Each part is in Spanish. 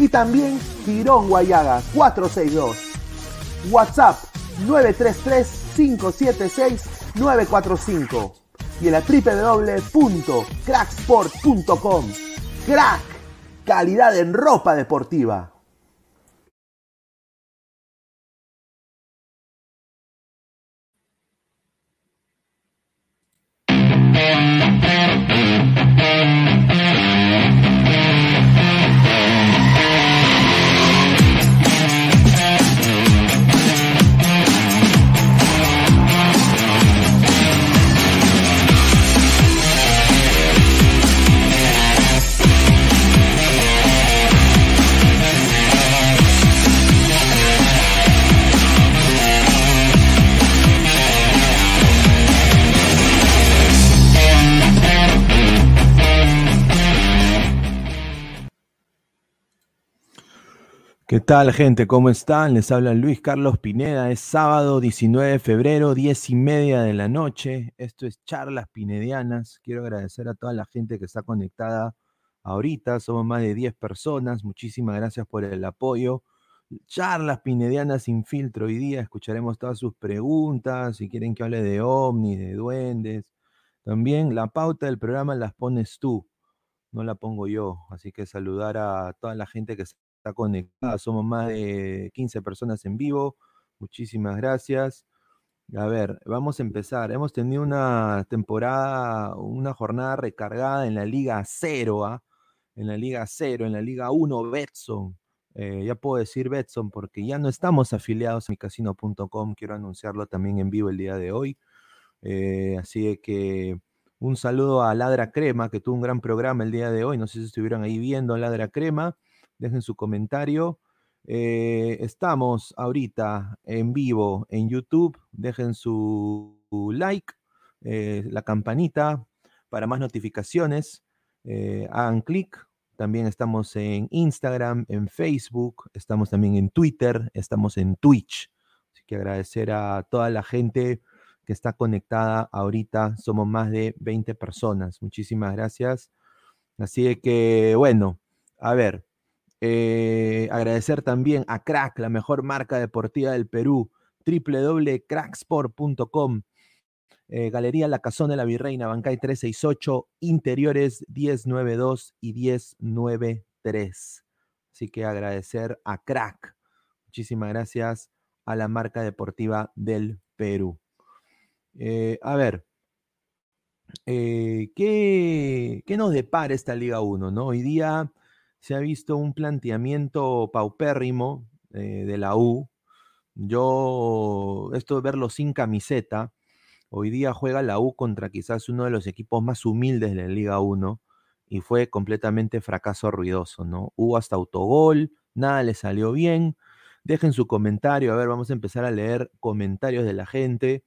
y también Tirón Guayaga 462. WhatsApp 933-576-945 y en la www.cracksport.com. Crack, calidad en ropa deportiva. ¿Qué tal, gente? ¿Cómo están? Les habla Luis Carlos Pineda. Es sábado 19 de febrero, 10 y media de la noche. Esto es Charlas Pinedianas. Quiero agradecer a toda la gente que está conectada ahorita. Somos más de 10 personas. Muchísimas gracias por el apoyo. Charlas Pinedianas sin filtro. Hoy día escucharemos todas sus preguntas. Si quieren que hable de ovnis, de duendes. También la pauta del programa las pones tú, no la pongo yo. Así que saludar a toda la gente que está conectada. Somos más de 15 personas en vivo. Muchísimas gracias. A ver, vamos a empezar. Hemos tenido una temporada, una jornada recargada en la Liga 0, ¿ah? en la Liga 0, en la Liga 1, Betson. Eh, ya puedo decir Betson porque ya no estamos afiliados a micasino.com. Quiero anunciarlo también en vivo el día de hoy. Eh, así que un saludo a Ladra Crema, que tuvo un gran programa el día de hoy. No sé si estuvieron ahí viendo Ladra Crema dejen su comentario. Eh, estamos ahorita en vivo en YouTube, dejen su like, eh, la campanita para más notificaciones, eh, hagan clic. También estamos en Instagram, en Facebook, estamos también en Twitter, estamos en Twitch. Así que agradecer a toda la gente que está conectada ahorita. Somos más de 20 personas. Muchísimas gracias. Así que, bueno, a ver, eh, agradecer también a Crack, la mejor marca deportiva del Perú, www.cracksport.com. Eh, Galería La Cazón de la Virreina, Bancay 368, interiores 1092 y 1093. Así que agradecer a Crack. Muchísimas gracias a la marca deportiva del Perú. Eh, a ver, ¿qué, ¿qué, nos depara esta Liga 1? ¿no? Hoy día se ha visto un planteamiento paupérrimo eh, de la U. Yo, esto de verlo sin camiseta, hoy día juega la U contra quizás uno de los equipos más humildes de la Liga 1 y fue completamente fracaso ruidoso, ¿no? Hubo hasta autogol, nada le salió bien. Dejen su comentario, a ver, vamos a empezar a leer comentarios de la gente.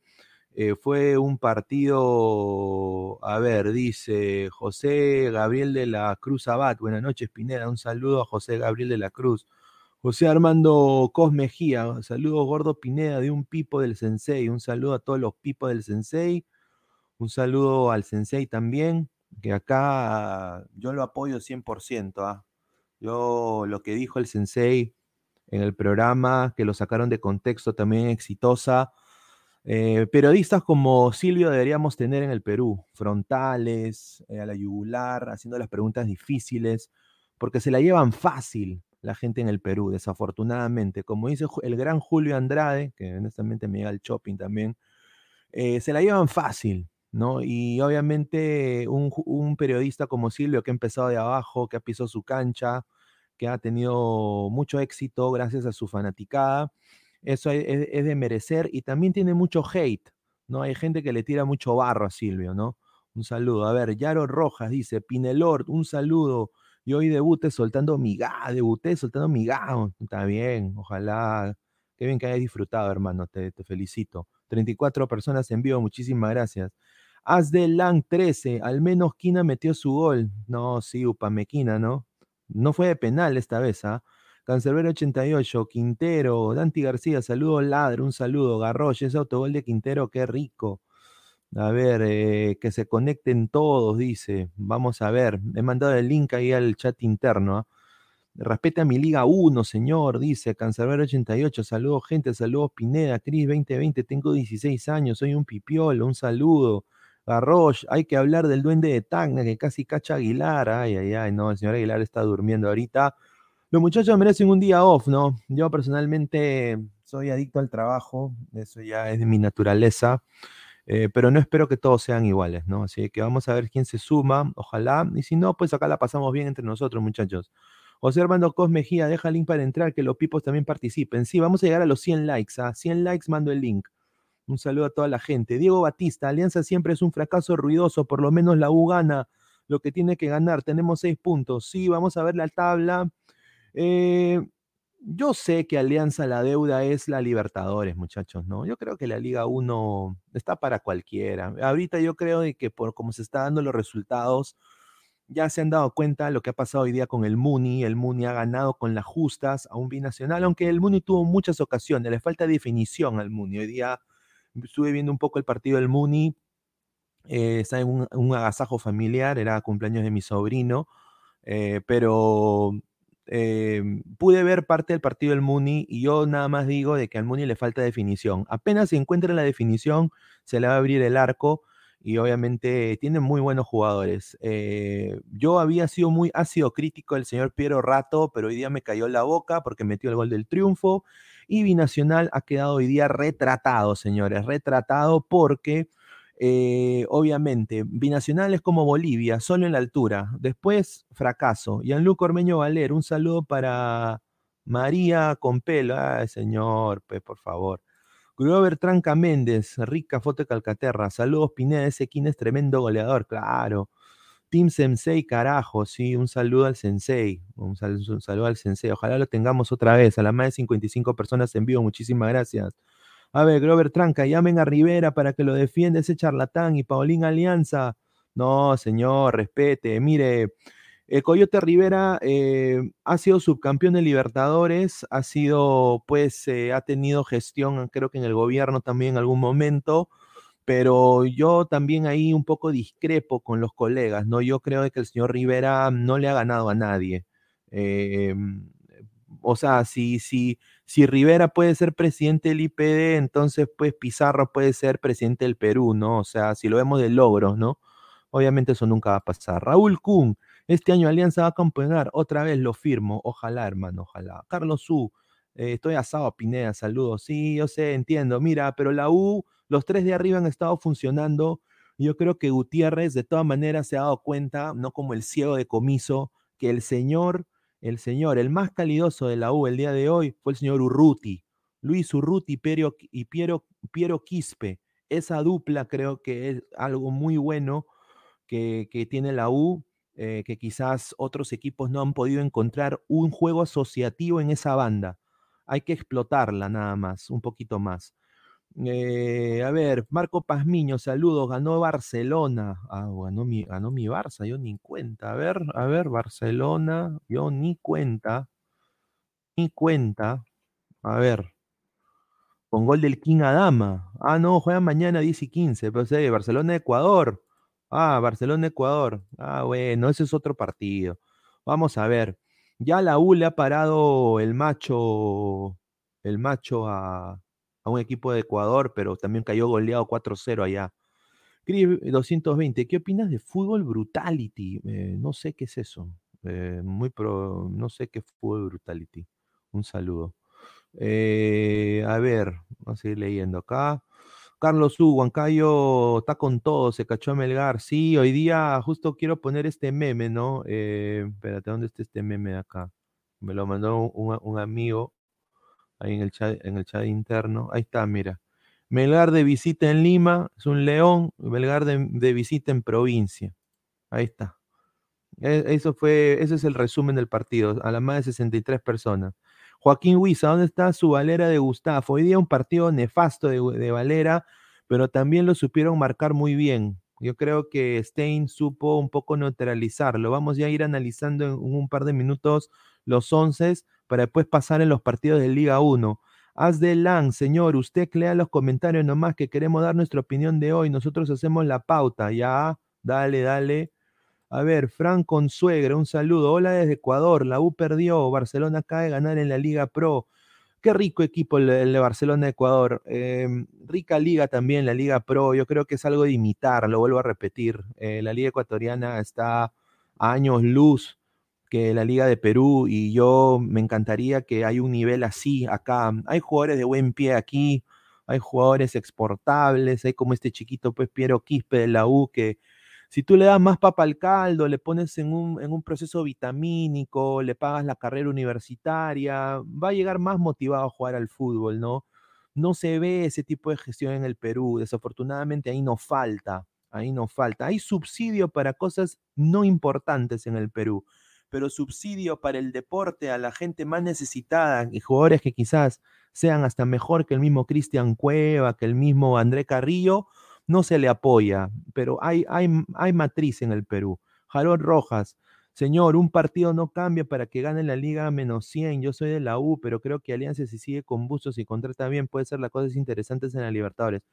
Eh, fue un partido, a ver, dice José Gabriel de la Cruz Abad. Buenas noches, Pineda. Un saludo a José Gabriel de la Cruz. José Armando Cosmejía, saludos Gordo Pineda de un pipo del Sensei. Un saludo a todos los pipos del Sensei. Un saludo al Sensei también, que acá yo lo apoyo 100%. ¿ah? Yo lo que dijo el Sensei en el programa, que lo sacaron de contexto también exitosa eh, periodistas como Silvio deberíamos tener en el Perú, frontales, eh, a la yugular, haciendo las preguntas difíciles, porque se la llevan fácil la gente en el Perú, desafortunadamente. Como dice el gran Julio Andrade, que honestamente me llega al shopping también, eh, se la llevan fácil, ¿no? Y obviamente un, un, periodista como Silvio, que ha empezado de abajo, que ha pisado su cancha, que ha tenido mucho éxito gracias a su fanaticada, eso es, de merecer y también tiene mucho hate, ¿no? Hay gente que le tira mucho barro a Silvio, ¿no? Un saludo. A ver, Yaro Rojas dice, Pinelord, un saludo. Y hoy debute soltando miga, debuté soltando miga. Está bien, ojalá. Qué bien que hayas disfrutado, hermano. Te, te felicito. 34 personas en vivo, muchísimas gracias. Haz de Lang 13, al menos Kina metió su gol. No, sí, Upamequina, ¿no? No fue de penal esta vez, ¿ah? Cancerbero 88, Quintero, Danti García, saludo Ladre, un saludo, Garroche, ese autogol de Quintero, qué rico. A ver, eh, que se conecten todos, dice. Vamos a ver. He mandado el link ahí al chat interno. ¿ah? Respete a mi Liga 1, señor, dice Cancerbero 88. Saludos, gente. Saludos, Pineda. Cris 2020. Tengo 16 años. Soy un pipiolo. Un saludo. Garroche. Hay que hablar del duende de Tacna que casi cacha Aguilar. Ay, ay, ay. No, el señor Aguilar está durmiendo ahorita. Los muchachos merecen un día off, ¿no? Yo personalmente soy adicto al trabajo, eso ya es de mi naturaleza, eh, pero no espero que todos sean iguales, ¿no? Así que vamos a ver quién se suma, ojalá, y si no, pues acá la pasamos bien entre nosotros, muchachos. José Armando Cos Mejía, deja el link para entrar, que los pipos también participen. Sí, vamos a llegar a los 100 likes, a ¿ah? 100 likes mando el link. Un saludo a toda la gente. Diego Batista, Alianza siempre es un fracaso ruidoso, por lo menos la U gana lo que tiene que ganar. Tenemos seis puntos. Sí, vamos a ver la tabla. Eh, yo sé que Alianza la deuda es la Libertadores, muchachos, ¿no? Yo creo que la Liga 1 está para cualquiera. Ahorita yo creo de que por cómo se están dando los resultados, ya se han dado cuenta lo que ha pasado hoy día con el Muni. El Muni ha ganado con las justas a un binacional, aunque el Muni tuvo muchas ocasiones, le falta definición al Muni. Hoy día estuve viendo un poco el partido del Muni, eh, está en un, agasajo familiar, era cumpleaños de mi sobrino, eh, pero Em, pude ver parte del partido del Muni y yo nada más digo de que al Muni le falta definición. Apenas se encuentra la definición, se le va a abrir el arco y obviamente tiene muy buenos jugadores. Eh, yo había sido muy ácido crítico del señor Piero Rato, pero hoy día me cayó la boca porque metió el gol del triunfo y Binacional ha quedado hoy día retratado, señores, retratado porque eh, obviamente, binacionales como Bolivia, solo en la altura. Después, fracaso. Gianluca Ormeño Valer, un saludo para María Compelo. Ay, señor, pues, por favor. Grover Tranca Méndez, rica foto de Calcaterra. Saludos, Pineda, ese King es tremendo goleador, claro. Team Sensei, carajo, sí, un saludo al Sensei. Un saludo, un saludo al Sensei. Ojalá lo tengamos otra vez. A las más de 55 personas en vivo, muchísimas gracias. A ver, Grover Tranca, llamen a Rivera para que lo defienda ese charlatán y Paulín Alianza. No, señor, respete. Mire, el Coyote Rivera eh, ha sido subcampeón de Libertadores, ha sido, pues, eh, ha tenido gestión, creo que en el gobierno también en algún momento, pero yo también ahí un poco discrepo con los colegas, ¿no? Yo creo que el señor Rivera no le ha ganado a nadie. Eh, o sea, si, si, si Rivera puede ser presidente del IPD, entonces pues Pizarro puede ser presidente del Perú, ¿no? O sea, si lo vemos de logros, ¿no? Obviamente eso nunca va a pasar. Raúl Kuhn, este año Alianza va a campeonar, otra vez lo firmo, ojalá, hermano, ojalá. Carlos Su, eh, estoy asado Pineda, saludos. Sí, yo sé, entiendo. Mira, pero la U, los tres de arriba han estado funcionando. Yo creo que Gutiérrez de todas maneras se ha dado cuenta, no como el ciego de comiso, que el señor el señor, el más calidoso de la U el día de hoy fue el señor Urruti, Luis Urruti y Piero, Piero Quispe. Esa dupla creo que es algo muy bueno que, tiene la U, eh, que quizás otros equipos no han podido encontrar un juego asociativo en esa banda. Hay que explotarla nada más, un poquito más. Eh, a ver, Marco Pazmiño, saludos, ganó Barcelona. Ah, ganó mi, ganó mi Barça, yo ni cuenta. A ver, a ver, Barcelona, yo ni cuenta. Ni cuenta. A ver. Con gol del King Adama. Ah, no, juegan mañana 10 y 15. Pero sé, Barcelona-Ecuador. Ah, Barcelona-Ecuador. Ah, bueno, ese es otro partido. Vamos a ver. Ya la U le ha parado el macho, el macho a, a un equipo de Ecuador, pero también cayó goleado 4-0 allá. Cris 220, ¿qué opinas de fútbol brutality? Eh, no sé qué es eso. Eh, muy pro, no sé qué es fútbol brutality. Un saludo. Eh, a ver, vamos a seguir leyendo acá. Carlos U, Huancayo está con todo, se cachó a Melgar. Sí, hoy día justo quiero poner este meme, ¿no? espérate, ¿dónde está este meme de acá? Me lo mandó un amigo ahí en el chat, en el chat interno. Ahí está, mira. Melgar de visita en Lima, es un león, Melgar de, visita en provincia. Ahí está. E, eso fue, ese es el resumen del partido, a la más de 63 personas. Joaquín Huiza, ¿dónde está su Valera de Gustavo? Hoy día un partido nefasto de, Valera, pero también lo supieron marcar muy bien. Yo creo que Stein supo un poco neutralizarlo. Vamos ya a ir analizando en un par de minutos los once para después pasar en los partidos de Liga 1. Haz de LAN, señor, usted lea los comentarios nomás que queremos dar nuestra opinión de hoy. Nosotros hacemos la pauta, ya, dale, dale. A ver, Fran Consuegra, un saludo. Hola desde Ecuador, la U perdió, Barcelona acaba de ganar en la Liga Pro. Qué rico equipo el, de Barcelona Ecuador. Em, rica liga también, la Liga Pro. Yo creo que es algo de imitar, lo vuelvo a repetir. Eh, la Liga Ecuatoriana está a años luz que la Liga de Perú y yo me encantaría que hay un nivel así acá. Hay jugadores de buen pie aquí, hay jugadores exportables, hay como este chiquito pues Piero Quispe de la U que si tú le das más papa al caldo, le pones en un, en un proceso vitamínico, le pagas la carrera universitaria, va a llegar más motivado a jugar al fútbol, ¿no? No se ve ese tipo de gestión en el Perú, desafortunadamente ahí no falta, ahí no falta. Hay subsidio para cosas no importantes en el Perú pero subsidio para el deporte a la gente más necesitada y jugadores que quizás sean hasta mejor que el mismo Cristian Cueva, que el mismo André Carrillo, no se le apoya, pero hay, hay, hay matriz en el Perú. Jarón Rojas, señor, un partido no cambia para que gane la liga menos 100, yo soy de la U, pero creo que Alianza si sigue con Bustos y contrata bien puede ser las cosas interesantes en la Libertadores.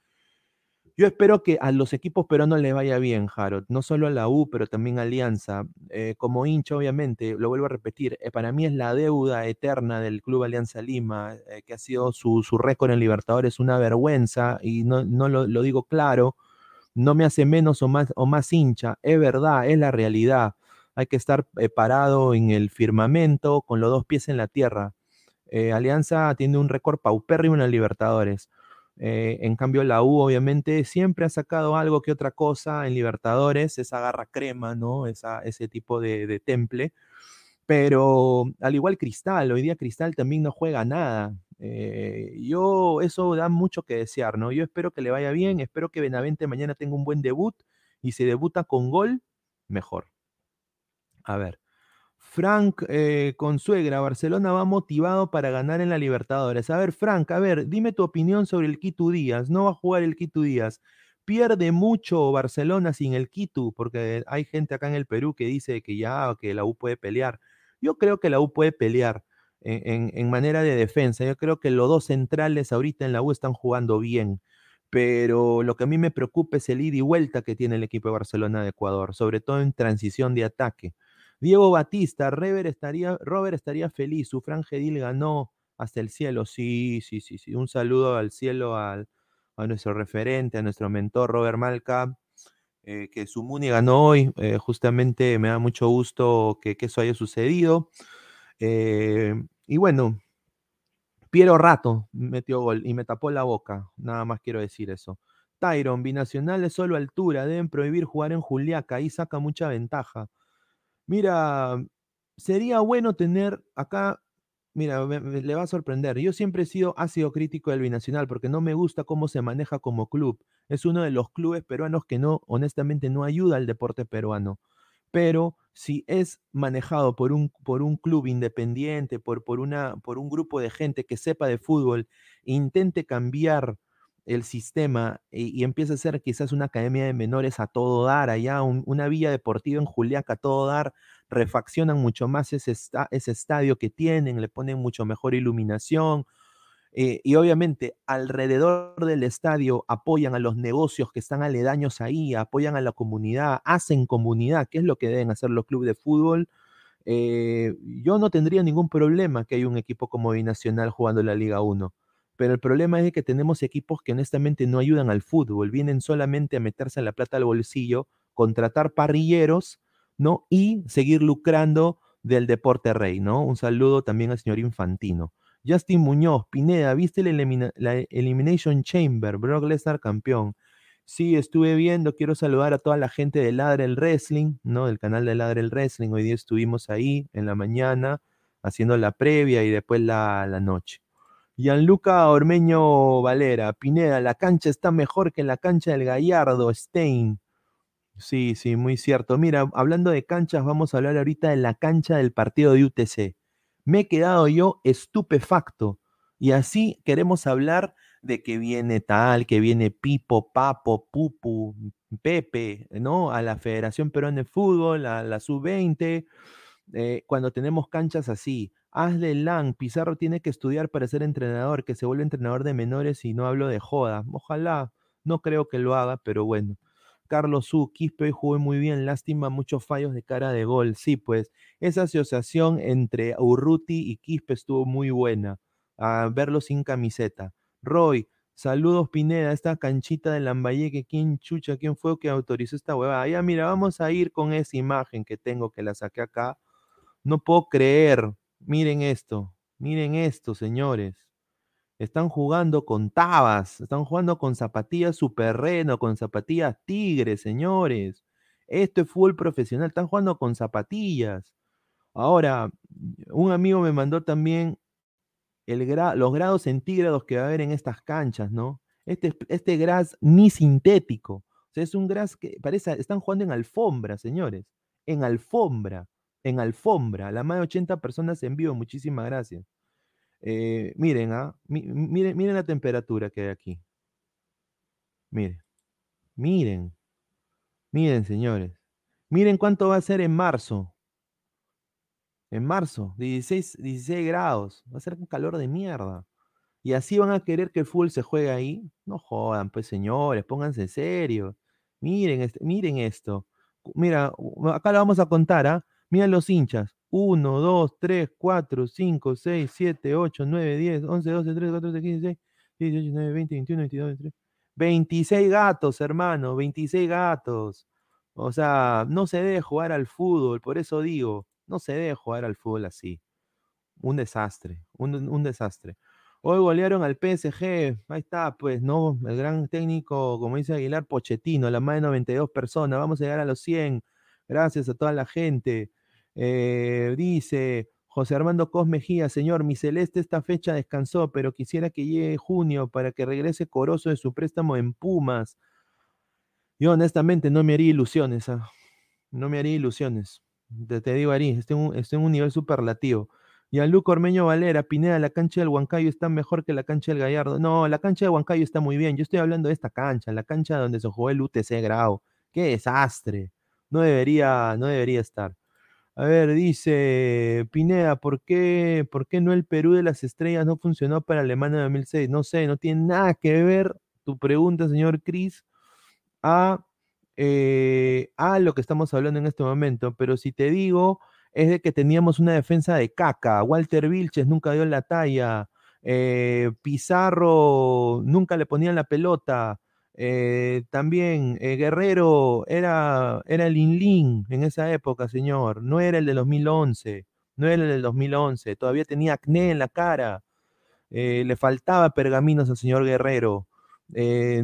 Yo espero que a los equipos peruanos les vaya bien, Harold, no solo a la U, pero también a Alianza. Eh, como hincha, obviamente, lo vuelvo a repetir, eh, para mí es la deuda eterna del Club Alianza Lima, eh, que ha sido su, récord en Libertadores una vergüenza, y no, no lo, digo claro, no me hace menos o más, o más hincha, es verdad, es la realidad. Hay que estar parado en el firmamento con los dos pies en la tierra. Alianza tiene un récord paupérrimo en Libertadores eh, en cambio, la U obviamente siempre ha sacado algo que otra cosa en Libertadores, esa garra crema, ¿no? Esa, ese tipo de, temple. Pero al igual Cristal, hoy día Cristal también no juega nada. Eh, yo, eso da mucho que desear, ¿no? Yo espero que le vaya bien, espero que Benavente mañana tenga un buen debut y si debuta con gol, mejor. A ver. Frank eh, Consuegra, Barcelona va motivado para ganar en la Libertadores. A ver, Frank, a ver, dime tu opinión sobre el Quito Díaz. No va a jugar el Quito Díaz. Pierde mucho Barcelona sin el Quito, porque hay gente acá en el Perú que dice que ya, que la U puede pelear. Yo creo que la U puede pelear en, manera de defensa. Yo creo que los dos centrales ahorita en la U están jugando bien pero lo que a mí me preocupa es el ida y vuelta que tiene el equipo de Barcelona de Ecuador, sobre todo en transición de ataque. Diego Batista, Robert estaría, Robert estaría feliz, su Frangedil ganó hasta el cielo. Sí, sí, sí, sí. Un saludo al cielo a nuestro referente, a nuestro mentor Robert Malca, eh, que su Muni ganó hoy. Eh, justamente me da mucho gusto que, eso haya sucedido. Eh, y bueno, Piero Rato metió gol y me tapó la boca. Nada más quiero decir eso. Tyron, binacional es solo altura, deben prohibir jugar en Juliaca, ahí saca mucha ventaja. Mira, sería bueno tener acá, mira, le va a sorprender. Yo siempre he sido ácido crítico del binacional porque no me gusta cómo se maneja como club. Es uno de los clubes peruanos que no, honestamente, no ayuda al deporte peruano. Pero si es manejado por un, por un club independiente, por, por, una, por un grupo de gente que sepa de fútbol, intente cambiar el sistema y, empieza a ser quizás una academia de menores a todo dar, allá una villa deportiva en Juliaca a todo dar, refaccionan mucho más ese, estadio que tienen, le ponen mucho mejor iluminación, eh, y obviamente alrededor del estadio apoyan a los negocios que están aledaños ahí, apoyan a la comunidad, hacen comunidad, que es lo que deben hacer los clubes de fútbol. Eh, yo no tendría ningún problema que haya un equipo como Binacional jugando la Liga 1, pero el problema es que tenemos equipos que honestamente no ayudan al fútbol, vienen solamente a meterse la plata al bolsillo, contratar parrilleros, ¿no? Y seguir lucrando del deporte rey, ¿no? Un saludo también al señor Infantino. Justin Muñoz, Pineda, ¿viste la, Elimination Chamber? Brock Lesnar campeón. Sí, estuve viendo, quiero saludar a toda la gente de Ladre el Wrestling, ¿no? Del canal de Ladre el Wrestling. Hoy día estuvimos ahí en la mañana haciendo la previa y después la, la noche. Gianluca Ormeño Valera, Pineda, la cancha está mejor que la cancha del Gallardo, Stein. Sí, sí, muy cierto. Mira, hablando de canchas, vamos a hablar ahorita de la cancha del partido de UTC me he quedado yo estupefacto. Y así queremos hablar de que viene tal, que viene Pipo, Papo, Pupu, Pepe, ¿no? A la Federación Peruana de Fútbol, a la Sub-20, eh, cuando tenemos canchas así. Hazle Lang, Pizarro tiene que estudiar para ser entrenador, que se vuelva entrenador de menores y no hablo de joda. Ojalá, no creo que lo haga, pero bueno. Carlos Su, Quispe jugó muy bien, lástima, muchos fallos de cara de gol. Sí, pues esa asociación entre Urruti y Quispe estuvo muy buena. A verlo sin camiseta. Roy, saludos Pineda, esta canchita de Lambayeque, ¿quién chucha, quién fue que autorizó esta huevada? Ya, mira, vamos a ir con esa imagen que tengo, que la saqué acá. No puedo creer. Miren esto, miren esto, señores. Están jugando con tabas, están jugando con zapatillas superreno, con zapatillas tigre, señores. Esto es fútbol profesional, están jugando con zapatillas. Ahora, un amigo me mandó también los grados centígrados que va a haber en estas canchas, ¿no? Este, este gras ni sintético. O sea, es un gras que parece, están jugando en alfombra, señores. En alfombra, en alfombra. La más de 80 personas en vivo, muchísimas gracias. Eh, miren, ¿ah? miren, la temperatura que hay aquí. Miren, miren, miren, señores. Miren cuánto va a ser en marzo. En marzo, 16, 16 grados. Va a ser un calor de mierda. Y así van a querer que el fútbol se juegue ahí. No jodan, pues señores, pónganse serio. Miren, este, miren esto. Mira, acá lo vamos a contar, ¿ah? Miren los hinchas. 1, 2, 3, 4, 5, 6, 7, 8, 9, 10, 11, 12, 13, 14, 15, 16, 17, 19, 20, 21, 22, 23. 26 gatos, hermano, 26 gatos. O sea, no se debe jugar al fútbol, por eso digo, no se debe jugar al fútbol así. Un desastre, un, un desastre. Hoy golearon al PSG, ahí está, pues, ¿no? El gran técnico, como dice Aguilar, Pochettino, la más de 92 personas, vamos a llegar a los 100. Gracias a toda la gente. Eh, dice José Armando Cosmejía, señor, mi celeste esta fecha descansó, pero quisiera que llegue junio para que regrese Corozo de su préstamo en Pumas. Yo honestamente no me haría ilusiones, ah, no me haría ilusiones. Te, digo, Ari, estoy en, un, nivel superlativo. Y a Luco Ormeño Valera, Pineda, la cancha del Huancayo está mejor que la cancha del Gallardo. No, la cancha del Huancayo está muy bien. Yo estoy hablando de esta cancha, la cancha donde se jugó el UTC Grau. Qué desastre. No debería, no debería estar. A ver, dice Pineda, ¿por qué, ¿por qué no el Perú de las estrellas no funcionó para Alemania 2006? No sé, no tiene nada que ver tu pregunta, señor Cris, a, eh, a lo que estamos hablando en este momento. Pero si te digo, es de que teníamos una defensa de caca. Walter Vilches nunca dio la talla. Eh, Pizarro nunca le ponían la pelota. Eh, también eh, Guerrero era, era el Inlin en esa época, señor. No era el de 2011. No era el del 2011. Todavía tenía acné en la cara. Eh, le faltaba pergaminos al señor Guerrero.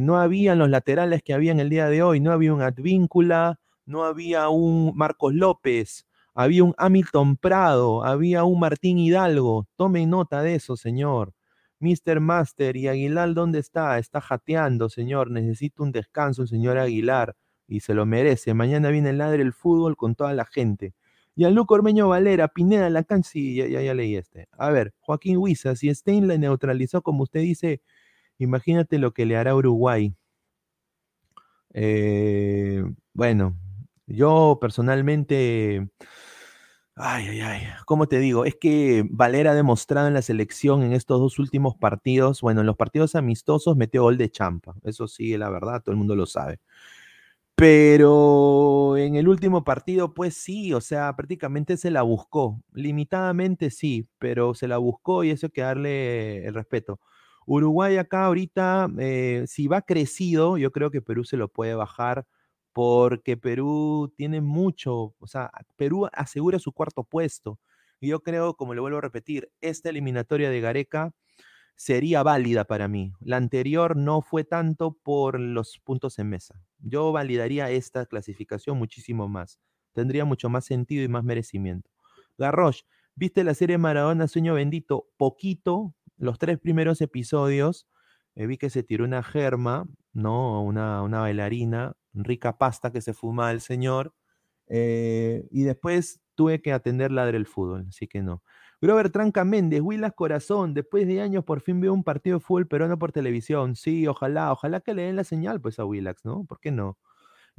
no habían los laterales que había en el día de hoy. No había un Advíncula. No había un Marcos López. Había un Hamilton Prado. Había un Martín Hidalgo. Tome nota de eso, señor. Mr. Master, ¿y Aguilar dónde está? Está jateando, señor. Necesita un descanso, señor Aguilar. Y se lo merece. Mañana viene el ladre el fútbol con toda la gente. Y a Luco Ormeño Valera, Pineda, la sí, ya, ya, leí este. A ver, Joaquín Huiza, si Stein le neutralizó, como usted dice, Imagínate lo que le hará Uruguay. Eh, bueno, yo personalmente, ay, ay, ay, ¿cómo te digo? Es que Valera ha demostrado en la selección en estos dos últimos partidos, bueno, en los partidos amistosos metió gol de champa, eso sí, la verdad, todo el mundo lo sabe. Pero en el último partido, pues sí, o sea, prácticamente se la buscó. Limitadamente sí, pero se la buscó y eso hay que darle el respeto. Uruguay acá ahorita, eh, si va crecido, yo creo que Perú se lo puede bajar porque Perú tiene mucho, o sea, Perú asegura su cuarto puesto. Y yo creo, como le vuelvo a repetir, esta eliminatoria de Gareca sería válida para mí. La anterior no fue tanto por los puntos en mesa. Yo validaría esta clasificación muchísimo más. Tendría mucho más sentido y más merecimiento. Garrosh, ¿viste la serie Maradona Sueño Bendito? Poquito, los tres primeros episodios. Eh, vi que se tiró una germa, ¿no? Una, una bailarina, rica pasta que se fuma el señor. Eh, y después tuve que atender la del fútbol, así que no. Grover Tranca Méndez, Willas Corazón, después de años por fin veo un partido de fútbol peruano por televisión. Sí, ojalá, ojalá que le den la señal pues a Willax, ¿no? ¿Por qué no?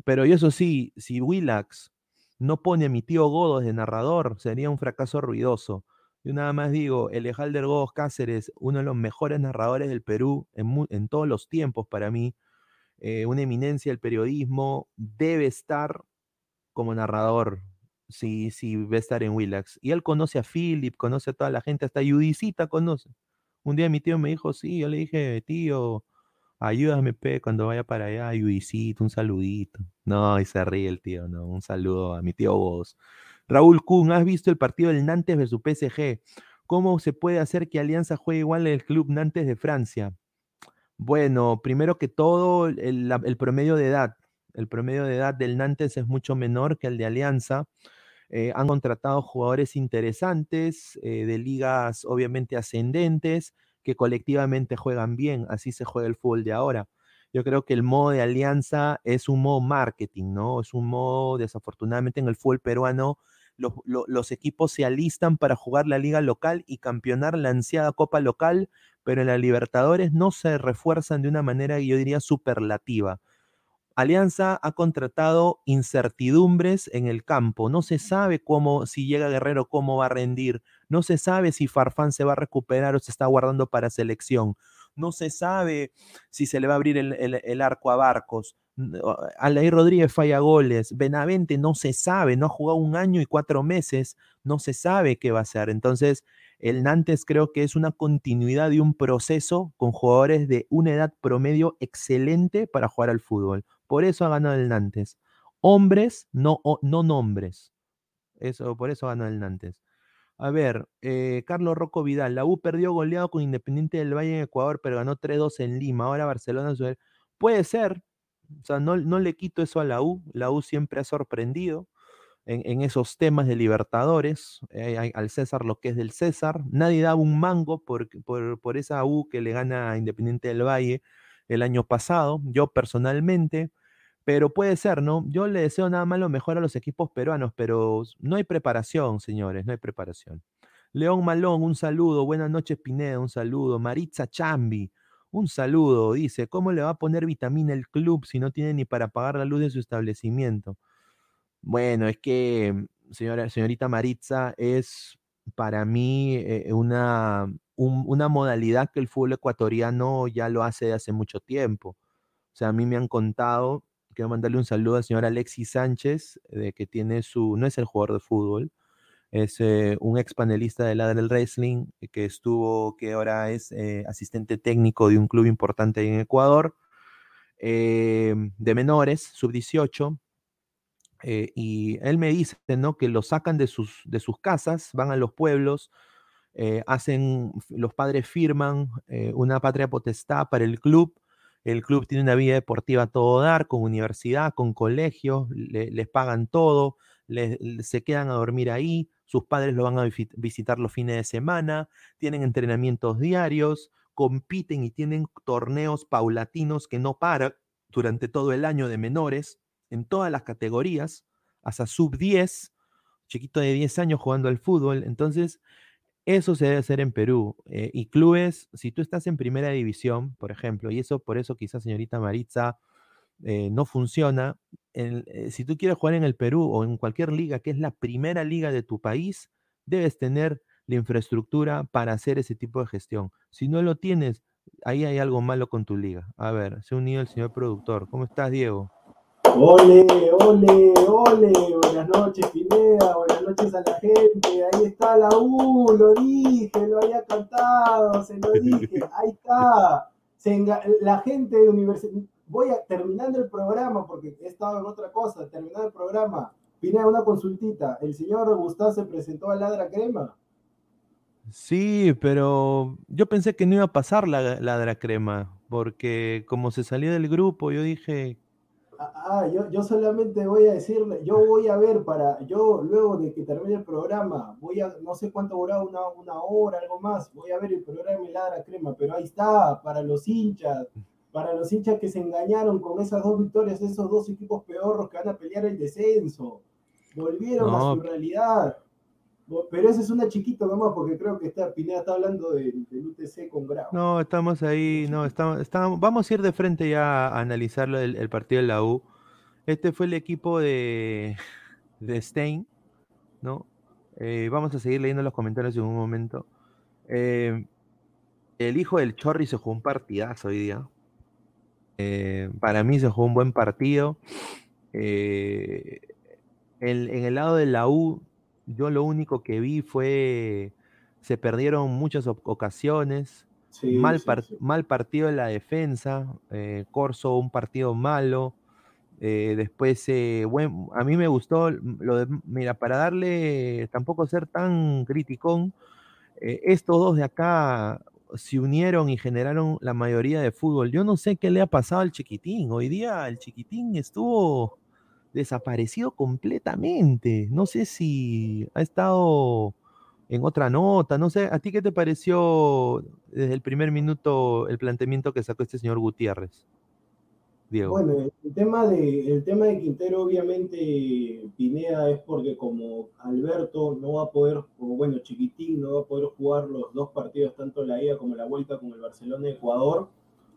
Pero eso sí, si Willax no pone a mi tío Godos de narrador, sería un fracaso ruidoso. Yo nada más digo, Elejalder Godos Cáceres, uno de los mejores narradores del Perú en, todos los tiempos para mí, eh, una eminencia del periodismo, debe estar como narrador si, si va estar en Willax. Y él conoce a Philip, conoce a toda la gente, hasta Judicita conoce. Un día mi tío me dijo, sí, yo le dije, tío, ayúdame, pe, cuando vaya para allá, Judicita, un saludito. No, y se ríe el tío, no, un saludo a mi tío vos. Raúl Kuhn, ¿has visto el partido del Nantes versus PSG? ¿Cómo se puede hacer que Alianza juegue igual el club Nantes de Francia? Bueno, primero que todo, el, promedio de edad. El promedio de edad del Nantes es mucho menor que el de Alianza. Eh, han contratado jugadores interesantes eh, de ligas obviamente ascendentes que colectivamente juegan bien. Así se juega el fútbol de ahora. Yo creo que el modo de alianza es un modo marketing, ¿no? Es un modo, desafortunadamente, en el fútbol peruano, los, los, equipos se alistan para jugar la liga local y campeonar la ansiada copa local, pero en la Libertadores no se refuerzan de una manera, yo diría, superlativa. Alianza ha contratado incertidumbres en el campo. No se sabe cómo, si llega Guerrero, cómo va a rendir. No se sabe si Farfán se va a recuperar o se está guardando para selección. No se sabe si se le va a abrir el, arco a Barcos. Alain Rodríguez falla goles. Benavente no se sabe, no ha jugado un año y cuatro meses. No se sabe qué va a hacer. Entonces, el Nantes creo que es una continuidad de un proceso con jugadores de una edad promedio excelente para jugar al fútbol. Por eso ha ganado el Nantes. Hombres, no, no nombres. Eso, por eso ganó el Nantes. A ver, eh, Carlos Rocco Vidal. La U perdió goleado con Independiente del Valle en Ecuador, pero ganó 3-2 en Lima. Ahora Barcelona. Puede ser. O sea, no, no, le quito eso a la U. La U siempre ha sorprendido en, esos temas de Libertadores. Eh, al César lo que es del César. Nadie daba un mango por, por, por esa U que le gana a Independiente del Valle el año pasado. Yo personalmente pero puede ser, ¿no? Yo le deseo nada más lo mejor a los equipos peruanos, pero no hay preparación, señores, no hay preparación. León Malón, un saludo. Buenas noches, Pineda, un saludo. Maritza Chambi, un saludo. Dice, ¿cómo le va a poner vitamina el club si no tiene ni para pagar la luz de su establecimiento? Bueno, es que, señora, señorita Maritza, es para mí eh, una, una modalidad que el fútbol ecuatoriano ya lo hace de hace mucho tiempo. O sea, a mí me han contado quiero mandarle un saludo al señor Alexis Sánchez, de que tiene su, no es el jugador de fútbol, es eh, un ex panelista de la del Wrestling, eh, que estuvo, que ahora es eh, asistente técnico de un club importante en Ecuador, de menores, sub-18, y él me dice, ¿no? Que lo sacan de sus, de sus casas, van a los pueblos, hacen, los padres firman una patria potestad para el club, el club tiene una vida deportiva a todo dar, con universidad, con colegio, les pagan todo, se quedan a dormir ahí, sus padres lo van a visitar los fines de semana, tienen entrenamientos diarios, compiten y tienen torneos paulatinos que no paran durante todo el año de menores, en todas las categorías, hasta sub 10, chiquito de 10 años jugando al fútbol. Entonces, Eso se debe hacer en Perú. Eh, y clubes, si tú estás en primera división, por ejemplo, y eso por eso quizás señorita Maritza eh, no funciona, eh, si tú quieres jugar en el Perú o en cualquier liga que es la primera liga de tu país, debes tener la infraestructura para hacer ese tipo de gestión. Si no lo tienes, ahí hay algo malo con tu liga. A ver, se ha unido el señor productor. ¿Cómo estás, Diego? Ole, ole, ole, buenas noches Pineda, buenas noches a la gente, ahí está la U, lo dije, lo había cantado, se lo dije, ahí está. la gente de universidad, voy a, terminando el programa, porque he estado en otra cosa, terminando el programa, Pineda, una consultita, ¿el señor Gustavo se presentó a Ladra Crema? Sí, pero yo pensé que no iba a pasar la Ladra Crema, porque como se salió del grupo, yo dije, Ah, yo, yo solamente voy a decirle, yo voy a ver para, yo luego de que termine el programa, voy a, no sé cuánto durará, una, una hora, algo más, voy a ver el programa de Ladra Crema, pero ahí está, para los hinchas, para los hinchas que se engañaron con esas dos victorias, esos dos equipos peorros que van a pelear el descenso, volvieron a su realidad. Pero ese es una chiquita nomás, porque creo que está, Pineda está hablando del, UTC con Grau. No, estamos ahí, no, estamos, estamos, vamos a ir de frente ya a analizar el, el partido de la U. Este fue el equipo de, de Stein, ¿no? Eh, vamos a seguir leyendo los comentarios en un momento. Eh, el hijo del Chorri se jugó un partidazo hoy día. Eh, para mí se jugó un buen partido. en el lado de la U yo lo único que vi fue, se perdieron muchas ocasiones, mal, mal partido en la defensa, eh, Corso un partido malo, eh, después, eh, a mí me gustó, lo de, mira, para darle, tampoco ser tan criticón, estos dos de acá se unieron y generaron la mayoría de fútbol. Yo no sé qué le ha pasado al chiquitín. Hoy día el chiquitín estuvo desaparecido completamente. No sé si ha estado en otra nota, no sé, ¿a ti qué te pareció desde el primer minuto el planteamiento que sacó este señor Gutiérrez? Bueno, el tema de, el tema de Quintero, obviamente, Pineda es porque como Alberto no va a poder, como bueno, Chiquitín no va a poder jugar los dos partidos, tanto la ida como la vuelta con el Barcelona Ecuador,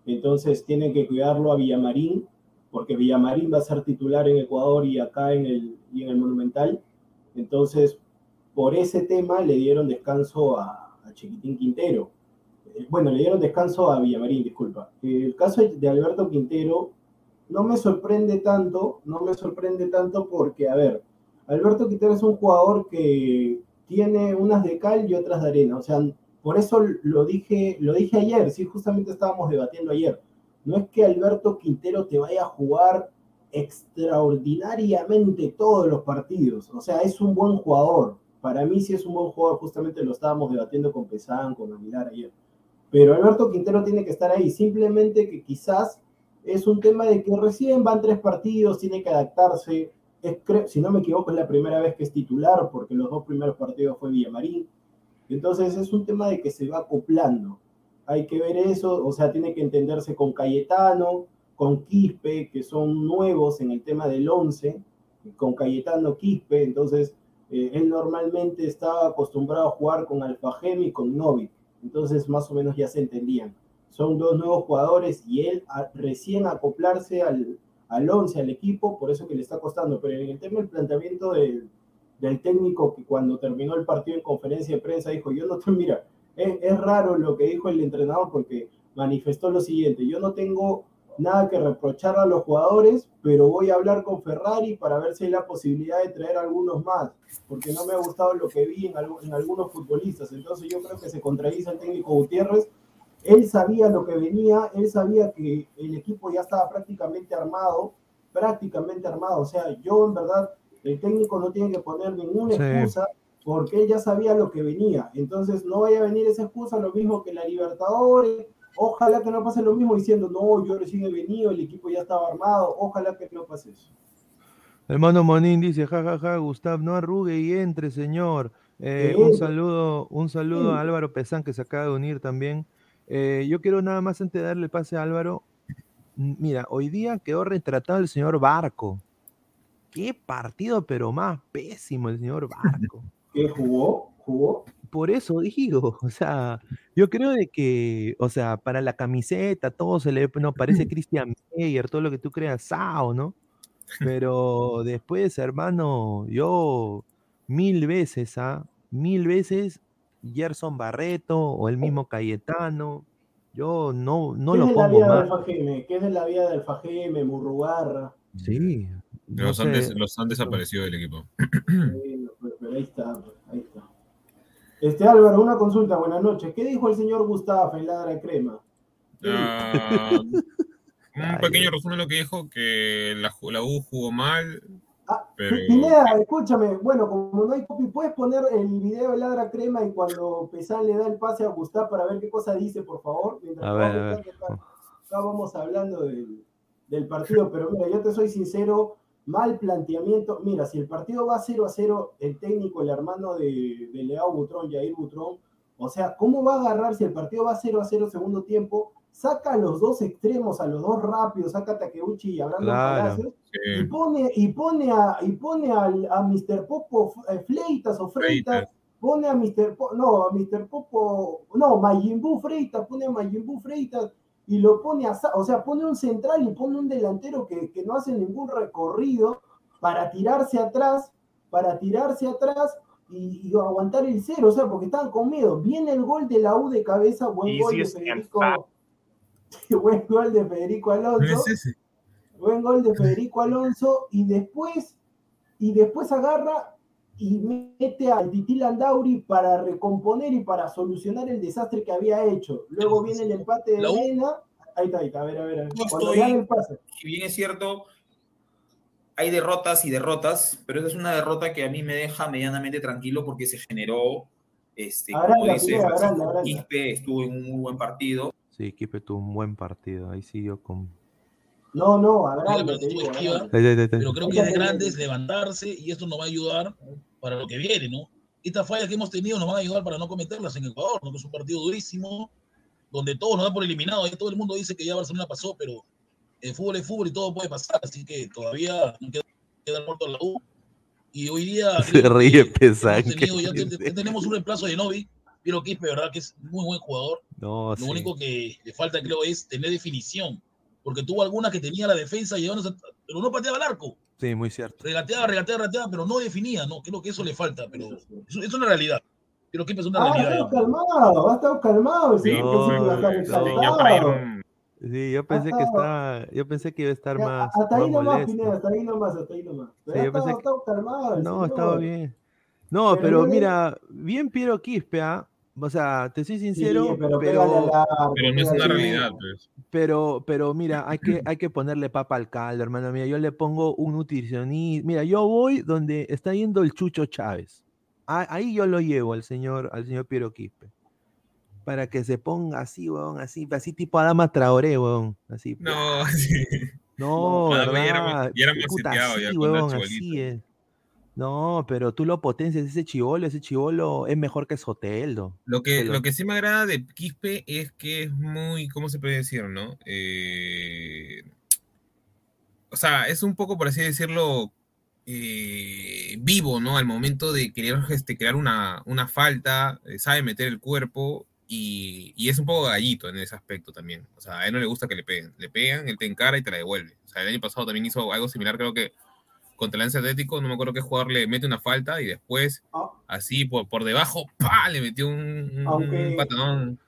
entonces tiene que cuidarlo a Villamarín, porque Villamarín va a ser titular en Ecuador y acá en el, y en el Monumental. Entonces, por ese tema le dieron descanso a, Chiquitín Quintero. Eh, bueno, le dieron descanso a Villamarín, disculpa. El caso de Alberto Quintero no me sorprende tanto, no me sorprende tanto porque, a ver, Alberto Quintero es un jugador que tiene unas de cal y otras de arena. O sea, por eso lo dije, lo dije ayer, sí, justamente estábamos debatiendo ayer no es que Alberto Quintero te vaya a jugar extraordinariamente todos los partidos. O sea, es un buen jugador. Para mí sí es un buen jugador, justamente lo estábamos debatiendo con Pesán, con Aguilar ayer. Pero Alberto Quintero tiene que estar ahí, simplemente que quizás es un tema de que recién van tres partidos, tiene que adaptarse. si no me equivoco, es la primera vez que es titular, porque los dos primeros partidos fue Villamarín. Entonces es un tema de que se va acoplando hay que ver eso, o sea, tiene que entenderse con Cayetano, con Quispe, que son nuevos en el tema del 11, con Cayetano Quispe, entonces eh, él normalmente estaba acostumbrado a jugar con Alfagem y con Novik, entonces más o menos ya se entendían. Son dos nuevos jugadores y él recién acoplarse al, al 11, al equipo, por eso que le está costando, pero en el tema del planteamiento del, del técnico que cuando terminó el partido en conferencia de prensa dijo, yo no te, mira, es, raro lo que dijo el entrenador porque manifestó lo siguiente, yo no tengo nada que reprochar a los jugadores, pero voy a hablar con Ferrari para ver si hay la posibilidad de traer algunos más, porque no me ha gustado lo que vi en, en algunos futbolistas. Entonces yo creo que se contradice el técnico Gutiérrez. Él sabía lo que venía, él sabía que el equipo ya estaba prácticamente armado, prácticamente armado. O sea, yo en verdad, el técnico no tiene que poner ninguna excusa porque él ya sabía lo que venía. Entonces no vaya a venir esa excusa, lo mismo que la Libertadores. Ojalá que no pase lo mismo diciendo, no, yo recién he venido, el equipo ya estaba armado. Ojalá que no pase eso. Hermano Monín dice, jajaja, ja, ja, Gustav, no arrugue y entre, señor. Eh, un saludo, un saludo a Álvaro Pesán que se acaba de unir también. Eh, yo quiero nada más antes de darle pase a Álvaro. Mira, hoy día quedó retratado el señor Barco. Qué partido, pero más pésimo el señor Barco. ¿Qué jugó? ¿Jugó? por eso digo, o sea, yo creo de que, o sea, para la camiseta, todo se le no parece Christian Meyer, todo lo que tú creas, Sao, ¿no? Pero después, hermano, yo mil veces, ¿ah? Mil veces Gerson Barreto o el mismo Cayetano. Yo no, no lo pongo más. ¿Qué es de la vida del Fajeme, Murrugarra? Sí. los, han los, han desaparecido del equipo. pero, ahí está, pues, ahí está. Este Álvaro, una consulta, buenas noches. ¿Qué dijo el señor Gustavo en Ladra Crema? Uh, un pequeño resumen de lo que dijo, que la, la U jugó mal, Ah, Pineda, escúchame, bueno, como no hay copy, ¿puedes poner el video de Ladra Crema y cuando Pesán le da el pase a Gustavo para ver qué cosa dice, por favor? Mientras a ver, a ver. Acá, vamos hablando del, del, partido, pero mira, yo te soy sincero, mal planteamiento. Mira, si el partido va 0 a 0, el técnico, el hermano de, de Leao Butrón, Jair Butrón, o sea, ¿cómo va a agarrar si el partido va 0 a 0 segundo tiempo? Saca a los dos extremos, a los dos rápidos, saca a Takeuchi y a Brandon Palacios, y pone, y pone a, y pone a, a Mr. Popo eh, Fleitas o Freitas, pone a Mr. no, a Mr. Popo, no, Majimbu Freitas, pone a Majimbu Freitas y lo pone a, o sea, pone un central y pone un delantero que, que no hace ningún recorrido para tirarse atrás, para tirarse atrás y, y, aguantar el cero, o sea, porque estaban con miedo. Viene el gol de la U de cabeza, buen gol de Federico. buen gol de Federico Alonso. Buen gol de Federico Alonso y después, y después agarra y mete al Titi Landauri para recomponer y para solucionar el desastre que había hecho. Luego viene el empate de Mena. Ahí está, ahí está, a ver, a ver. Cuando el pase. Si bien es cierto, hay derrotas y derrotas, pero esa es una derrota que a mí me deja medianamente tranquilo porque se generó, este, como dice, Quispe estuvo en un muy buen partido. Sí, Quispe tuvo un buen partido. Ahí siguió con. No, no, a ver. pero creo que es de grandes levantarse y esto nos va a ayudar para lo que viene, ¿no? Estas fallas que hemos tenido nos van a ayudar para no cometerlas en Ecuador, ¿no? Que es un partido durísimo, donde todo nos da por eliminado. Y todo el mundo dice que ya Barcelona pasó, pero el fútbol es fútbol y todo puede pasar. Así que todavía no queda, queda muerto la U. Y hoy día. Se ríe pesado. Ya, tenemos un reemplazo de Novi Piero Quispe, verdad que es muy buen jugador. No, Lo único que le falta, creo, es tener definición. Porque tuvo algunas que tenía la defensa, llevándose, pero no pateaba el arco. Sí, muy cierto. Regateaba, regateaba, regateaba, pero no definía, ¿no? Creo que eso le falta, pero es, es una realidad. Pero Quispe es una ah, realidad. Va a estar calmado, va a estar calmado. Sí, Sí, yo pensé que está, yo pensé que iba a estar más. Hasta ahí nomás, Pineda, hasta ahí nomás, hasta ahí nomás. Pero sí, yo pensé que... calmado. No, estaba bien. No, pero, pero mira, bien Piero Quispe, ¿ah? O sea, te soy sincero, pero, pero, no es una realidad. Pues. Pero, pero mira, hay que, hay que ponerle papa al caldo, hermano. Mira, yo le pongo un nutricionista. Mira, yo voy donde está yendo el Chucho Chávez. Ahí yo lo llevo al señor, al señor Piero Quispe. Para que se ponga así, weón, así, así tipo Adama Traoré, weón. Así. No, sí. No, no ¿verdad? Ya era, ya era Puta, así, ya weón, así es. No, pero tú lo potencias, ese chivolo, ese chivolo es mejor que Soteldo. Lo que, lo... que sí me agrada de Quispe es que es muy, ¿cómo se puede decir, no? Eh... O sea, es un poco, por así decirlo, eh, vivo, ¿no? Al momento de querer este, crear una, una falta, eh, sabe meter el cuerpo y, y, es un poco gallito en ese aspecto también. O sea, a él no le gusta que le peguen. Le pegan, él te encara y te la devuelve. O sea, el año pasado también hizo algo similar, creo que contra el Lance Atlético, no me acuerdo qué jugador le mete una falta y después, ah. así por, por debajo, ¡pa! le metió un, un patadón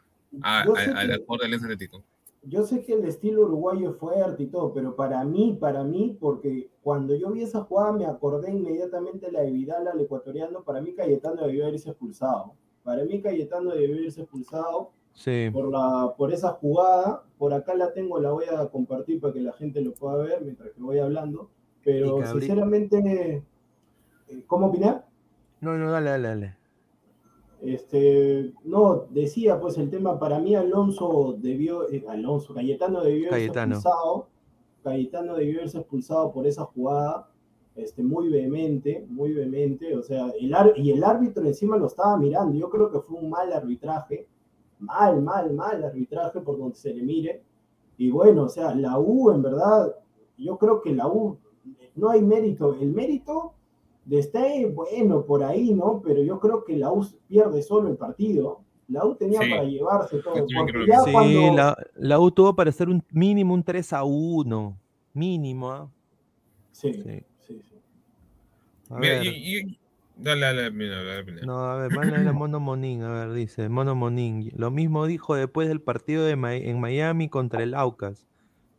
al jugador del Lance Atlético. Yo sé que el estilo uruguayo es fuerte y todo, pero para mí, para mí, porque cuando yo vi esa jugada me acordé inmediatamente la de Vidal al ecuatoriano, para mí Cayetano debió haberse expulsado. Para mí Cayetano debió haberse expulsado sí. por, la, por esa jugada. Por acá la tengo, la voy a compartir para que la gente lo pueda ver mientras que voy hablando pero sinceramente, eh, ¿cómo opinar? No, no, dale, dale, dale. Este, no, decía pues el tema, para mí Alonso debió, eh, Alonso, Cayetano debió haberse expulsado, Cayetano debió haberse expulsado por esa jugada, este, muy vehemente, muy vehemente, o sea, el y el árbitro encima lo estaba mirando, yo creo que fue un mal arbitraje, mal, mal, mal arbitraje por donde se le mire, y bueno, o sea, la U en verdad, yo creo que la U no hay mérito. El mérito de Stein, bueno, por ahí, ¿no? Pero yo creo que la U pierde solo el partido. La U tenía para llevarse todo. sí, la, U tuvo para hacer un mínimo un 3 a 1. Mínimo, ¿ah? Sí, sí, sí. Dale, dale, dale, dale, No, a ver, mándale a Mono Monín, a ver, dice, Mono Monín. Lo mismo dijo después del partido de en Miami contra el Aucas.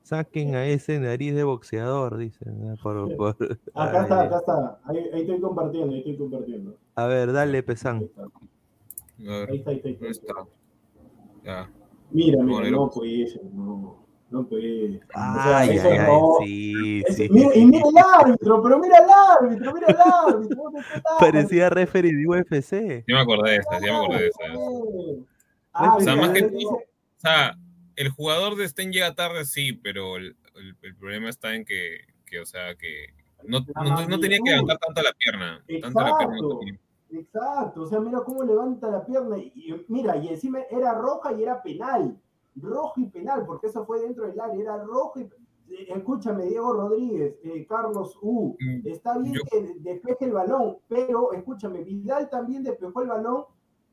Saquen a ese nariz de boxeador, dice. Acá está, acá está. Ahí, estoy compartiendo, ahí estoy compartiendo. A ver, dale, Pesán. Ahí está, ahí está. Ahí está, Ya. Mira, mira, no, pues, no. No puede. Ay, ay, ay, sí, sí. Mira, y mira el árbitro, pero mira el árbitro, mira el árbitro. Parecía referee de UFC. Yo me acordé de esa, sí me acordé de esa. Ah, o sea, más que todo, o sea, el jugador de Sten llega tarde, sí, pero el, el, problema está en que, que, o sea, que no, no, no tenía que levantar tanto la pierna. Exacto. Tanto la pierna Exacto, o sea, mira cómo levanta la pierna. Y, mira, y encima era roja y era penal rojo y penal, porque eso fue dentro del área, era rojo y eh, Escúchame, Diego Rodríguez, eh, Carlos U, mm, está bien que despeje el balón, pero escúchame, Vidal también despejó el balón,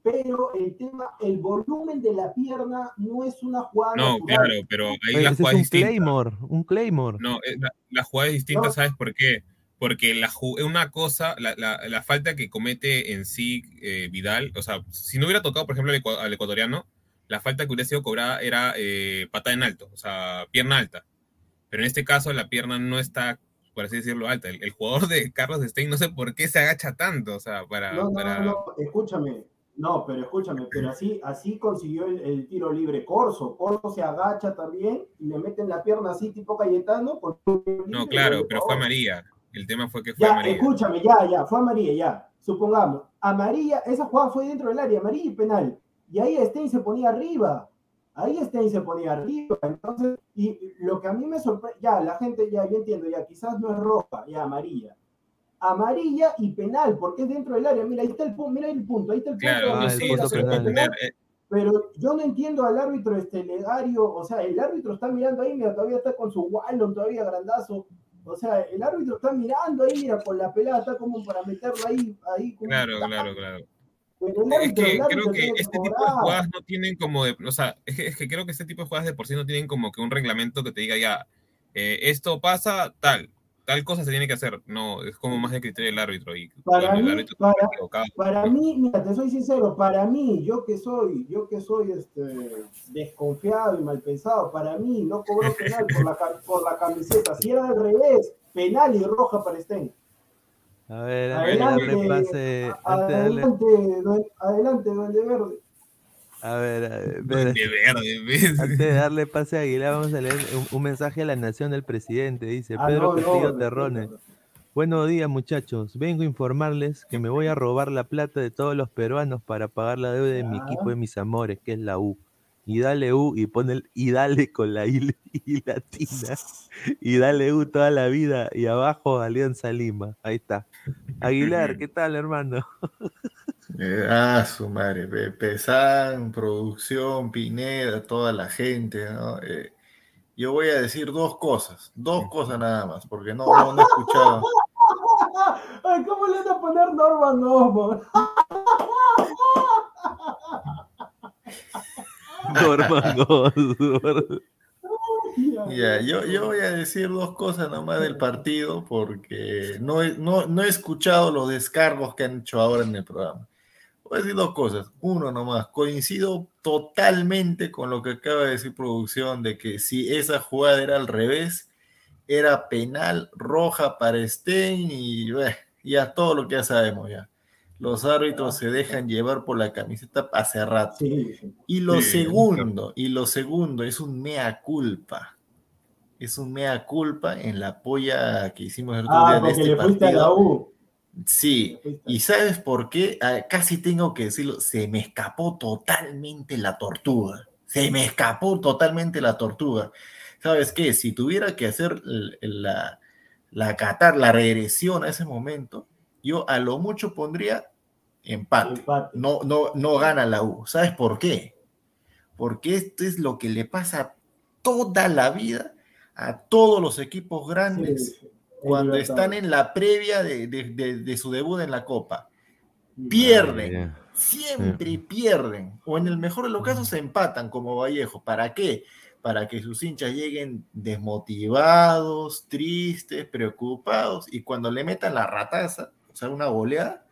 pero el tema, el volumen de la pierna no es una jugada. No, claro, pero ahí la jugada es un Claymore, un Claymore. No, eh, la, jugada es distinta, ¿sabes por qué? Porque la, una cosa, la, la, falta que comete en sí Vidal, o sea, si no hubiera tocado, por ejemplo, al ecuatoriano, la falta que hubiera sido cobrada era eh, patada en alto, o sea, pierna alta. Pero en este caso la pierna no está, por así decirlo, alta. El, jugador de Carlos Stein no sé por qué se agacha tanto, o sea, para... No, no, no, escúchame, no, pero escúchame, pero así, así consiguió el, tiro libre Corso. Corso se agacha también y le meten la pierna así, tipo Cayetano. no, claro, pero fue María. El tema fue que fue ya, María. Escúchame, ya, ya, fue María, ya. Supongamos, a María, esa jugada fue dentro del área, María y penal. Y ahí Stein se ponía arriba. Ahí Stein se ponía arriba. Entonces, y lo que a mí me sorprende, ya, la gente, ya, yo entiendo, ya, quizás no es roja, ya, amarilla. Amarilla y penal, porque es dentro del área. Mira, ahí está el punto, mira el punto, ahí está el punto. Claro, sí, eh. pero yo no entiendo al árbitro este legario, o sea, el árbitro está mirando ahí, mira, todavía está con su Wallon, todavía grandazo. O sea, el árbitro está mirando ahí, mira, con la pelada, está como para meterlo ahí. ahí claro, claro, claro. Es que creo que este tipo de jugadas no tienen como de, o sea, es que, creo que este tipo de jugadas de por sí no tienen como que un reglamento que te diga ya, eh, esto pasa tal, tal cosa se tiene que hacer. No, es como más de criterio del árbitro. Y para, mí, para, mí, mira, te soy sincero, para mí, yo que soy, yo que soy este, desconfiado y mal pensado, para mí no cobró penal por la, por la camiseta. Si era al revés, penal y roja para Sten. A ver, adelante, darle pase. Adelante, adelante, Duende Verde. A ver, a ver, antes de darle pase a Aguilar, vamos a leer un, mensaje a la nación del presidente. Dice ah, Pedro Castillo Terrones. Buenos días, muchachos. Vengo a informarles que me voy a robar la plata de todos los peruanos para pagar la deuda de mi equipo de mis amores, que es la U y dale U y pone el y dale con la I, latina y dale U toda la vida y abajo Alianza Lima. Ahí está. Aguilar, ¿qué tal, hermano? Eh, ah, su madre, Pesan, producción, Pineda, toda la gente, ¿no? Eh, yo voy a decir dos cosas, dos cosas nada más, porque no, no, he escuchado. ¿Cómo le van a poner Norman Osborn? Ya, yo, yo voy a decir dos cosas nomás del partido porque no no, no he escuchado los descargos que han hecho ahora en el programa. Voy a decir dos cosas. Uno nomás, coincido totalmente con lo que acaba de decir producción de que si esa jugada era al revés, era penal roja para Stein y ya todo lo que ya sabemos ya los árbitros se dejan llevar por la camiseta hace rato. Y lo segundo, y lo segundo es un mea culpa. Es un mea culpa en la polla que hicimos el otro ah, día de este partido. Sí, y ¿sabes por qué? Ah, casi tengo que decirlo, se me escapó totalmente la tortuga. Se me escapó totalmente la tortuga. ¿Sabes qué? Si tuviera que hacer la, la catar, la regresión a ese momento, yo a lo mucho pondría empate. No, no, no gana la U. ¿Sabes por qué? Porque esto es lo que le pasa toda la vida a todos los equipos grandes cuando están en la previa de, su debut en la Copa. Pierden, siempre pierden, o en el mejor de los casos se empatan como Vallejo. ¿Para qué? Para que sus hinchas lleguen desmotivados, tristes, preocupados, y cuando le metan la rataza, o sea, una goleada,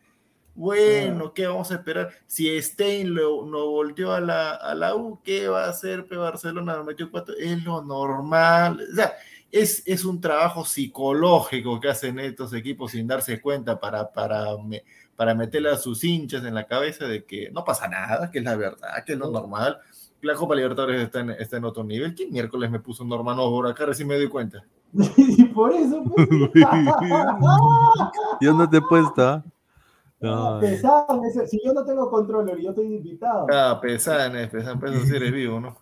bueno, ¿qué vamos a esperar? Si Stein lo, no volteó a la, a la U, ¿qué va a hacer Barcelona? Lo metió cuatro, es lo normal. O sea, es, es un trabajo psicológico que hacen estos equipos sin darse cuenta para, para, para meterle a sus hinchas en la cabeza de que no pasa nada, que es la verdad, que es lo normal. La Copa Libertadores está en, está en otro nivel. ¿Quién miércoles me puso Norman por acá? Recién me doy cuenta. y por eso. Pues. Yo no te he puesto. ¿ah? No, si yo no tengo control, yo estoy invitado. Ah, pesan, pesan, pesan si eres vivo, ¿no?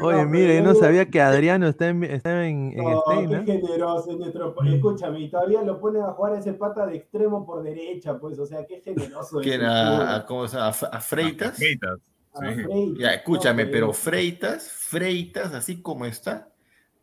Oye, mire, yo no sabía que Adriano está en, está en, en no, Stein, qué generoso, nuestro... Escúchame, y todavía lo ponen a jugar ese pata de extremo por derecha, pues, o sea, qué generoso. ¿Quién a, ¿cómo se llama? ¿A Freitas? Freitas. Sí. Ya, escúchame, pero Freitas, Freitas, así como está,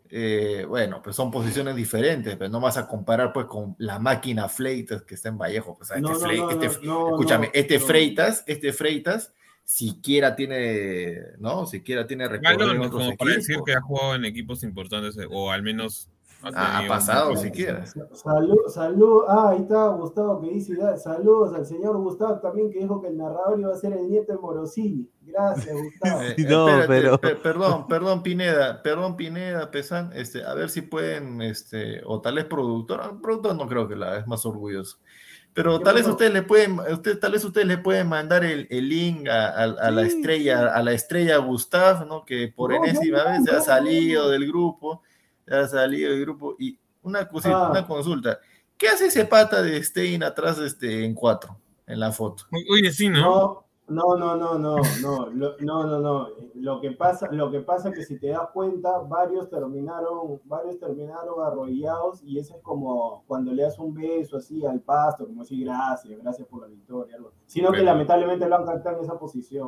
eh, bueno, pues son posiciones diferentes, pero no vas a comparar pues con la máquina Freitas que está en Vallejo. Pues, este, escúchame, este Freitas, este Freitas, siquiera tiene, ¿no? Siquiera tiene recorrido como para decir que ha jugado en equipos importantes, o al menos ha, pasado siquiera. Salud, salud, ah, ahí está Gustavo que dice, saludos al señor Gustavo también que dijo que el narrador iba a ser el nieto de Morosini. Gracias, Gustavo. Eh, no, pero... perdón, perdón, Pineda, perdón, Pineda, Pesan, este, a ver si pueden, este, o tal vez productor, productor no creo que la es más orgulloso. Pero tal vez ustedes le pueden, usted, tal vez ustedes le pueden mandar el, el link a, la estrella, a la estrella Gustav, ¿no? Que por enésima vez se ha salido del grupo ha salido del grupo. Y una, cosita, ah. una consulta. ¿Qué hace ese pata de Stein atrás este, en cuatro, en la foto? Oye, sí, ¿no? No, no, no, no, no, no, no, no, no. Lo que pasa, lo que pasa es que si te das cuenta, varios terminaron, varios terminaron arrollados y eso es como cuando le das un beso así al pasto, como decir gracias, gracias por la victoria, Sino que lamentablemente lo han cantado en esa posición.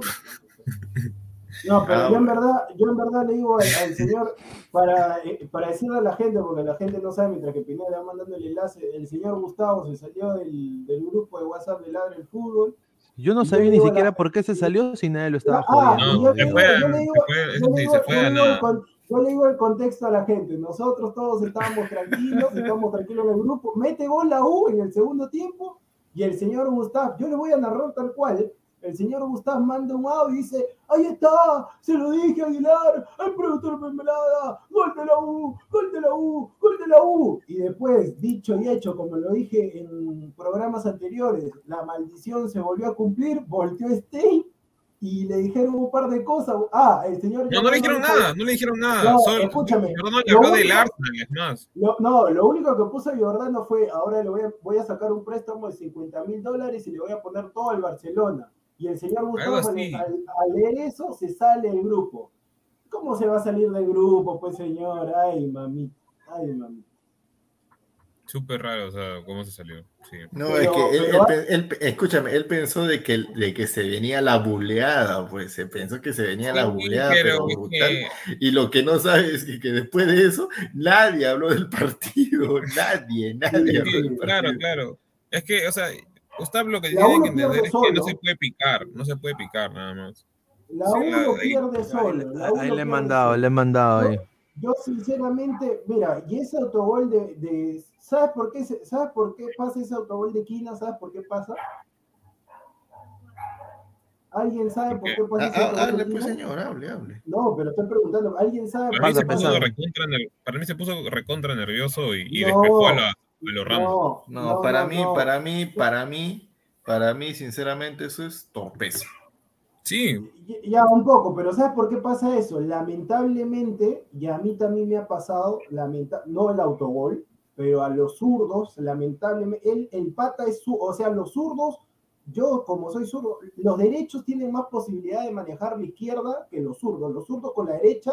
No, pero ah, yo en verdad, yo en verdad le digo al, señor, para, eh, para decirle a la gente, porque la gente no sabe, mientras que Pineda le va mandando el enlace, el señor Gustavo se salió del, del grupo de WhatsApp de Ladre el Fútbol. Yo no sabía ni siquiera por qué se salió si nadie lo estaba ah, jodiendo. Yo le digo el contexto a la gente. Nosotros todos estábamos tranquilos, estábamos tranquilos en el grupo. Mete gol la U en el segundo tiempo y el señor Gustavo, yo le voy a narrar tal cual, el señor Gustavo manda un audio y dice, ahí está, se lo dije a Aguilar, el productor Mermelada, gol de la U, gol de la U, gol de la U. Y después, dicho y hecho, como lo dije en programas anteriores, la maldición se volvió a cumplir, volteó Stein y le dijeron un par de cosas. Ah, el señor... No, no le dijeron nada, no le dijeron nada. No, Solo, escúchame. No, no, no, lo único que puso Jordano fue, ahora le voy a, voy a sacar un préstamo de 50 mil dólares y le voy a poner todo al Barcelona. Y el señor Gustavo, al, leer eso, se sale del grupo. ¿Cómo se va a salir del grupo, pues, señor? Ay, mami. Ay, mami. Súper raro, o sea, cómo se salió. No, es que él, escúchame, él pensó de que, de que se venía la buleada, pues se pensó que se venía la buleada, pero, brutal. Y lo que no sabe es que, que, después de eso, nadie habló del partido, nadie, nadie habló del partido. Claro, claro. Es que, o sea, Gustav lo que tiene que entender es que no se puede picar, no se puede picar nada más. La uno pierde solo. ahí le he mandado, le he mandado ahí. Yo, sinceramente, mira, y ese autogol de, de ¿sabes por qué sabes por qué pasa ese autogol de Quina? ¿Sabes por qué pasa? ¿Alguien sabe por qué pasa ese autogol Hable, pues, señor, hable, hable. No, pero estoy preguntando, ¿alguien sabe? Para, mí se, puso recontra, para mí se puso recontra nervioso y, y despejó a la, no, no, para mí, para mí, para mí, para mí, sinceramente, eso es torpeza. Sí. Ya un poco, pero ¿sabes por qué pasa eso? Lamentablemente, y a mí también me ha pasado, lamenta no el autogol, pero a los zurdos, lamentablemente, el, el pata es su, o sea, los zurdos, yo como soy zurdo, los derechos tienen más posibilidad de manejar la izquierda que los zurdos. Los zurdos con la derecha,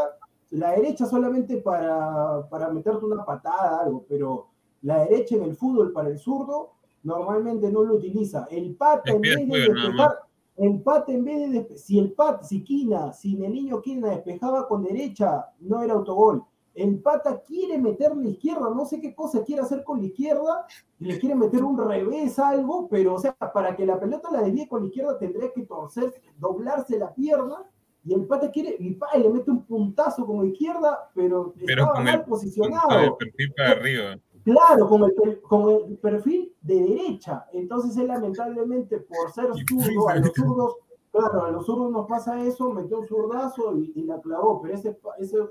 la derecha solamente para, para meterte una patada, algo, pero la derecha en el fútbol para el zurdo normalmente no lo utiliza. El pata en vez de despejar, el pata en vez de si el pat, si Quina, si el niño Quina despejaba con derecha, no era autogol. el pata quiere meter la izquierda, no sé qué cosa quiere hacer con la izquierda, y le quiere meter un revés, algo, pero o sea, para que la pelota la desvíe con la izquierda tendría que torcer, doblarse la pierna, y el pata quiere, y, pa, le mete un puntazo con la izquierda, pero, estaba mal posicionado. perfil para arriba. Claro, con el, con el perfil de derecha. Entonces él lamentablemente, por ser zurdo, a los zurdos Claro, a los zurdos nos pasa eso, metió un zurdazo y, la clavó, pero ese,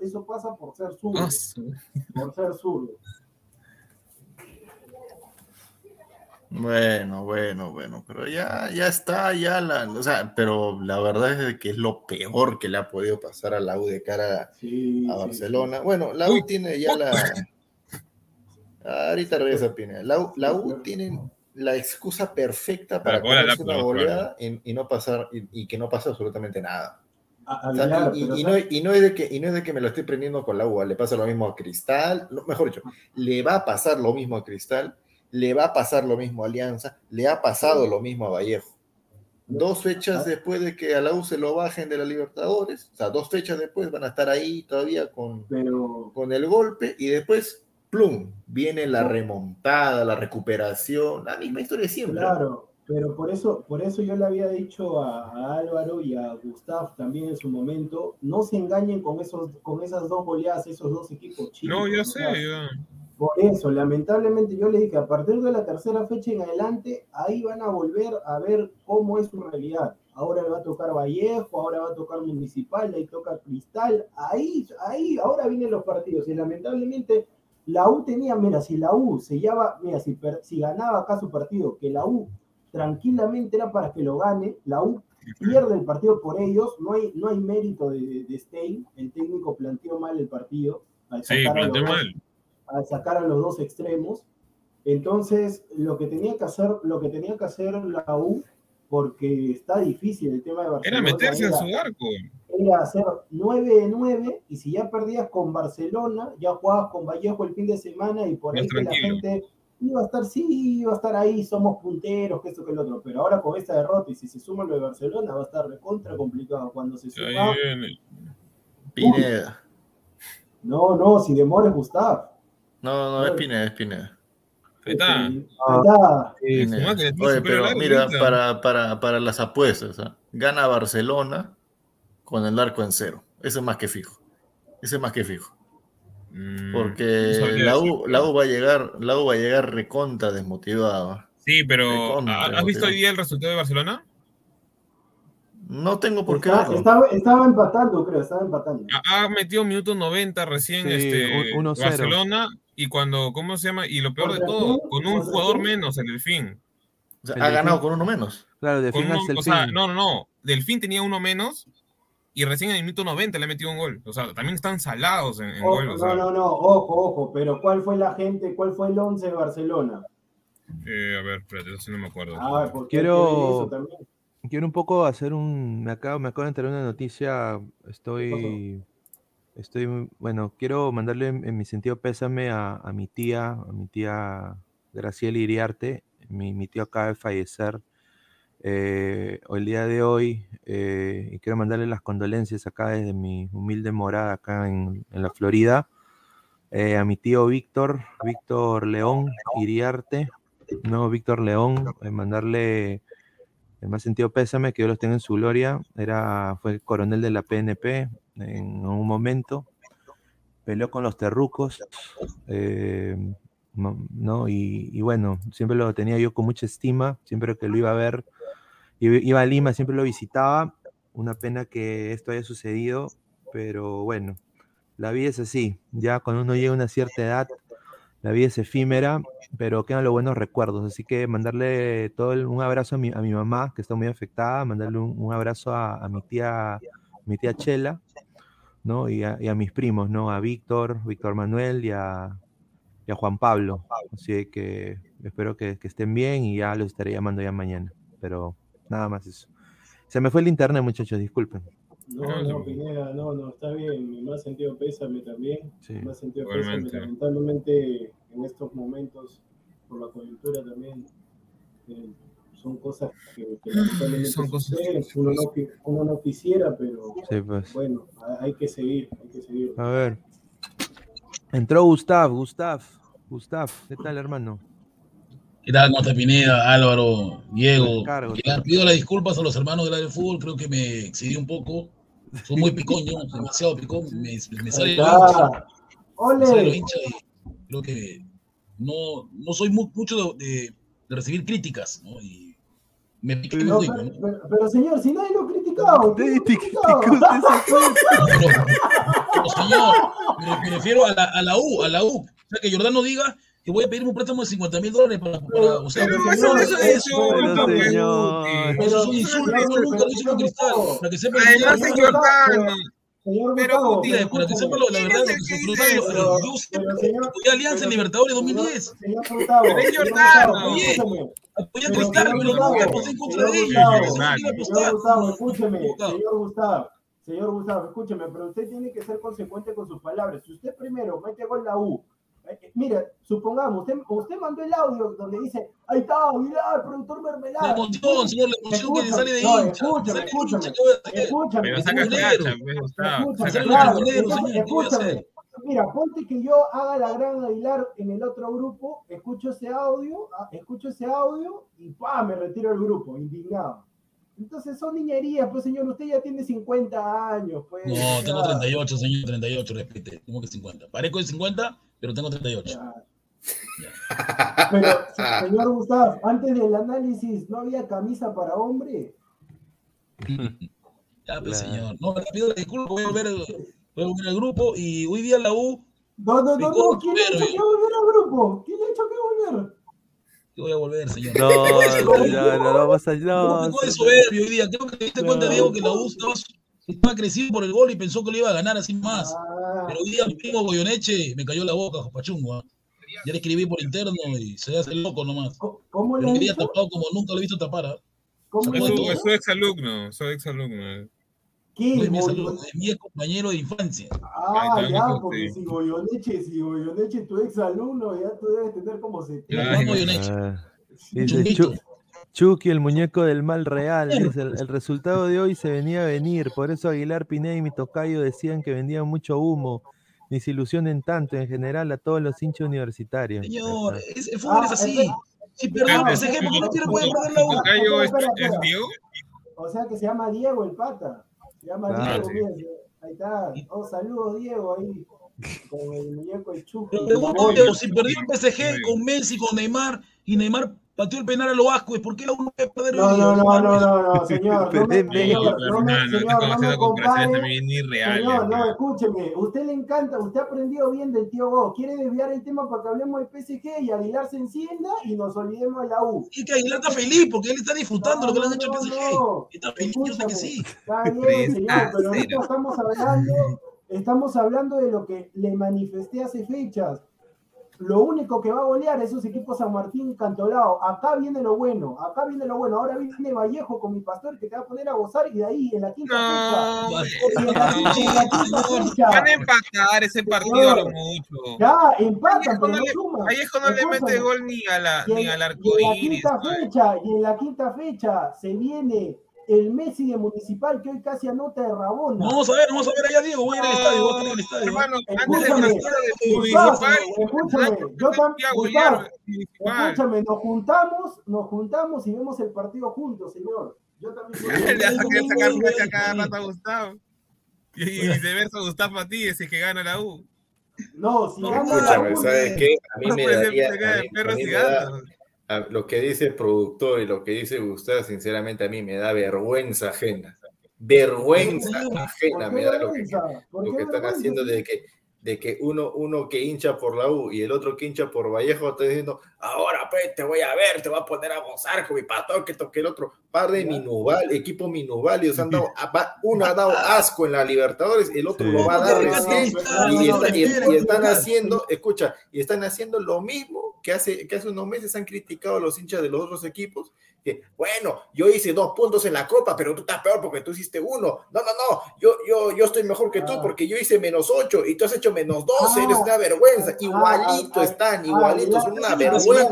eso pasa por ser zurdo. Ah, por ser zurdo. Bueno, bueno, bueno, pero ya, ya está, ya la, o sea, pero la verdad es que es lo peor que le ha podido pasar a la U de cara a, Barcelona. Bueno, la U tiene ya la. Ahorita regresa Pineda. La, la U tiene la excusa perfecta para, para una goleada y, no pasar, y, que no pasa absolutamente nada. y, no, es de que, y no es de que me lo estoy prendiendo con la uva, le pasa lo mismo a Cristal, mejor dicho, le va a pasar lo mismo a Cristal, le va a pasar lo mismo a Alianza, le ha pasado lo mismo a Vallejo. Dos fechas después de que a la U se lo bajen de la Libertadores, o sea, dos fechas después van a estar ahí todavía con, con el golpe y después plum, viene la remontada, la recuperación, la misma historia de siempre. Claro, pero por eso, por eso yo le había dicho a, Álvaro y a Gustav también en su momento, no se engañen con esos, con esas dos goleadas, esos dos equipos chicos. No, yo sé, Por eso, lamentablemente yo le dije, a partir de la tercera fecha en adelante, ahí van a volver a ver cómo es su realidad. Ahora le va a tocar Vallejo, ahora va a tocar Municipal, ahí toca Cristal, ahí, ahí, ahora vienen los partidos. Y lamentablemente la U tenía, mira, si la U se lleva, mira, si, si ganaba acá su partido, que la U tranquilamente era para que lo gane, la U pierde el partido por ellos, no hay, no hay mérito de, de Stein, el técnico planteó mal el partido, al sacar, a los al sacar a los dos extremos, entonces lo que tenía que hacer, lo que tenía que hacer la U, porque está difícil el tema de Barcelona. Era meterse en su arco era hacer 9 de 9 y si ya perdías con Barcelona, ya jugabas con Vallejo el fin de semana y por ahí que la gente iba a estar, sí, iba a estar ahí, somos punteros, que eso que el otro, pero ahora con esta derrota y si se suma lo de Barcelona va a estar recontra complicado cuando se suma. Pineda. No, no, si demora es Gustavo. No, no, es Pineda, es Pineda. está. Ah, Oye, pero mira, para, para, para las apuestas, ¿ah? gana Barcelona con el arco en cero. Eso es más que fijo. Eso es más que fijo. Mm, Porque la U, la U va a llegar, la U va a llegar recontra desmotivada. Sí, pero ¿has visto hoy día el resultado de Barcelona? No tengo por qué. Estaba, estaba, empatando, creo, estaba empatando. Ha, metido minuto 90 recién este, Barcelona y cuando, ¿cómo se llama? Y lo peor de todo, con un jugador menos en el fin. O sea, ha ganado con uno menos. Claro, de fin o sea, no, no, no. Delfín tenía uno menos y recién en el minuto 90 le ha metido un gol. O sea, también están salados en, gol. No, no, no, ojo, ojo, pero ¿cuál fue la gente, cuál fue el 11 de Barcelona? Eh, a ver, espérate, eso no me acuerdo. Ah, quiero, quiero un poco hacer un, me acabo, me acabo de enterar una noticia, estoy, estoy, bueno, quiero mandarle en, mi sentido pésame a, mi tía, a mi tía Graciela Iriarte, mi, mi tío acaba de fallecer eh, el día de hoy, eh, y quiero mandarle las condolencias acá desde mi humilde morada acá en, la Florida, eh, a mi tío Víctor, Víctor León Iriarte, no Víctor León, mandarle el más sentido pésame, que yo los tenga en su gloria, era, fue coronel de la PNP en un momento, peleó con los terrucos, ¿no? Y, y, bueno, siempre lo tenía yo con mucha estima, siempre que lo iba a ver, Iba a Lima, siempre lo visitaba. Una pena que esto haya sucedido, pero bueno, la vida es así. Ya cuando uno llega a una cierta edad, la vida es efímera, pero quedan los buenos recuerdos. Así que mandarle todo un abrazo a mi, a mi mamá, que está muy afectada, mandarle un, abrazo a, mi tía, mi tía Chela, ¿no? Y a, mis primos, ¿no? A Víctor, Víctor Manuel y a, Juan Pablo. Así que espero que, que, estén bien y ya los estaré llamando ya mañana. Pero Nada más eso. Se me fue el internet, muchachos, disculpen. No, no, Pineda, no, no, está bien. Mi más sentido pésame también. Sí, más sentido pésame. Lamentablemente, en estos momentos, por la coyuntura también, eh, son cosas que, lamentablemente son cosas uno, no, uno, no, quisiera, pero sí, pues. bueno, hay que seguir, hay que seguir. A ver. Entró Gustav, Gustav, Gustav, ¿qué tal, hermano? ¿Qué tal, Nota Pineda, Álvaro, Diego? pido las disculpas a los hermanos del área de fútbol, creo que me excedí un poco. Soy muy picón, yo, demasiado picón. Me, me sale lo hincha. Me sale lo hincha y creo que no, no soy mucho de, de, recibir críticas, ¿no? Y me piqué pero, muy pero, pero, pero, señor, si nadie lo ha criticado. Usted criticado. pero, señor, me, refiero a la, a la U, a la U. O sea, que Jordán no diga que voy a pedir un préstamo de 50 mil dólares para, para o sea, pero, eso, no, eso, eso, eso, es un insulto, yo nunca lo hice con Cristal, para que sepa Señor pero para que sepa la verdad, lo que se yo siempre apoyé Alianza en Libertadores 2010. Señor. Apoyé a Cristal, pero nunca aposté en contra de ellos. Señor Gustavo, escúcheme, señor Gustavo. Señor Gustavo, escúcheme, pero usted tiene que ser consecuente con sus palabras. Si usted primero mete gol la U, Mira, supongamos, usted, usted mandó el audio donde dice, ahí está, Aguilar, productor mermelada. La emoción, señor, la emoción que le sale de hincha. Escúchame, escúchame, escúchame. Saca Escúchame, Mira, ponte que yo haga la gran Aguilar en el otro grupo, escucho ese audio, ah, escucho ese audio y pa, me retiro del grupo, indignado. Entonces son niñerías, pues señor, usted ya tiene 50 años, pues. No, tengo 38, señor, 38, respete. ¿Cómo que 50? Parezco de 50, pero tengo 38. Pero, señor Gustavo, antes del análisis, ¿no había camisa para hombre? ya, pues, señor. No, me pido disculpas, voy a volver, voy a volver al grupo y hoy día la U. No, no, no, no. ¿quién le ha hecho que volver al grupo? ¿Quién le ha hecho que volver? Voy a volver, señor. No, no, no, no, no vas a. No, no, de soberbio hoy día. Creo que te diste cuenta, Diego, que la U estaba crecido por el gol y pensó que lo iba a ganar así más. Ah. Pero hoy día mi primo Goyoneche me cayó la boca, Jopachungo. ¿ah? Ya le escribí por interno y se hace loco nomás. ¿Cómo le había tapado como nunca lo he visto tapar. ¿ah? ¿Cómo su, exalumno, soy exalumno. ¿Qué? Es mi, es mi compañero de infancia. Ah, ya, porque si Goyoneche, si Goyoneche tu exalumno, ya tú debes tener como se. Chucky, el muñeco del mal real. Dice, el, resultado de hoy se venía a venir. Por eso Aguilar Pineda y mi tocayo decían que vendían mucho humo. Ni se ilusionen tanto en general a todos los hinchas universitarios. Señor, el fútbol es así. Si perdón, ese porque no quiere poder perder la tocayo es, Diego? O sea que se llama Diego el pata. Llama Diego. Ahí está. Oh, saludos, Diego, ahí. Con el muñeco de Chucky. Pero si perdió el PSG con Messi, con Neymar, y Neymar pateó el penal a lo vasco, ¿por qué la uno puede perder no, no, no, no, no, no, señor, no me, señor, no me, señor, no me compare, señor, no, escúcheme, usted le encanta, usted ha aprendido bien del tío Go, quiere desviar el tema para que hablemos del PSG y Aguilar se encienda y nos olvidemos de la U. Y que Aguilar está feliz porque él está disfrutando lo que le han hecho al PSG, está feliz, yo sé que sí. Está bien, señor, pero ahorita estamos hablando, estamos hablando de lo que le manifesté hace fechas, lo único que va a golear es esos equipos San Martín Cantolao. Acá viene lo bueno, acá viene lo bueno. Ahora viene Vallejo con mi pastor que te va a poner a gozar y de ahí en la quinta fecha. Van a empatar ese partido a lo mucho. Ya, empatan, pero no, suma. Vallejo no le mete gol ni, a la, ni al arco y en la quinta fecha, y en la quinta fecha se viene el Messi de Municipal que hoy casi anota de Rabona. vamos a ver, vamos a ver allá, Diego. Voy a ir al estadio, voy a en el estadio. Hermano, antes de de Municipal, escúchame, yo también, escúchame, nos juntamos, nos juntamos y vemos el partido juntos, señor. Yo también. Le sacar fecha cada rato a Gustavo. Y viceversa, Gustavo a ti, ese que gana la U. No, si gana la U. ¿sabes qué? A mí me daría. Lo que dice el productor y lo que dice Gustavo, sinceramente a mí me da vergüenza ajena. Vergüenza ajena me da lo que, lo que están haciendo de que de que uno, uno que hincha por la U y el otro que hincha por Vallejo está diciendo, ahora pues te voy a ver, te voy a poner a gozar con mi pastor, que toque el otro, par de minubal, equipo minuval, han dado, uno ha dado asco en la Libertadores, el otro lo va a dar recién, y, están haciendo, escucha, y están haciendo lo mismo que hace, que hace unos meses han criticado a los hinchas de los otros equipos, que bueno, yo hice dos puntos en la copa, pero tú estás peor porque tú hiciste uno. No, no, no, yo, yo, yo estoy mejor que tú ah. porque yo hice menos 8 y tú has hecho menos 12, eres una vergüenza. Igualito están, igualitos, son una vergüenza.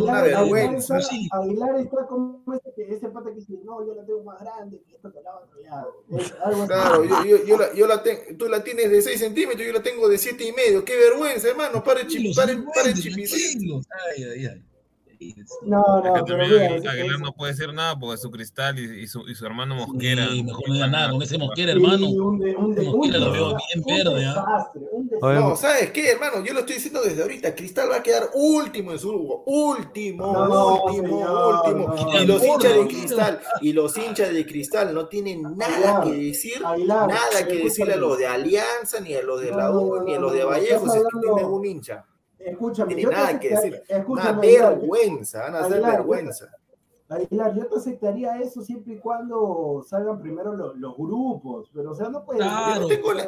Una vergüenza. Aguilar está como ese pata que dice, no, yo la tengo más grande que esto te la va a Claro, yo, yo, yo, la, yo la tengo, tú la tienes de 6 centímetros, yo la tengo de 7 y medio. Qué vergüenza, hermano, pare, pare, pare, Ay, No, no, pero Aguilar no puede decir nada porque su cristal y, su, y su, hermano Mosquera. Sí, mejor no diga nada con ese Mosquera, hermano. un, Mosquera lo veo bien verde. ¿ah? No, ¿sabes qué, hermano? Yo lo estoy diciendo desde ahorita. Cristal va a quedar último en su grupo. Último, último, último. Y los hinchas de Cristal, y los hinchas de Cristal no tienen nada que decir, nada que decirle a los de Alianza, ni a los de la U, ni a los de Vallejo, si es que tienen un hincha. Escúchame, yo nada que decir. Una vergüenza, van a hacer vergüenza. Aguilar, yo te aceptaría eso siempre y cuando salgan primero los, los grupos, pero o sea, no puede yo no tengo la,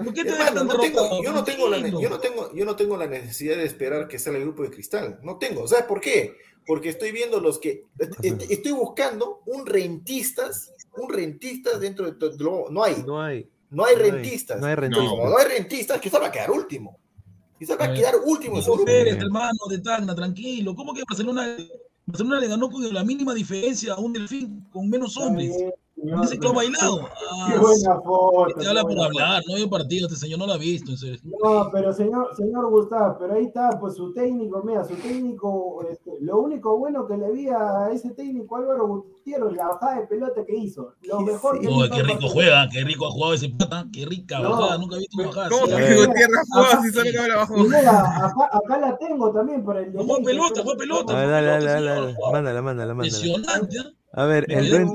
yo no tengo la, yo no tengo, yo no tengo la necesidad de esperar que salga el grupo de cristal, no tengo, ¿sabes por qué? Porque estoy viendo los que, estoy buscando un rentistas, un rentistas dentro de todo, no hay, no hay, no hay rentistas, no hay rentistas, no, hay rentistas, que se va a quedar último. Y se va a quedar último en su grupo. hermano de Tacna, tranquilo. ¿Cómo que Barcelona, Barcelona le ganó con la mínima diferencia a un delfín con menos hombres? Ha bailado. Ah, Qué buena foto. Te habla por hablar, no hay partido, este señor no lo ha visto. No, pero señor, señor Gustavo, pero ahí está, pues su técnico, mira, su técnico, este, lo único bueno que le vi a ese técnico Álvaro Gutiérrez, la bajada de pelota que hizo. Lo mejor que Qué rico juega, qué rico ha jugado ese pata, qué rica bajada, nunca he visto una bajada. ¿Cómo que Gutiérrez juega si sale que la bajó? Acá, acá la tengo también por el Jugó pelota, jugó pelota. Dale, dale, dale, mándala, mándala, mándala. Impresionante, ¿eh? A ver, el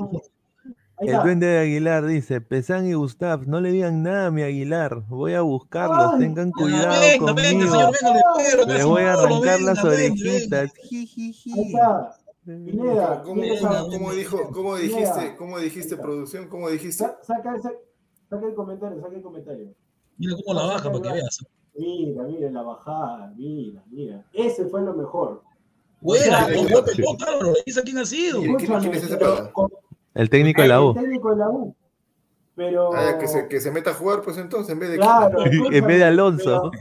el duende de Aguilar dice, Pesán y Gustav, no le digan nada a mi Aguilar, voy a buscarlos, tengan cuidado conmigo. Venga, señor, le voy a arrancar las orejitas. ¿Cómo, dijo, cómo dijiste, cómo dijiste producción? ¿Cómo dijiste? Saca, el comentario, saca el comentario. Mira cómo la baja para que veas. Mira, mira la bajada, mira, mira. Ese fue lo mejor. Buena, con pelota, bro. ¿Esa quién ha sido? ¿Quién es ese el técnico de la U. El técnico de la U. Pero... Ah, que, se, que se meta a jugar, pues entonces, en vez de. Claro, en vez de Alonso.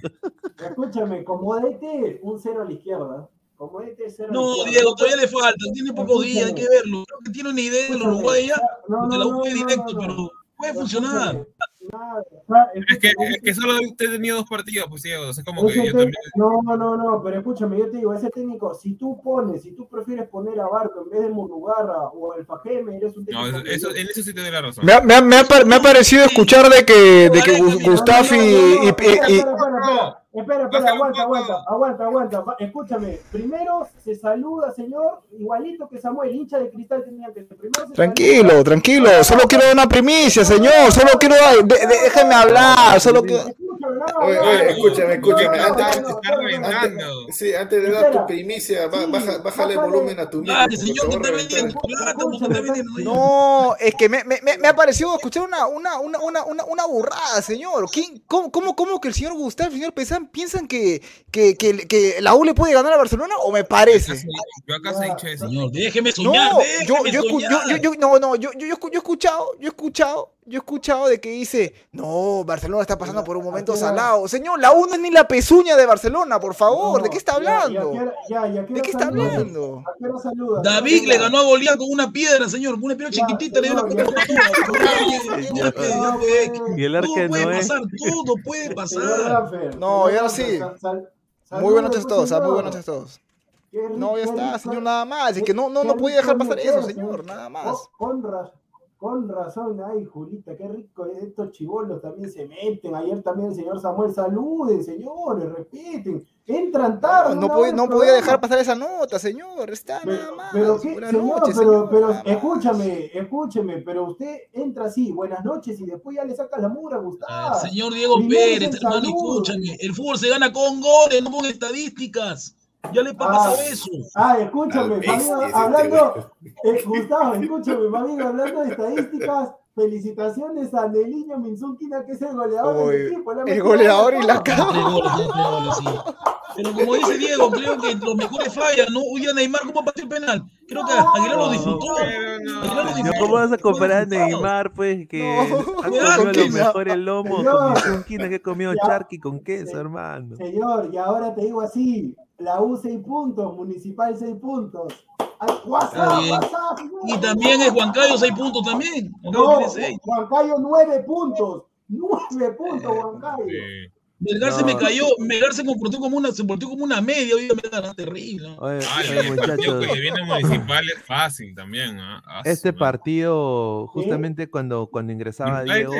escúchame, como DT, un cero a la izquierda. Como DT, cero No, Diego, todavía le falta. Tiene pocos días, hay que verlo. Creo que tiene una idea de los Uruguay ya. No, no, de la U directo, pero puede funcionar. Es que, es que solo usted tenido dos partidos, pues Diego. O sea, como que yo también... No, no, no, pero escúchame, yo te digo, ese técnico, si tú pones, si tú prefieres poner a Barco en vez de Murugarra o al Fajeme, eres un técnico. No, eso, en eso sí te doy la razón. Me ha, me ha, me ha, parecido escuchar de que, de que Gustafi y, y, Espera, espera, aguanta, aguanta, aguanta, aguanta. Escúchame, primero se saluda, señor, igualito que Samuel, hincha de cristal tenía que. Primero tranquilo, tranquilo, solo quiero una primicia, señor, solo quiero, déjeme hablar, solo quiero... escúchame, escúchame, antes, de dar tu primicia, baja, bájale el volumen a tu No, es que me, me, me, ha parecido escuchar una, una, una, una, una burrada, señor. ¿Quién, cómo, cómo, cómo que el señor Gustavo, el señor Pesán piensan que, que, que, que, la U le puede ganar a Barcelona o me parece. Yo acá he dicho eso. Señor, déjeme soñar. No, yo, yo, yo, yo, no, no, yo, yo, yo, he escuchado, yo he escuchado, yo he escuchado de que dice, no, Barcelona está pasando por un momento salado. Señor, la U no es ni la pezuña de Barcelona, por favor, ¿de qué está hablando? ¿De qué está hablando? David le ganó a Goliat con una piedra, señor, con una piedra chiquitita le dio una Y el arque no puede pasar, todo puede pasar. No, y ahora sí. Muy buenas noches a todos, muy buenas noches a todos. No, ya está, señor, nada más. Y que no, no, no podía dejar pasar eso, señor, nada más. Con razón, ay, Julita, qué rico, estos chivolos también se meten. Ayer también el señor Samuel, saluden, señores, repiten. Entran tarde. No, no, podía dejar pasar esa nota, señor, está nada más. Pero, señor, pero, pero escúchame, escúcheme, pero usted entra así, buenas noches, y después ya le saca la mura a Gustavo. señor Diego Pérez, hermano, escúchame, el fútbol se gana con goles, no con estadísticas. Ya le pasa ah, eso. Ah, escúchame, hablando, eh, Gustavo, escúchame, amigo, hablando de estadísticas, felicitaciones a Neliño Minzunquina, que es el goleador del equipo. El goleador y la cara. Pero como dice Diego, creo que los mejores fallan, ¿no? Uy, Neymar, ¿cómo pateó el penal? Creo que Aguilar lo disfrutó. No, ¿Cómo vas a comparar a Neymar, pues, que ha comido los mejores lomos con Minzunquina que comido charqui con queso, hermano? Señor, y ahora te digo así, la U 6 puntos, Municipal 6 puntos. y también es Juancayo 6 puntos también. No, Juancayo 9 puntos. 9 puntos, Juancayo. Melgar se me cayó, Melgar se comportó como una, se comportó como una media, hoy me terrible. Oye, el partido que viene municipal es fácil también. ¿ah? Este partido, justamente cuando, cuando ingresaba Diego,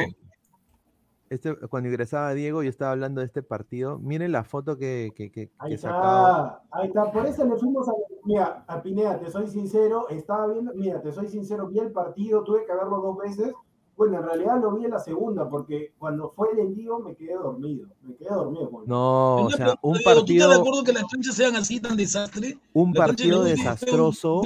este, cuando ingresaba Diego, yo estaba hablando de este partido. Miren la foto que, que, que, ahí está, Ahí está, por eso le fuimos a. Mira, a Pineda, te soy sincero, estaba viendo. Mira, te soy sincero, vi el partido, tuve que verlo dos veces. Bueno, en realidad lo vi en la segunda, porque cuando fue el envío me quedé dormido. Me quedé dormido. No, o sea, un partido. ¿Tú estás de acuerdo que las canchas sean así tan desastre? Un partido desastroso.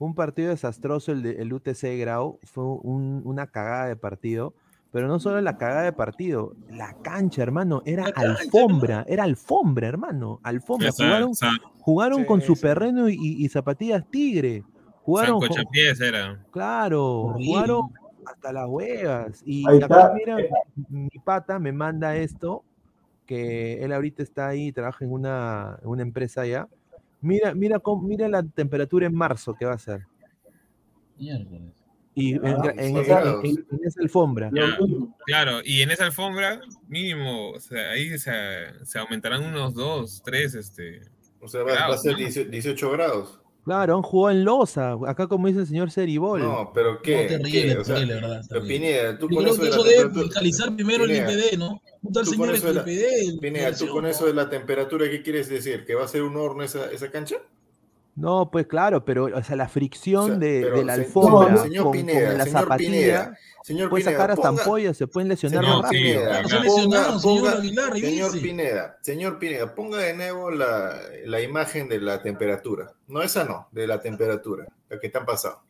Un, partido desastroso el, de, el UTC Grau. Fue un, una cagada de partido pero no solo la cagada de partido, la cancha, hermano, era alfombra, era alfombra, hermano, alfombra. Jugaron, jugaron con su perreno y, zapatillas tigre. Jugaron. Con, era. Claro, jugaron hasta las huevas. Y acá, mira, mi pata me manda esto, que él ahorita está ahí, trabaja en una, en una empresa allá. Mira, mira, mira la temperatura en marzo que va a ser. Miércoles. Y ah, en, esa alfombra. claro, y en esa alfombra, mínimo, o sea, ahí se, se aumentarán unos 2, 3, este. O sea, va, a ser 18 grados. Claro, han jugado en losa, acá como dice el señor Seribol. No, pero qué. No, terrible, ¿qué? O sea, terrible, ¿verdad? Pero Pineda, tú con eso, de eso debe fiscalizar primero el IPD, ¿no? Un tal señor el IPD. Pineda, tú con eso de la temperatura, ¿qué quieres decir? ¿Que va a ser un horno esa, esa cancha? No, pues claro, pero o sea, la fricción de, de, la alfombra no, señor con, Pineda, con la señor zapatilla Pineda, señor puede sacar hasta ampollas, se pueden lesionar señor más rápido. Pineda, ponga, ponga, Aguilar, señor Pineda, señor Pineda, ponga de nuevo la, la, imagen de la temperatura. No, esa no, de la temperatura, la que están pasando.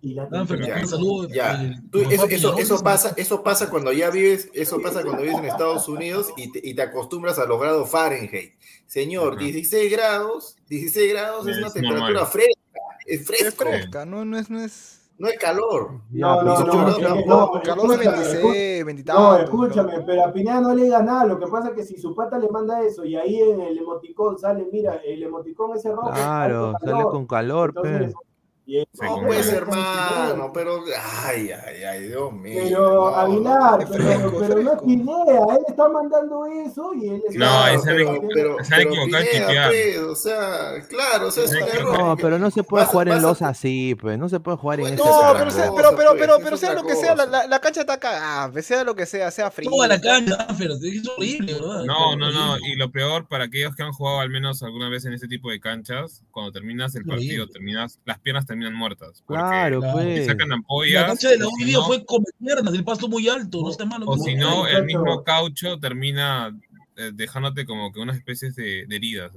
Y, la ya, salud, ya. Tú, eso, eso, eso, pasa, eso pasa cuando ya vives, eso pasa cuando vives en Estados Unidos y te, y te acostumbras a los grados Fahrenheit. Señor, 16 grados, 16 grados es, una temperatura fresca, es fresco. Es fresca, no, no es, no es. No es calor. No, no, no, no, calor de 26, 20 No, escúchame, pero a Pineda no le diga nada. Lo que pasa es que si su pata le manda eso y ahí en el emoticón sale, mira, el emoticón ese rojo. Claro, sale con calor, pero. No, pues hermano, pero ay, ay, ay, Dios mío. Pero no, Aguilar, pero, pero, no es idea, él está mandando eso y él está No, es pero, pero, pero Pineda, pues, o sea, claro, o sea, es un error. No, pero no se puede jugar en los así, pues, no se puede jugar en No, pero, sea, pero, pero, pero, pero sea lo que sea, la, la, cancha está acá, sea lo que sea, sea frío. Toda la cancha, pero es horrible, ¿verdad? No, no, no, y lo peor para aquellos que han jugado al menos alguna vez en ese tipo de canchas, cuando terminas el partido, terminas, las piernas terminan muertas. Claro, pues. Sacan ampollas. La cancha de la Ovidio no, fue con piernas, el pasto muy alto, no está malo. O si no, el mismo caucho termina eh, dejándote como que unas especies de, de heridas.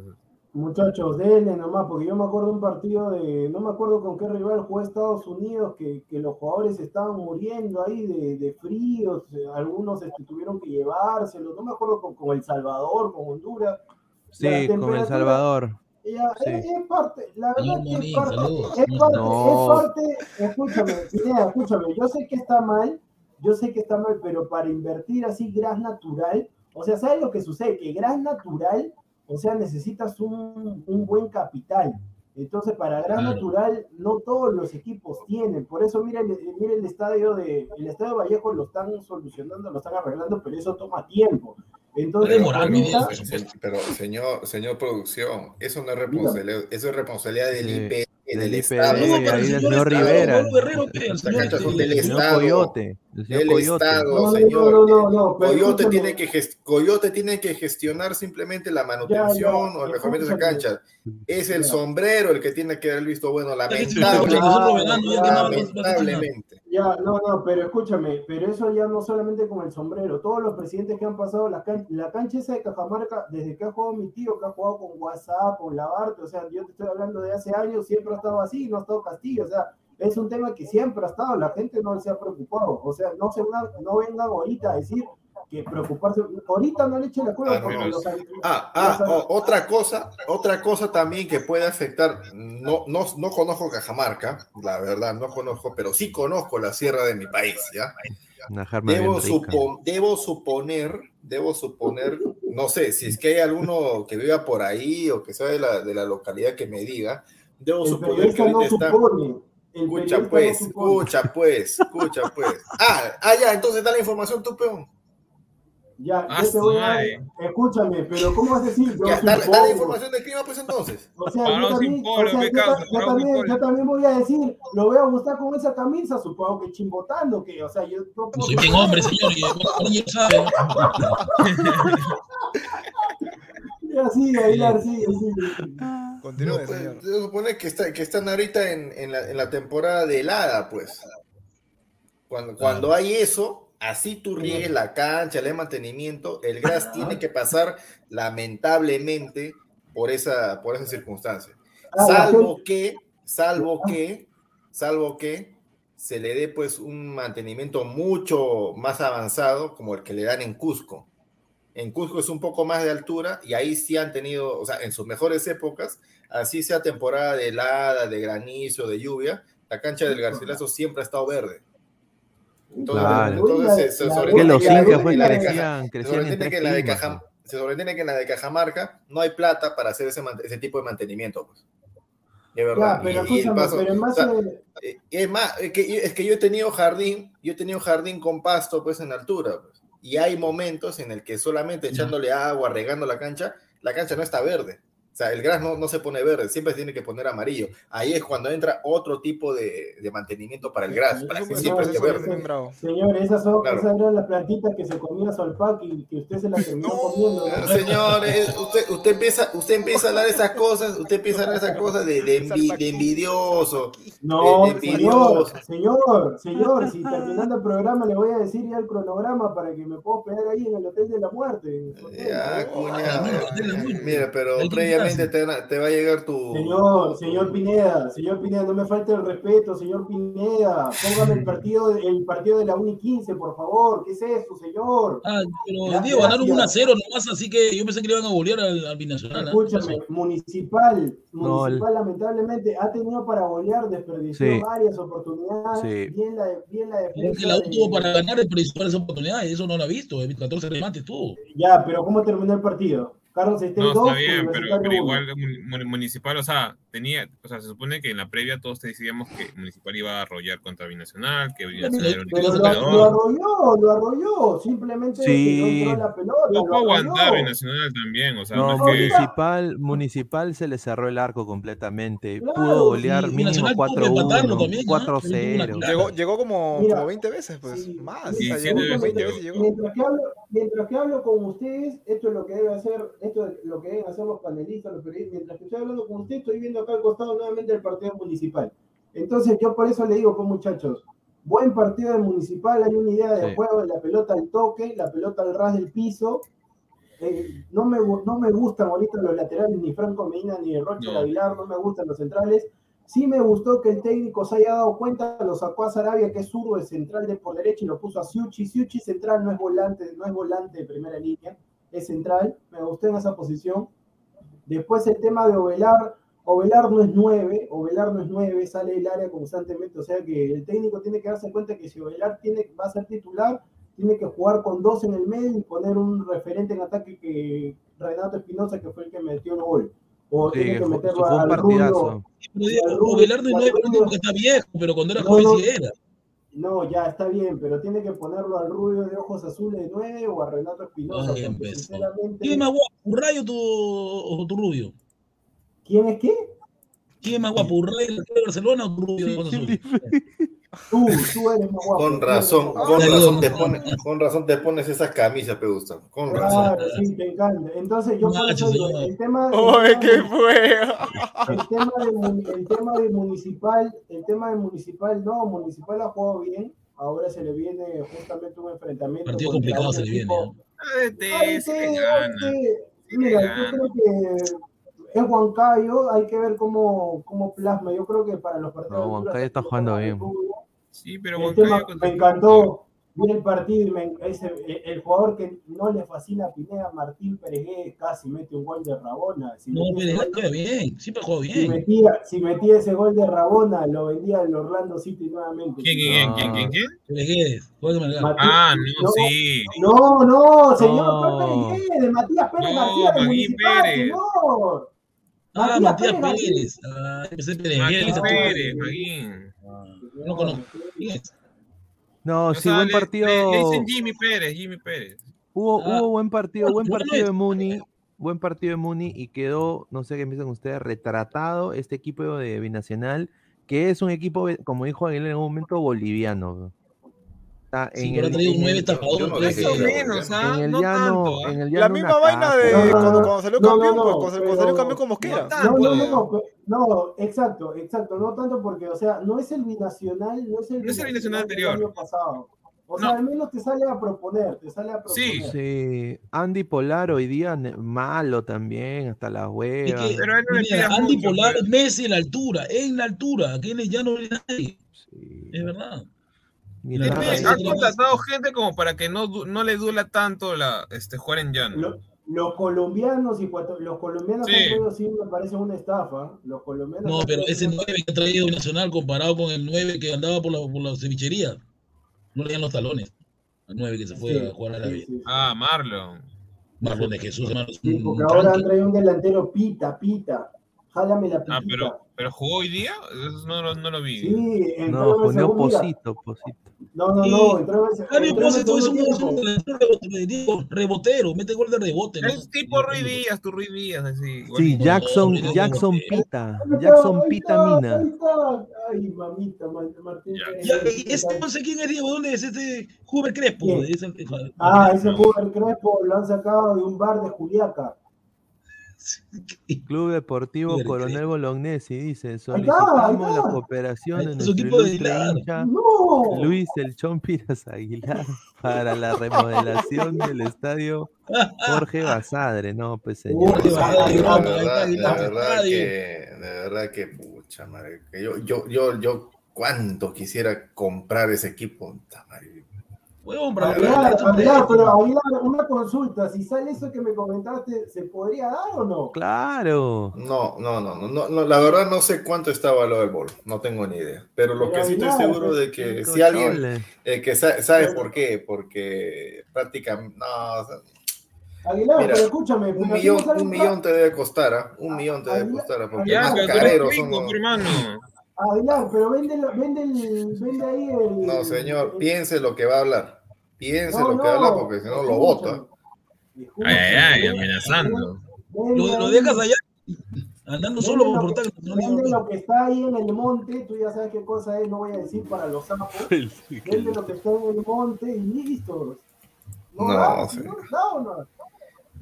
Muchachos, denle nomás, porque yo me acuerdo un partido de, no me acuerdo con qué rival jugó Estados Unidos, que, que los jugadores estaban muriendo ahí de, de fríos, algunos este, tuvieron que llevárselos, no me acuerdo con, con El Salvador, con Honduras. Sí, con El Salvador. Ya, sí. es, es, parte, la verdad que es parte, es parte, no. es parte, escúchame, Pineda, escúchame, yo sé que está mal, yo sé que está mal, pero para invertir así gas natural, o sea, ¿sabes lo que sucede? Que gas natural, o sea, necesitas un, un buen capital. Entonces, para Gran claro. Natural, no todos los equipos tienen. Por eso, mira, mira el estadio de el estadio de Vallejo lo están solucionando, lo están arreglando, pero eso toma tiempo. Entonces, pero, ahorita... pero, señor, señor producción, eso no es responsabilidad, eso es responsabilidad del IP, del, del Estado. ahí del señor Rivera. Canchas son del Estado. Coyote. Del Estado, señor. No, no, no, Coyote, tiene que Coyote tiene que gestionar simplemente la manutención ya, ya, o el mejoramiento de esa cancha. Es el sombrero el que tiene que haber visto bueno, lamentable, lamentablemente. Ya, no, no, pero escúchame, pero eso ya no solamente con el sombrero, todos los presidentes que han pasado la, can la cancha esa de Cajamarca, desde que ha jugado mi tío, que ha jugado con WhatsApp, con Lavarte, o sea, yo te estoy hablando de hace años, siempre ha estado así, no ha estado Castillo, o sea, es un tema que siempre ha estado, la gente no se ha preocupado. O sea, no, se no vengan ahorita a decir que preocuparse. Ahorita no le echen la culpa ah, ah, ah otra cosa, otra cosa también que puede afectar, no, no, no conozco Cajamarca, la verdad, no conozco, pero sí conozco la sierra de mi país, ¿ya? Debo, debo suponer, debo suponer, no sé, si es que hay alguno que viva por ahí o que sea de la, de la localidad que me diga, debo suponer que ahorita está... Escucha pues, escucha pues, escucha pues. Ah, ah, ya, entonces da la información tú, peón. Ya, yo te voy a escúchame, pero ¿cómo vas a decir? Yo ya, dale, dale información de clima, pues entonces. O sea, yo también, yo, también, voy a decir, lo voy a gustar con esa camisa, supongo que chimbotando, que, o sea, yo. yo Soy bien hombre, señor, y yo sabe. ya sigue, Aguilar, sigue, sigue. Continúe, no, pues, señor. Se supone que, está, que están ahorita en, en, la, en la temporada de helada, pues. Cuando, cuando hay eso, así tú riegues la cancha, el mantenimiento, el gas tiene que pasar lamentablemente por esa, por esa circunstancia. Ah, salvo que, salvo que, salvo que se le dé pues un mantenimiento mucho más avanzado como el que le dan en Cusco. En Cusco es un poco más de altura y ahí sí han tenido, o sea, en sus mejores épocas, así sea temporada de helada, de granizo, de lluvia, la cancha del Garcilaso siempre ha estado verde. Entonces, entonces se, sobreentiende que la de Cajamarca no hay plata para hacer ese, ese tipo de mantenimiento. Pues. De verdad. pero es más, es que, es que yo he tenido jardín, yo he tenido jardín con pasto pues en altura. Pues, y hay momentos en el que solamente echándole agua, regando la cancha, la cancha no está verde. O sea, el gras no, no, se pone verde, siempre se tiene que poner amarillo. Ahí es cuando entra otro tipo de, de mantenimiento para el gras, para que siempre esté verde. Señor, esas, son, esas eran las plantitas que se comía Solpac y que usted se las terminó comiendo. Señor, usted, usted, empieza, usted empieza a hablar de esas cosas, usted empieza a hablar de esas cosas de, de, envidioso. No, Señor, señor, señor, si terminando el programa le voy a decir ya el cronograma para que me pueda pegar ahí en el Hotel de la Muerte. Ya, cuña, mira, pero previamente te, va a llegar tu. Señor, señor Pineda, señor Pineda, no me falte el respeto, señor Pineda. Póngame el partido, el partido de la Uni 15, por favor. ¿Qué es eso, señor? Ah, pero Diego, ganaron 1 a 0 nomás, así que yo pensé que le iban a golear al, al Binacional. ¿ah? Escúchame, Municipal, Municipal lamentablemente ha tenido para golear, desperdició varias oportunidades. Bien la, bien la defensa. Que la U tuvo para ganar, desperdició varias oportunidades, eso no lo ha visto. 14 remates tuvo. Ya, pero ¿cómo terminó el partido? Carlos no, está bien, pero, igual Municipal, o sea, tenía, o sea, se supone que en la previa todos te decíamos que Municipal iba a arrollar contra Binacional, que Binacional era un pero lo, lo, arrolló, lo arrolló, simplemente sí. no entró la pelota. Pudo aguantar Binacional también, o sea, no, Municipal, Municipal se le cerró el arco completamente, pudo golear mínimo 4-1, 4-0. Llegó, llegó como, como 20 veces, pues, más. Sí, o sea, llegó 20 veces llegó. Mientras que, hablo, mientras que hablo con ustedes, esto es lo que debe hacer esto es lo que deben hacer los panelistas, los periodistas. Mientras que estoy hablando con usted, estoy viendo acá al costado nuevamente el partido municipal. Entonces, yo por eso le digo, pues muchachos, buen partido de municipal, hay una idea de juego de la pelota al toque, la pelota al ras del piso. Eh, no, me, no me gustan ahorita los laterales, ni Franco Medina ni Rocha no. Aguilar, no me gustan los centrales. Sí me gustó que el técnico se haya dado cuenta, lo sacó a Sarabia, que es zurdo de central de por derecha, y lo puso a Siuchi. Siuchi central no es volante, no es volante de primera línea es central, me gustó en esa posición. Después el tema de Ovelar, Ovelar no es 9, Ovelar no es 9, sale del área constantemente, o sea que el técnico tiene que darse cuenta que si Ovelar tiene, va a ser titular, tiene que jugar con dos en el medio y poner un referente en ataque que Renato Espinosa, que fue el que metió el gol. O tiene que meterlo al Rubio. Ovelar no es 9 porque está viejo, pero cuando era joven sí era. No, ya está bien, pero tiene que ponerlo al rubio de ojos azules de nueve o a Renato Espinosa. Sinceramente... ¿Quién es más guapo, Urray o tu, o tu rubio? ¿Quién es qué? ¿Quién es más guapo, Urray de Barcelona o tu rubio de ojos azules? Tú, tú eres más guapo. Con razón, con razón, te pones, con razón te pones esas camisas, te gustan. Con razón. Claro, sí, te encanta. Entonces, yo por eso digo, el tema. ¡Oye, qué fue! El tema, de, el tema de municipal, el tema de municipal, no, municipal ha jugado bien. Ahora se le viene justamente un enfrentamiento. Partido complicado se le viene. Mira, yo creo que es Huancayo, hay que ver cómo, cómo plasma. Yo creo que para los partidos. No, Huancayo está jugando bien. Sí, pero. Me encantó vi el partido y el, jugador que no le fascina a Pineda, Martín Pérez casi mete un gol de Rabona. no, Pérez juega bien, siempre jugó bien. Si metía, si metía, ese gol de Rabona, lo vendía el Orlando City nuevamente. ¿Quién, quién, quién, quién, quién? Pérez Ah, no, sí. No, no, señor, no. Pérez de Matías Pérez no, García, de Pérez. señor. Ah, Matías Pérez. Ah, Pérez. Matías Pérez, Maguín. No conozco. No, sí, buen partido. Le, dicen Jimmy Pérez, Jimmy Pérez. Hubo, ah. hubo buen partido, buen partido de Muni, buen partido de Muni y quedó, no sé qué piensan ustedes, retratado este equipo de Binacional, que es un equipo, como dijo Aguilar en un momento, boliviano en el, La misma vaina de cuando, salió campeón, cuando, salió campeón con Mosquera. No, no, no, no, exacto, exacto, no tanto porque, o sea, no es el binacional, no es el, binacional, anterior. año pasado. O sea, al menos te sale a proponer, te sale a proponer. Sí, sí. Andy Polar hoy día malo también, hasta la hueva. Andy Polar es Messi en la altura, en la altura, aquí ya no hay nadie. Es verdad ha contratado gente como para que no, no le duela tanto la, este, jugar en llano. los colombianos y los colombianos sí. me parece una estafa. Los colombianos no, pero ese 9 que ha traído Nacional comparado con el 9 que andaba por la, por la cevichería. No le dan los talones. El 9 que se fue a jugar a la vida. ah, Marlon. Marlon de Jesús, hermano. porque ahora han traído un delantero pita, pita. Jálame la pita. Ah, pero, pero jugó hoy día? no, no, no lo vi. Sí, no, jugó Posito, Posito. No, no, no. Entró, Javi Pósito es un, rebotero, mete gol de rebote. ¿no? Es tipo Ruiz Díaz, tu Ruiz Díaz, así. Sí, Jackson, Jackson Pita. Jackson Pita Mina. Ay, mamita, Martín. ¿Y este no sé quién es Diego? ¿Dónde es este Huber Crespo? ah, ese Huber Crespo lo han sacado de un bar de Juliaca. Club Deportivo Coronel Bolognesi dice, solicitamos la cooperación de nuestro ilustre hincha Luis El Chompiras Aguilar para la remodelación del estadio Jorge Basadre, no, pues señor. De verdad, que, de verdad que, pucha madre, que yo, yo, yo, yo, cuánto quisiera comprar ese equipo, madre, pero una consulta, si sale eso que me comentaste, ¿se podría dar o no? Claro. No, no, no, no, no, la verdad no sé cuánto está valor del bol, no tengo ni idea. Pero lo que sí estoy seguro de que si alguien eh, que sabe, por qué, porque prácticamente no, Aguilar, pero escúchame. Un millón, un millón te debe costar, ¿ah? Un millón te debe costar, porque ya, careros son. Hermano. Aguilar, pero vende, vende, vende ahí el. No, señor, piense lo que va a hablar. Piense lo que habla porque si no lo vota. Ay, ay, ay, amenazando. Lo, lo dejas allá andando solo por portal. Vende lo que está ahí en el monte, tú ya sabes qué cosa es, no voy a decir para los sapos. Vende lo que está en el monte y listo. No, no, no, no,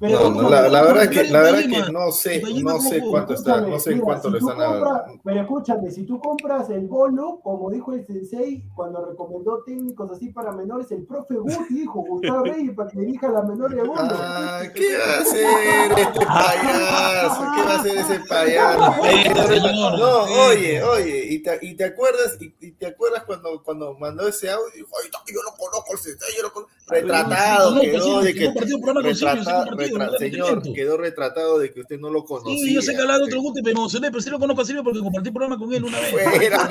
no no, la, la, verdad que, la verdad que no sé, no sé cuánto está, no sé cuánto le están dando. Pero escúchame, si tú compras el bolo, como dijo el sensei cuando recomendó técnicos así para menores, el profe Guti dijo, Gustavo Reyes, para que dirija a las menores de bolo. Ah, ¿qué va a hacer este payaso? ¿Qué va a hacer ese payaso? No, oye, oye, y te, y te acuerdas, y, te acuerdas cuando, cuando mandó ese audio, dijo, ay, yo lo conozco el sensei, yo lo conozco. Retratado, quedó de que retratado señor, quedó retratado de que usted no lo conocía. Sí, yo sé que hablaba de otro gusto, pero me emocioné, pero sí lo conozco a Silvio porque compartí programa con él una vez.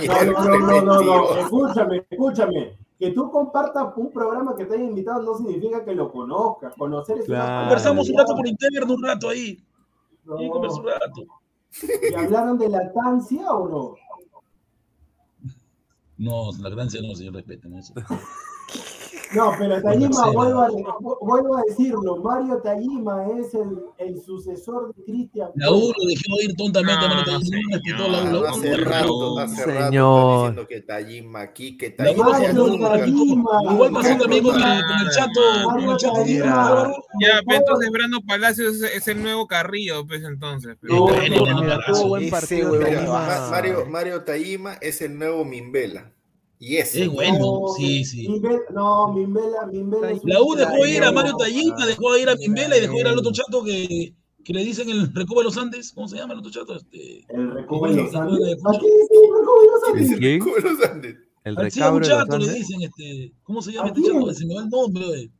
no, no, no, no, escúchame, escúchame. Que tú compartas un programa que te haya invitado no significa que lo conozcas. Conocer es Conversamos un rato por internet, un rato ahí. Y conversamos un rato. ¿Y hablaron de lactancia o no? No, lactancia no, señor, respeten eso. No, pero Tajima, vuelvo a, vuelvo a decirlo, Mario Tajima es el, el sucesor de Cristian. La U lo dejó ir tontamente, no, Mario Tajima no, no, Hace rato, hace señor. diciendo que Tajima aquí, que Tajima Igual pasó también con el, chato. Con el chato ya, pero entonces Brando Palacios es, el nuevo Carrillo, pues entonces. buen partido. Mario, Mario Tajima es el nuevo Mimbela. Y ese. Es bueno, sí, sí. no, Mimbela, Mimbela. La U dejó ir a Mario Tallita, dejó ir a Mimbela y dejó ir al otro chato que. que le dicen el Recoba de los Andes, ¿cómo se llama el otro chato? Este, el Recoba de los Andes. ¿Aquí dice el Recoba de los Andes? El Recoba de los Andes. El recabro de chato le dicen, este, ¿cómo se llama este chato? Se me va el nombre.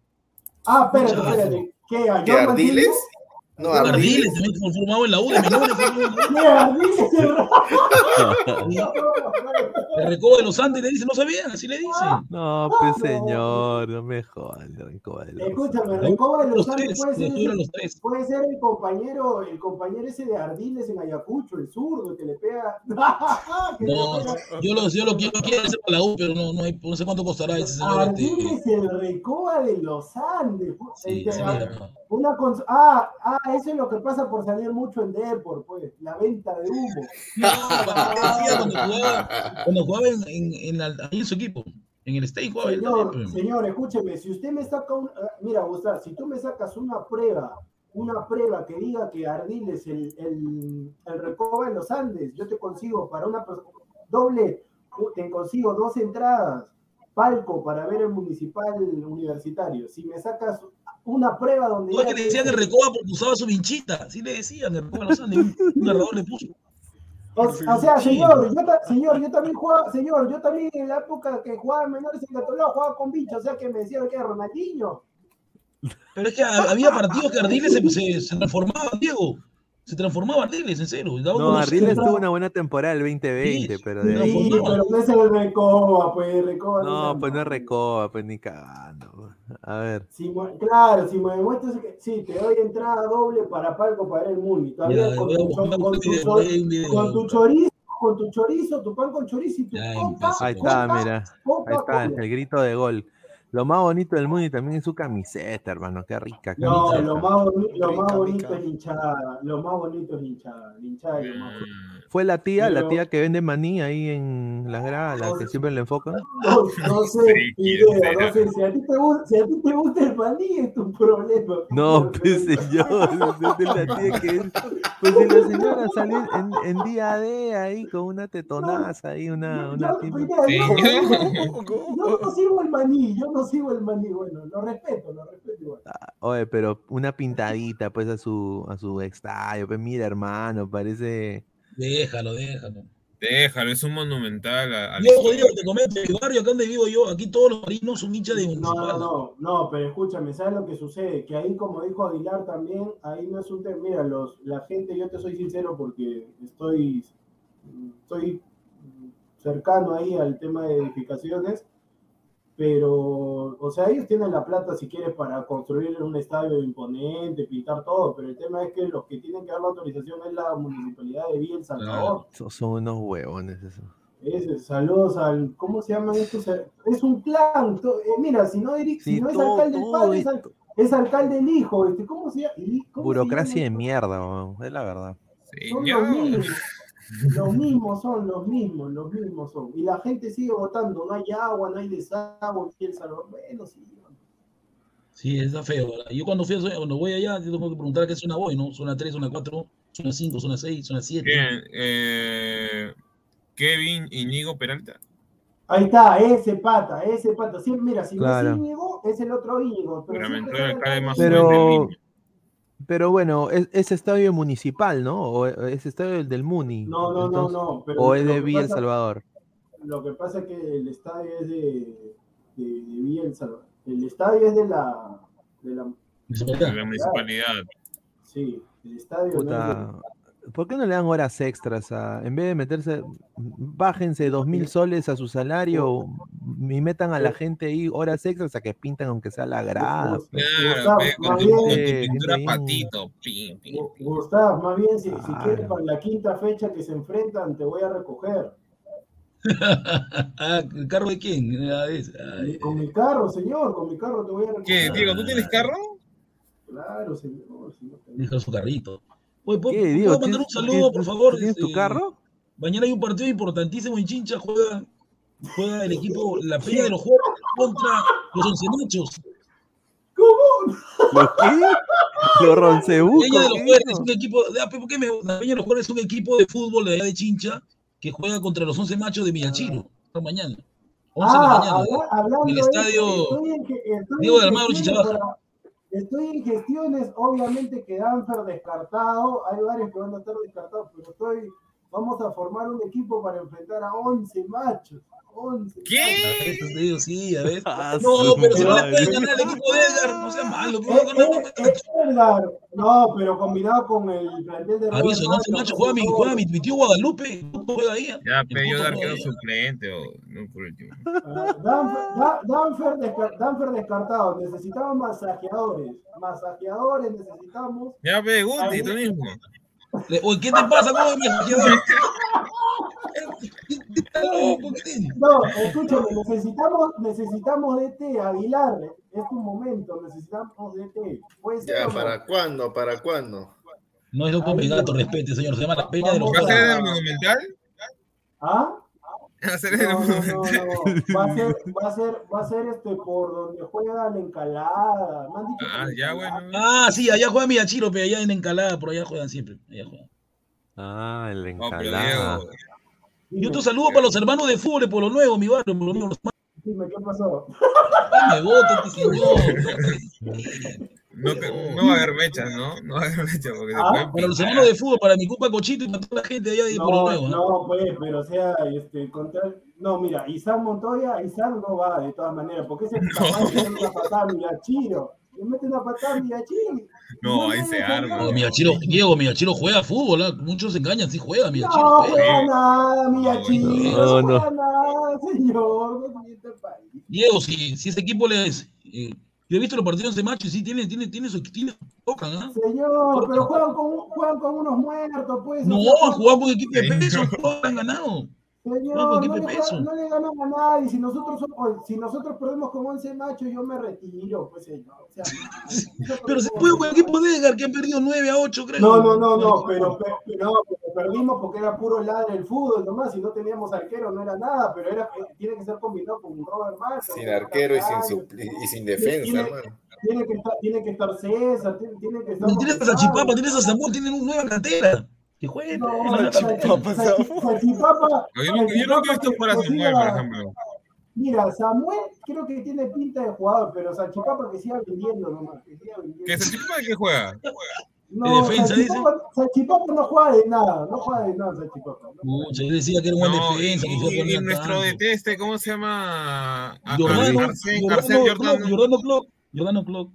Ah, espérate, espérate. ¿Qué? ¿Qué Ardiles? No, Ardiles. También formado en la U de El recoba de los Andes le dice, no sabían, así le dicen. No, pues señor, no me jodas, el recoba de los Escúchame, el recoba de los, Andes puede ser, puede ser el compañero, el compañero ese de Ardiles en Ayacucho, el zurdo, que le pega. no, yo lo, yo lo quiero, quiero hacer para la U, pero no, no, hay, no sé cuánto costará ese señor. Este, Ardiles, este, el recoba de los Andes. Sí, sí, una ah, ah, eso es lo que pasa por salir mucho en Depor, pues, la venta de humo. No, cuando jugaba, cuando jugaba en, en, ahí en su equipo, en el State jugaba señor, señor, escúcheme, si usted me saca un, ah, mira, Gustavo, si tú me sacas una prueba, una prueba que diga que Ardiles el, el, el recoba en los Andes, yo te consigo para una doble, te consigo dos entradas, palco para ver el municipal universitario. Si me sacas una prueba donde. No, que le decían el Recoba porque usaba su vinchita. Sí le decían, el Recoba no un, un narrador le puso. O, sea, señor, yo, señor, yo también jugaba, señor, yo también en la época que jugaba menores en Gatolado jugaba con bicho, o sea que me decían que era Ronaldinho. Pero es que había partidos que Ardiles se, se, se Diego se transformaba Ardiles, en cero. No, Ardiles tuvo una buena temporada el 2020, pero de ahí... Sí, pero no es el Recoba, pues Recoba. No, pues no es Recoba, pues ni cagando. A ver. claro, si me demuestras que sí, te doy entrada doble para Palco para el Muni. Todavía con, tu, con, con, tu, chorizo, con tu chorizo, tu pan con chorizo y tu copa, Ahí está, mira. Ahí está, el grito de gol. Lo más bonito del mundo y también es su camiseta, hermano. Qué rica camiseta. No, lo más, lo más bonito es hinchada. Lo más bonito es hinchada. hinchada es lo más bonito. Fue la tía, la tía que vende maní ahí en las gradas, la que siempre le enfocan. No, no sé, idea, no sé, si a, ti te gusta, si a ti te gusta el maní es tu problema. No, pues señor, la tía que es. Pues si la señora salió en, en día de ahí con una tetonaza ahí, una, una yo, yo, no sigo el maní, yo no sigo el maní, bueno, lo respeto, lo respeto igual. Ah, oye, pero una pintadita pues a su, a su estadio, pues mira hermano, parece Déjalo, déjalo. Déjalo, es un monumental. A, yo, jodido, te comento, el barrio acá donde vivo yo, aquí todos los marinos son hinchas de No, no, no, no, pero escúchame, ¿sabes lo que sucede? Que ahí, como dijo Aguilar también, ahí no es un tema. Mira, los, la gente, yo te soy sincero porque estoy, estoy cercano ahí al tema de edificaciones pero, o sea, ellos tienen la plata si quieres para construir un estadio imponente, pintar todo, pero el tema es que los que tienen que dar la autorización es la municipalidad de Villa El Salvador. son unos huevones eso. Es, saludos al, ¿cómo se llaman estos? Es un clan, eh, mira, si no, si no es alcalde el padre, es, alcalde el hijo, este, ¿cómo se llama? Burocracia de mierda, es la verdad. Son los mismos. Los mismos son, los mismos, los mismos son. Y la gente sigue votando, no hay agua, no hay desagüe, el salón. Bueno, sí. Sí, está feo. Yo cuando fui cuando voy allá, tengo que preguntar qué zona voy, ¿no? Zona 3, zona 4, zona 5, zona 6, zona 7. Bien, eh, Kevin Iñigo Peralta. Ahí está, ese pata, ese pata. Sí, mira, si no es Íñigo, es el otro Íñigo. Pero, pero, pero bueno, es, es, estadio municipal, ¿no? ¿O es estadio del Muni? No, no, no, no. ¿O es de Villa El Salvador? Lo que pasa es que el estadio es de, de, de Villa El Salvador. El estadio es de la, de la, de la municipalidad. Sí, el estadio. Puta, ¿Por qué no le dan horas extras? A, en vez de meterse, bájense dos mil soles a su salario y metan a la gente ahí horas extras a que pintan aunque sea la grada. Gustavo, más bien, si, si quieres para la quinta fecha que se enfrentan, te voy a recoger. Ah, ¿El carro de quién? con mi carro, señor, con mi carro te voy a recoger. ¿Qué, Diego, tú tienes carro? Claro, señor. Deja su carrito. Oye, ¿puedo, mandar un saludo, por favor? ¿Tienes tu este, carro? Mañana hay un partido importantísimo en Chincha, juega, juega el equipo La Peña de los Juegos contra los Once Machos. ¿Cómo? ¿Los qué? Los Roncebucos. Peña de los Juegos es un equipo, ah, ¿por qué me, la Peña de los Juegos es un equipo de fútbol de allá de Chincha que juega contra los Once Machos de Millachino, esta mañana. 11 ah, de la mañana. en el estadio Diego de Almagro Chincha Baja estoy en gestiones, obviamente que Danfer descartado, hay varios que van a estar descartados, pero estoy, vamos a formar un equipo para enfrentar a 11 machos. 11 ¿Qué? Machos. Sí, a ver. No, pero si no le pueden ganar al equipo de Edgar, no sea malo. Edgar, no, pero combinado con el plantel de Aviso, no, macho, juega, mi, juega mi, mi tío Guadalupe, juega ahí. Ya, pero yo dar quedó suplente o no por último. Danfer, Danfer descartado, necesitamos masajeadores, masajeadores necesitamos. Ya, ve, Guti, tú mismo. Oye, ¿qué te pasa masajeador? No, escúchame, necesitamos, necesitamos DT, Aguilar. Es un momento, necesitamos DT. Ya, ¿para cuándo? ¿Para cuándo? No es loco gato, respete, señor. Se llama la peña de los ¿Va a ser en el Monumental? ¿Ah? Va a ser No, no, Monumental. no. Va a ser, va a ser, va a ser este por donde juega la encalada. Ah, ya, bueno. Ah, sí, allá juega Miyachiro, pero allá en Encalada, por allá juegan siempre. Allá juegan. Ah, el No, encalada. Y otro saludo para los hermanos de fútbol, por lo nuevo, mi barrio, por lo nuevo. Dime, ¿qué pasó? me este señor. no, te- no va a haber mechas, ¿no? No va a haber mechas porque Ah, Para los hermanos de fútbol, para mi culpa Cochito y para toda la gente de allá de por lo No, nuevo. ¿eh? no, pues, pero o sea, este, contra... No, mira, Isaac Montoya, Isaac no va de todas maneras, porque ese capaz de una patada a Miyachiro. Le mete una patada a Miyachiro. No, ahí se arma. Diego, Miyachiro juega fútbol, ¿ah? muchos se engañan, sí juega, Miyachiro No juega. juega nada. No, No, no. juega nada, señor. Diego, si, si este equipo le es. eh, yo he visto los partidos de macho y sí tiene, tiene, tiene su tiene, tocan, ¿ah? Señor, pero juegan con, juegan con unos muertos, pues. No, jugado con equipo de peso, todos han ganado. Señor, No, le, peso. no le ganamos a nadie. Si nosotros, somos- si nosotros perdemos con 11 machos, yo me retiro, pues, señor. O sea, Pero se puede el equipo de Edgar, que han perdido 9 a 8, creo. No, no, no, no, pero, pero, pero- no, pero perdimos porque era puro ladre el fútbol nomás, si no teníamos arquero no era nada, pero era, tiene que ser combinado con Robert Marco. Sin arquero y sin, supli- y sin defensa, Tiene- hermano. Tiene que estar, tiene que estar César, tiene, tiene que estar. No tienes a Salchipapa, tienes a Samuel, tienen una nueva cantera. Que jueguen. No, eh, Salchipapa, Salchipapa. Yo nunca, he visto fuera que Samuel, por ejemplo. Mira, Samuel creo que tiene pinta de jugador, pero Salchipapa que siga vendiendo nomás. Que siga vendiendo. ¿Qué es el tipo de que juega? No, ¿De defensa, Salchipapa, Salchipapa no juega de nada, no juega de nada Salchipapa. no yo decía que era un buen No, defensa, que iba a y, y nuestro tanto. DT, este, ¿cómo se llama? Jordano. Jordano Klopp, Jordano Klopp.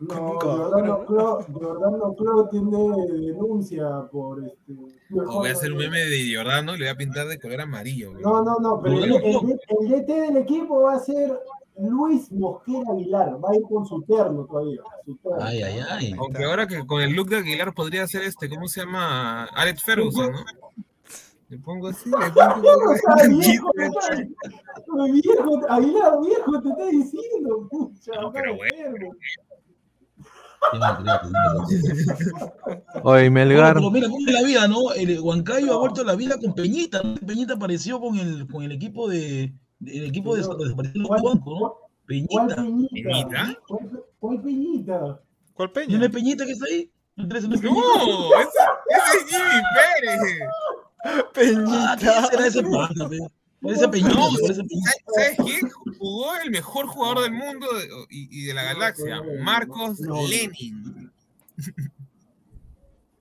No, Jordano Clo, tiene denuncia por este. O voy a hacer un meme de Jordano y le voy a pintar de color amarillo. güey. No, no, no, pero el, Jordano el- el DT del equipo va a ser Luis Mosquera Aguilar, va a ir con su terno todavía. Su terno. Ay, ay, ay. Aunque ahora que con el look de Aguilar podría ser este, ¿cómo se llama? Alex Ferguson, ¿no? Le pongo así, le Viejo, pongo está viejo, está- viejo, Aguilar, viejo, te está diciendo, pucha, No, pero bueno. Qué malcriado que es. Oye, Melgar. Bueno, pero mira, cómo es la vida, ¿no? El Huancayo ha vuelto a la vida con Peñita. ¿no? Peñita apareció con el, con el equipo de. El equipo de ¿Cuál- ¿no? ¿Cuál Peñita. Peñita? ¿Peñita? ¿Cuál, cuál Peñita? ¿Cuál ¿No Peña? es Peñita que está ahí? ¿No ese, es Jimmy Pérez. Ah, Peñita. ¿quién será ese pata, pe? Parece Peñita, No. ¿sabes quién? Jugó el mejor jugador del mundo de- y, y de la galaxia, Marcos No. Lenin.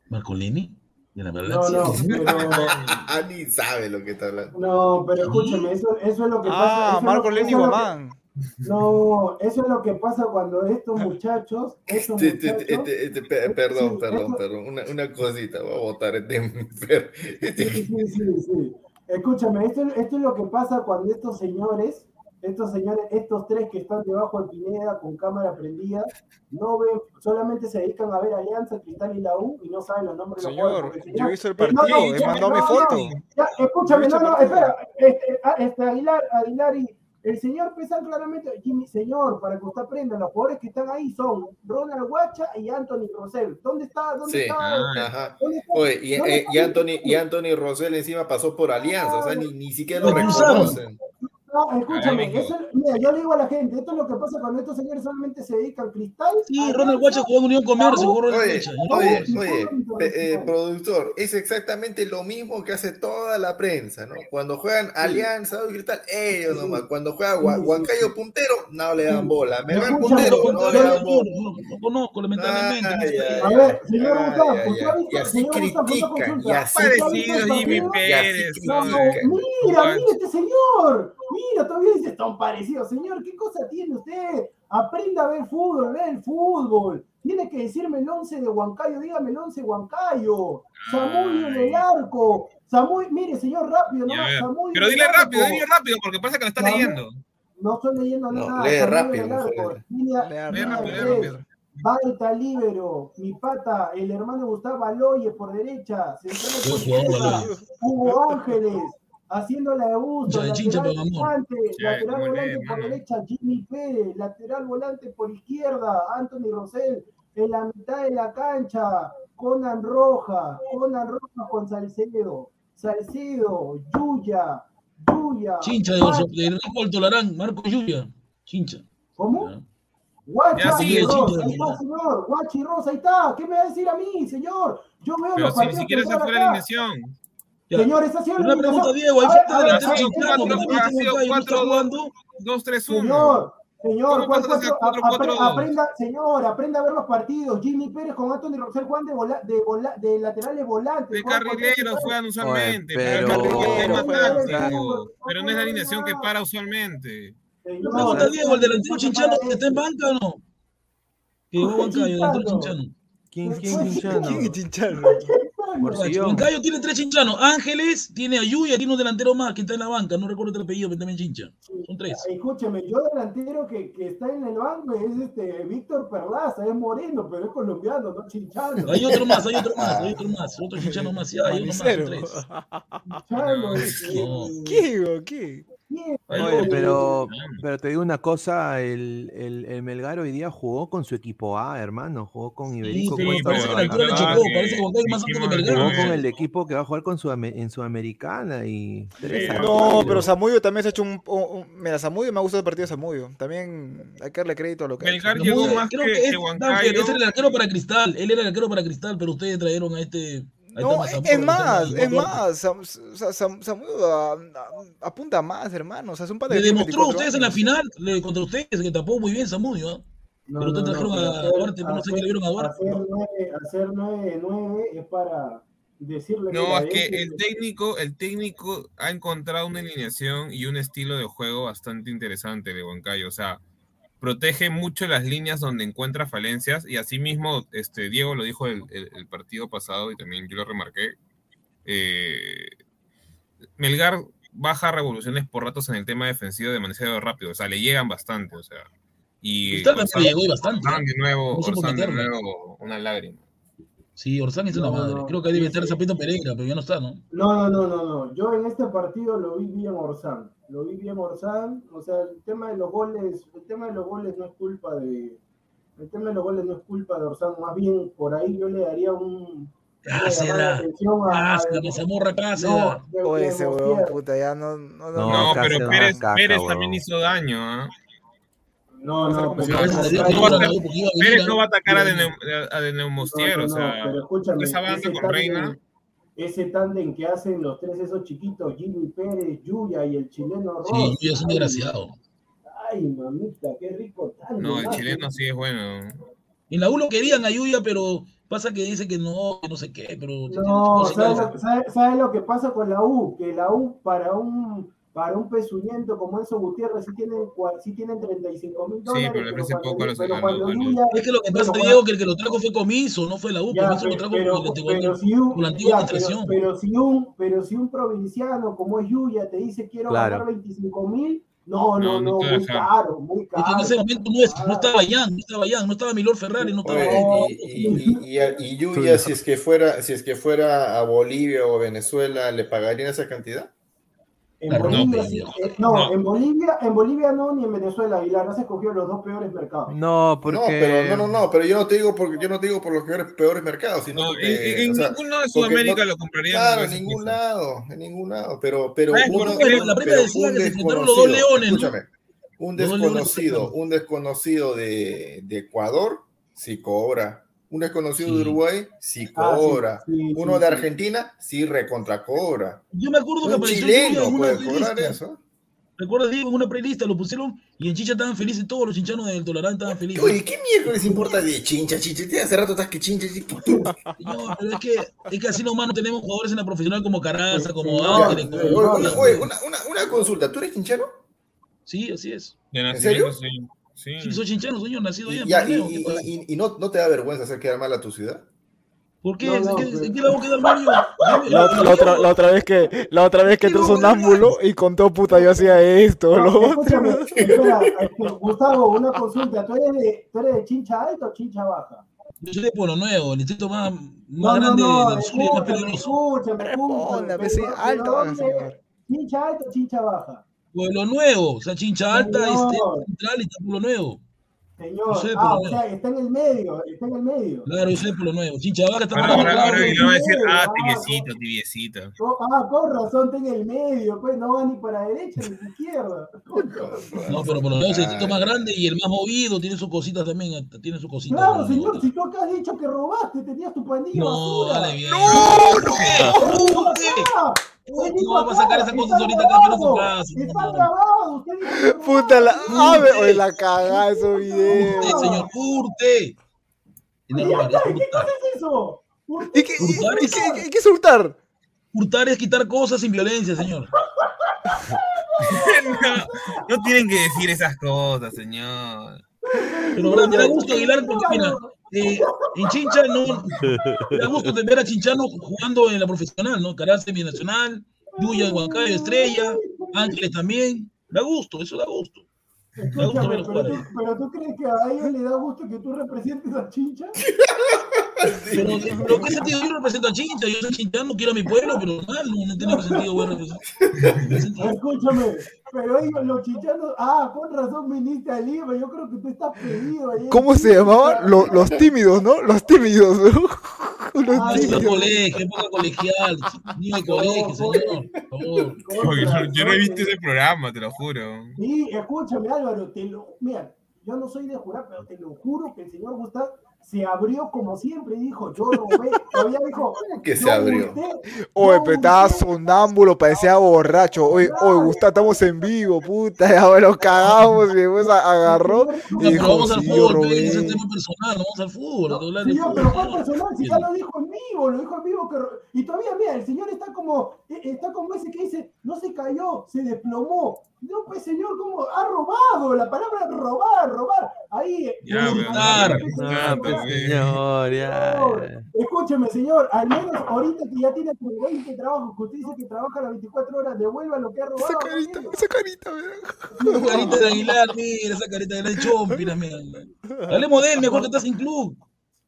Marco Leni, de la No, galaxia. no, pero, Ah, ni sabe lo que está hablando. no, pero escúchame, eso, eso es lo que pasa. Ah, Marco que- Guamán. No, eso es lo que pasa cuando estos muchachos, estos Este, este, muchachos, este, este, pe- perdón, Sí, perdón, perdón. Una, una cosita, voy a votar este sí, este- sí, sí, sí. Escúchame, esto, esto es lo que pasa cuando estos señores, estos señores, estos tres que están debajo de Pineda con cámara prendida, no ven, solamente se dedican a ver Alianza, Cristal y la U y no saben los nombres de los Señor, jugadores, el yo señor- visto el no, partido, no, he mandado mi no, foto. no, ya, escúchame, no, no, espera, este, ah, este Aguilar, Aguilar y el señor Pesan claramente, Jimmy, señor, para que usted aprenda, los jugadores que están ahí son Ronald Guacha y Anthony Rosell. ¿Dónde está? ¿Dónde Sí, está? Ah, ajá. ¿Dónde está? Oye, y, ¿Dónde eh, está? y Anthony, y Anthony Rosell encima pasó por Alianza, o sea, ni, ni siquiera lo reconocen. Ah, escúchame, eso, mira, yo le digo a la gente, esto es lo que pasa cuando estos señores solamente se dedican al cristal. Sí, Ronald Guacha jugó en Unión Comercio, Oye, oye, oye, eh, productor, es exactamente lo mismo que hace toda la prensa, ¿no? Cuando juegan Alianza o Cristal, ellos nomás. Cuando juega Huancayo puntero, no le dan bola. Me va puntero, no le dan bola. No conozco, lamentablemente. A ver, señor Gustavo, y así critican, y así Parecido Jimmy Pérez. Mira, mira este señor. Mira, todavía dice, tan parecido. Señor, ¿qué cosa tiene usted? Aprenda a ver fútbol, ve el fútbol. Tiene que decirme el 11 de Huancayo, dígame el 11 de Huancayo. Samuel en el arco. Samuel, mire, señor, rápido, ¿no? Samuel Pero dile rápido, dile rápido, porque parece que lo está leyendo. No estoy leyendo nada. Lee rápido. Balta Libero, mi pata, el hermano Gustavo Aloye por derecha, Hugo Ángeles, haciendo la de Busto, lateral volante, lateral volante por derecha, Jimmy Pérez, lateral volante por izquierda, Anthony Rosell, en la mitad de la cancha, Conan Roja, Conan Roja con Salcedo, Salcedo, Yuya, Yuya. Chincha de, de Rico Tolarán, Marco Yuya, Chincha. ¿Cómo? Guachi Rosa, ahí está, señor. Guachi Rosa, ahí está. ¿Qué me va a decir a mí, señor? Yo veo Pero los si ni siquiera está fuera de alineación. Señor, esa ha sido Una pregunta, Diego. Ahí falta delantero chicano, que también está jugando. 2-3-1. Señor, señor, ¿cuál, cuatro, aprenda, señor, aprenda a ver los partidos. Jimmy Pérez con Anthony Rosel Juan de, vola, de, vola, de laterales volantes. De carrilero juegan usualmente. Pero, pero, pero no es la alineación que para usualmente. Me pregunta Diego, ¿el delantero Chinchano está en banca o no? Que llegó banca, el delantero Chinchano. ¿Quién, quién Chinchano? ¿Quién es Chinchano? Huancayo tiene tres chinchanos. Ángeles, tiene a Yuya, tiene un delantero más que está en la banca. No recuerdo el apellido, pero también chincha. Son tres. Escúchame, yo delantero que, que está en el banco es este Víctor Perlaza, es moreno, pero es colombiano, no chinchano. Hay otro más, hay otro más, hay otro más, otro chinchano más. Ya, hay otro más, tres. ¿Qué? ¿Qué? Oye, pero, pero te digo una cosa, el, el, el, Melgar hoy día jugó con su equipo A, hermano, jugó con Iberico. Sí, parece que la altura le chocó, parece que es más alto que Melgar. Jugó con el equipo que va a jugar con su, en Sudamericana y... No, pero Samudio también se ha hecho un... un, mira, Samudio me ha gustado el partido de Samudio. También hay que darle crédito a lo que Melgar llegó más creo que, que, es, es el arquero para Cristal, él era el arquero para Cristal, pero ustedes trajeron a este no, es más, es más. Samuel apunta más, hermano. O sea, es un Le demostró a ustedes en la final contra ustedes que tapó muy bien Samudio. ¿eh? pero ustedes trajeron a Duarte, no sé qué le vieron a Duarte. Hacer 9-9 es para decirle. No, es que el técnico, el técnico ha encontrado una alineación y un estilo de juego bastante interesante de Huancayo. O sea, protege mucho las líneas donde encuentra falencias y asimismo, este, Diego lo dijo el, el, partido pasado y también yo lo remarqué, eh, Melgar baja revoluciones por ratos en el tema defensivo demasiado rápido, o sea, le llegan bastante, o sea, y Orsán, llegó bastante. de nuevo, Orsán de nuevo una lágrima. Sí, Orsán es una madre. Creo que debe estar Zapito Pereira, pero ya no está, ¿no? No, no, no, no, no. Yo en este partido lo vi bien Orsán. Lo vi bien Orsán. O sea, el tema de los goles, el tema de los goles no es culpa de. El tema de los goles no es culpa de Orsán. Más bien, por ahí yo le daría un. Cásela, que se. No, ese huevón, puta, ya no. No, no, no pero Pérez, Pérez también hizo daño, ¿ah? ¿eh? No, no, pero, Pérez no va a atacar a de, a de Neumostier, o sea, esa banda con Reina. Ese tándem que hacen los tres esos chiquitos, Jimmy Pérez, Yuya y el chileno Ross. Sí, Yuya es un desgraciado. Ay, mamita, qué rico tándem. No, el chileno sí es bueno. En la U lo querían a Yuya, pero pasa que dice que no, que no sé qué, pero... No, ¿sabes sabe, sabe lo que pasa con la U? Que la U para un para un pezuñento como Enzo Gutiérrez sí tienen, sí tienen 35 mil dólares. Sí, pero le parece poco a los pero Es que lo que pasa, te digo, que el que lo trajo fue Comiso, no fue la U, Comiso lo trajo pero, pero, si un, la antigua administración. Pero, si un, pero si un provinciano como es Yuya te dice quiero ganar 25 mil, no, no, no, muy caro, muy caro. Es que en ese momento no, no estaba Jan, no estaba Jan, no estaba Milor Ferrari, no estaba. Oye, y, y, y, y, Yuya, si es que fuera, si es que fuera a Bolivia o Venezuela, ¿le pagarían esa cantidad? En Bolivia, sí, eh, no, en Bolivia, en Bolivia no, ni en Venezuela, Aguilar, has escogido los dos peores mercados. No, porque... No, pero, no, no, no, pero yo no te digo porque yo no te digo por los peores, peores mercados, sino No, porque, en, en o sea, ningún lado de Sudamérica no- lo comprarían. Claro, en ningún lado, en ningún lado, pero, pero ¿Sabes uno, pero- La pero decía un que se enfrentaron los dos desconocido, leones, ¿no? escúchame, un desconocido, un desconocido de, de Ecuador, sí cobra. Un desconocido de Sí. Uruguay, sí Ah, sí, cobra. sí, Uno de. Argentina, sí recontra cobra. Yo me acuerdo que Un apareció Lluvia chileno en una puede cobrar playlist. eso. ¿Recuerdas, Diego? En una playlist lo pusieron y en Chicha estaban felices, todos los chinchanos del Tolerante estaban felices. Oye, ¿qué miércoles importa de chincha, chincha? Hace rato estás que chincha, chincha. No, pero es que, es que así nomás no tenemos jugadores en la profesional como Caraza, como No, Ángeles, no, Oye, como... oye, oye, una, una, una consulta, ¿tú eres chinchano? Sí, así es. De ¿En serio? sí. Sí, Sí. soy chinchano, señor, nacido allá Y, en ya, y, y- y- y no, no te da vergüenza hacer quedar mal a tu ciudad? ¿Por qué? No, ¿En no, qué- pero- ¿En qué le hago quedar mal yo? La, la otra, la otra vez que, la otra vez que entró sonámbulo y contó puta, yo hacía esto, No, lo otro. escúchame, espera, Gustavo, una consulta. ¿Tú eres, de, ¿Tú eres de chincha alta o chincha baja? Yo soy de Pueblo Nuevo, el distrito más, más No, no, grande no, del sur y más escúchame, peligroso. escúchame, Responda, escúchame. pues, sí, pero- alto, pero. ¿Chincha alta o chincha baja? Pueblo Nuevo, o sea, Chincha Alta, Señor. este, Central y está Pueblo Nuevo. Señor, Yo soy de ah, Pueblo o Nuevo. sea, está en el medio, está en el medio. Claro, yo de Pueblo Nuevo. Chincha Baja está Ahora, más ahora, abajo. ahora le va a decir, ah, Ah, tibiecito, tibiecito. Ah, con razón, está en el medio, pues no va ni para derecha ni para izquierda. No, pero Pueblo Nuevo es el distrito más grande y el más movido, tiene sus cositas también, tiene sus cositas. Claro, señor, si tú acá has dicho que robaste, tenías tu pandilla No, basura. dale bien. ¡No, no! Ah, No, usted dijo vamos a sacar esas cosas ahorita acá, en su grabado, casa, Está no. grabado, usted Puta la. ¡Ave! Oye, la cagada esos videos. Urte, señor, Urte. Tiene Ya robar, está, es ¿Qué cosa es eso? ¿Y qué, y- qué- y qué es hurtar? Hurtar es quitar cosas sin violencia, señor. no, no tienen que decir esas cosas, señor. Pero verdad, me da gusto, Aguilar, porque mira, eh, en Chincha no. Me da gusto de ver a Chinchano jugando en la profesional, ¿no? Carace Binacional, Yuya Huancayo, Estrella, Ángeles también. Da gusto, eso da gusto. Da gusto pero tú, ahí. pero tú crees que a ellos les da gusto que tú representes a Chincha? Pero, pero ¿qué sentido? Yo represento a Chincha, yo soy chinchano, quiero a mi pueblo, pero mal, no, no tiene sentido representar. Escúchame, pero ellos, los chinchanos, ah, con razón viniste a Lima, yo creo que tú estás pedido ahí. ¿Cómo se llamaban? Lo- los tímidos, ¿no? Los tímidos, ¿no? Los Ah, es tímidos. colegio, época colegial, niño de colegio, señor, yo, yo no he visto ese programa, te lo juro. Sí, escúchame Álvaro, te lo, mira, yo no soy de jurar, pero te lo juro que el señor Gustavo se abrió como siempre y dijo, yo robé, todavía dijo, ¿Cómo que se abrió? Oye, pero estaba hurté". sonámbulo, parecía borracho. Oye, oye, Gustavo, estamos en vivo, puta. Ya bueno, cagamos y después a- agarró y No, dijo, vamos al fútbol, es robé. tema personal, vamos al fútbol, fútbol. pero ¿cuál señor. personal? Si ya lo dijo en vivo, lo dijo en vivo que y todavía mira, el señor está como eh, está como ese que dice, no se cayó, se desplomó. No, pues señor, como ha robado, la palabra robar, robar. Ahí Ya, señor, ya. Escúcheme, señor, al menos ahorita que ya tiene como 20 trabajos, que usted dice que trabaja las 24 horas, devuelva lo que ha robado. Esa carita, esa carita, mira. Esa carita de Aguilar, mira, esa carita de Aguilar, Chompina, mira. Hablemos de él, mejor que está sin club.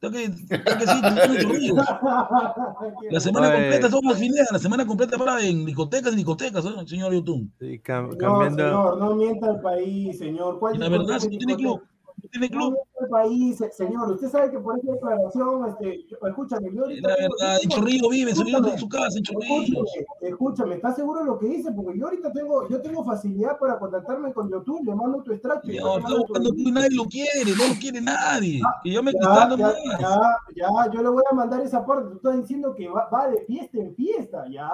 Que, que sí. La semana Oye. completa somos Maximiliano, la semana completa para en discotecas y discotecas, ¿eh? señor YouTube. Sí, cam- No, señor, no mienta al país, señor. ¿Cuál la verdad, discoteca si no tiene club, no tiene club. al país, se- señor. Usted sabe que por esta declaración, este, escúchame, yo ahorita La verdad, en Chorrillo vive, Chorrillo en su casa, en Chorrillo. Escúchame, escúchame, ¿estás seguro de lo que dice? Porque yo ahorita tengo, yo tengo facilidad para contactarme con YouTube, le mando tu extracto. y le está buscando club y nadie lo quiere, no lo quiere nadie. Que yo me Ya, cristaldo ya, más. ya, ya, yo le voy a mandar esa parte. Tú estás diciendo que va, va de fiesta en fiesta, ¿ya?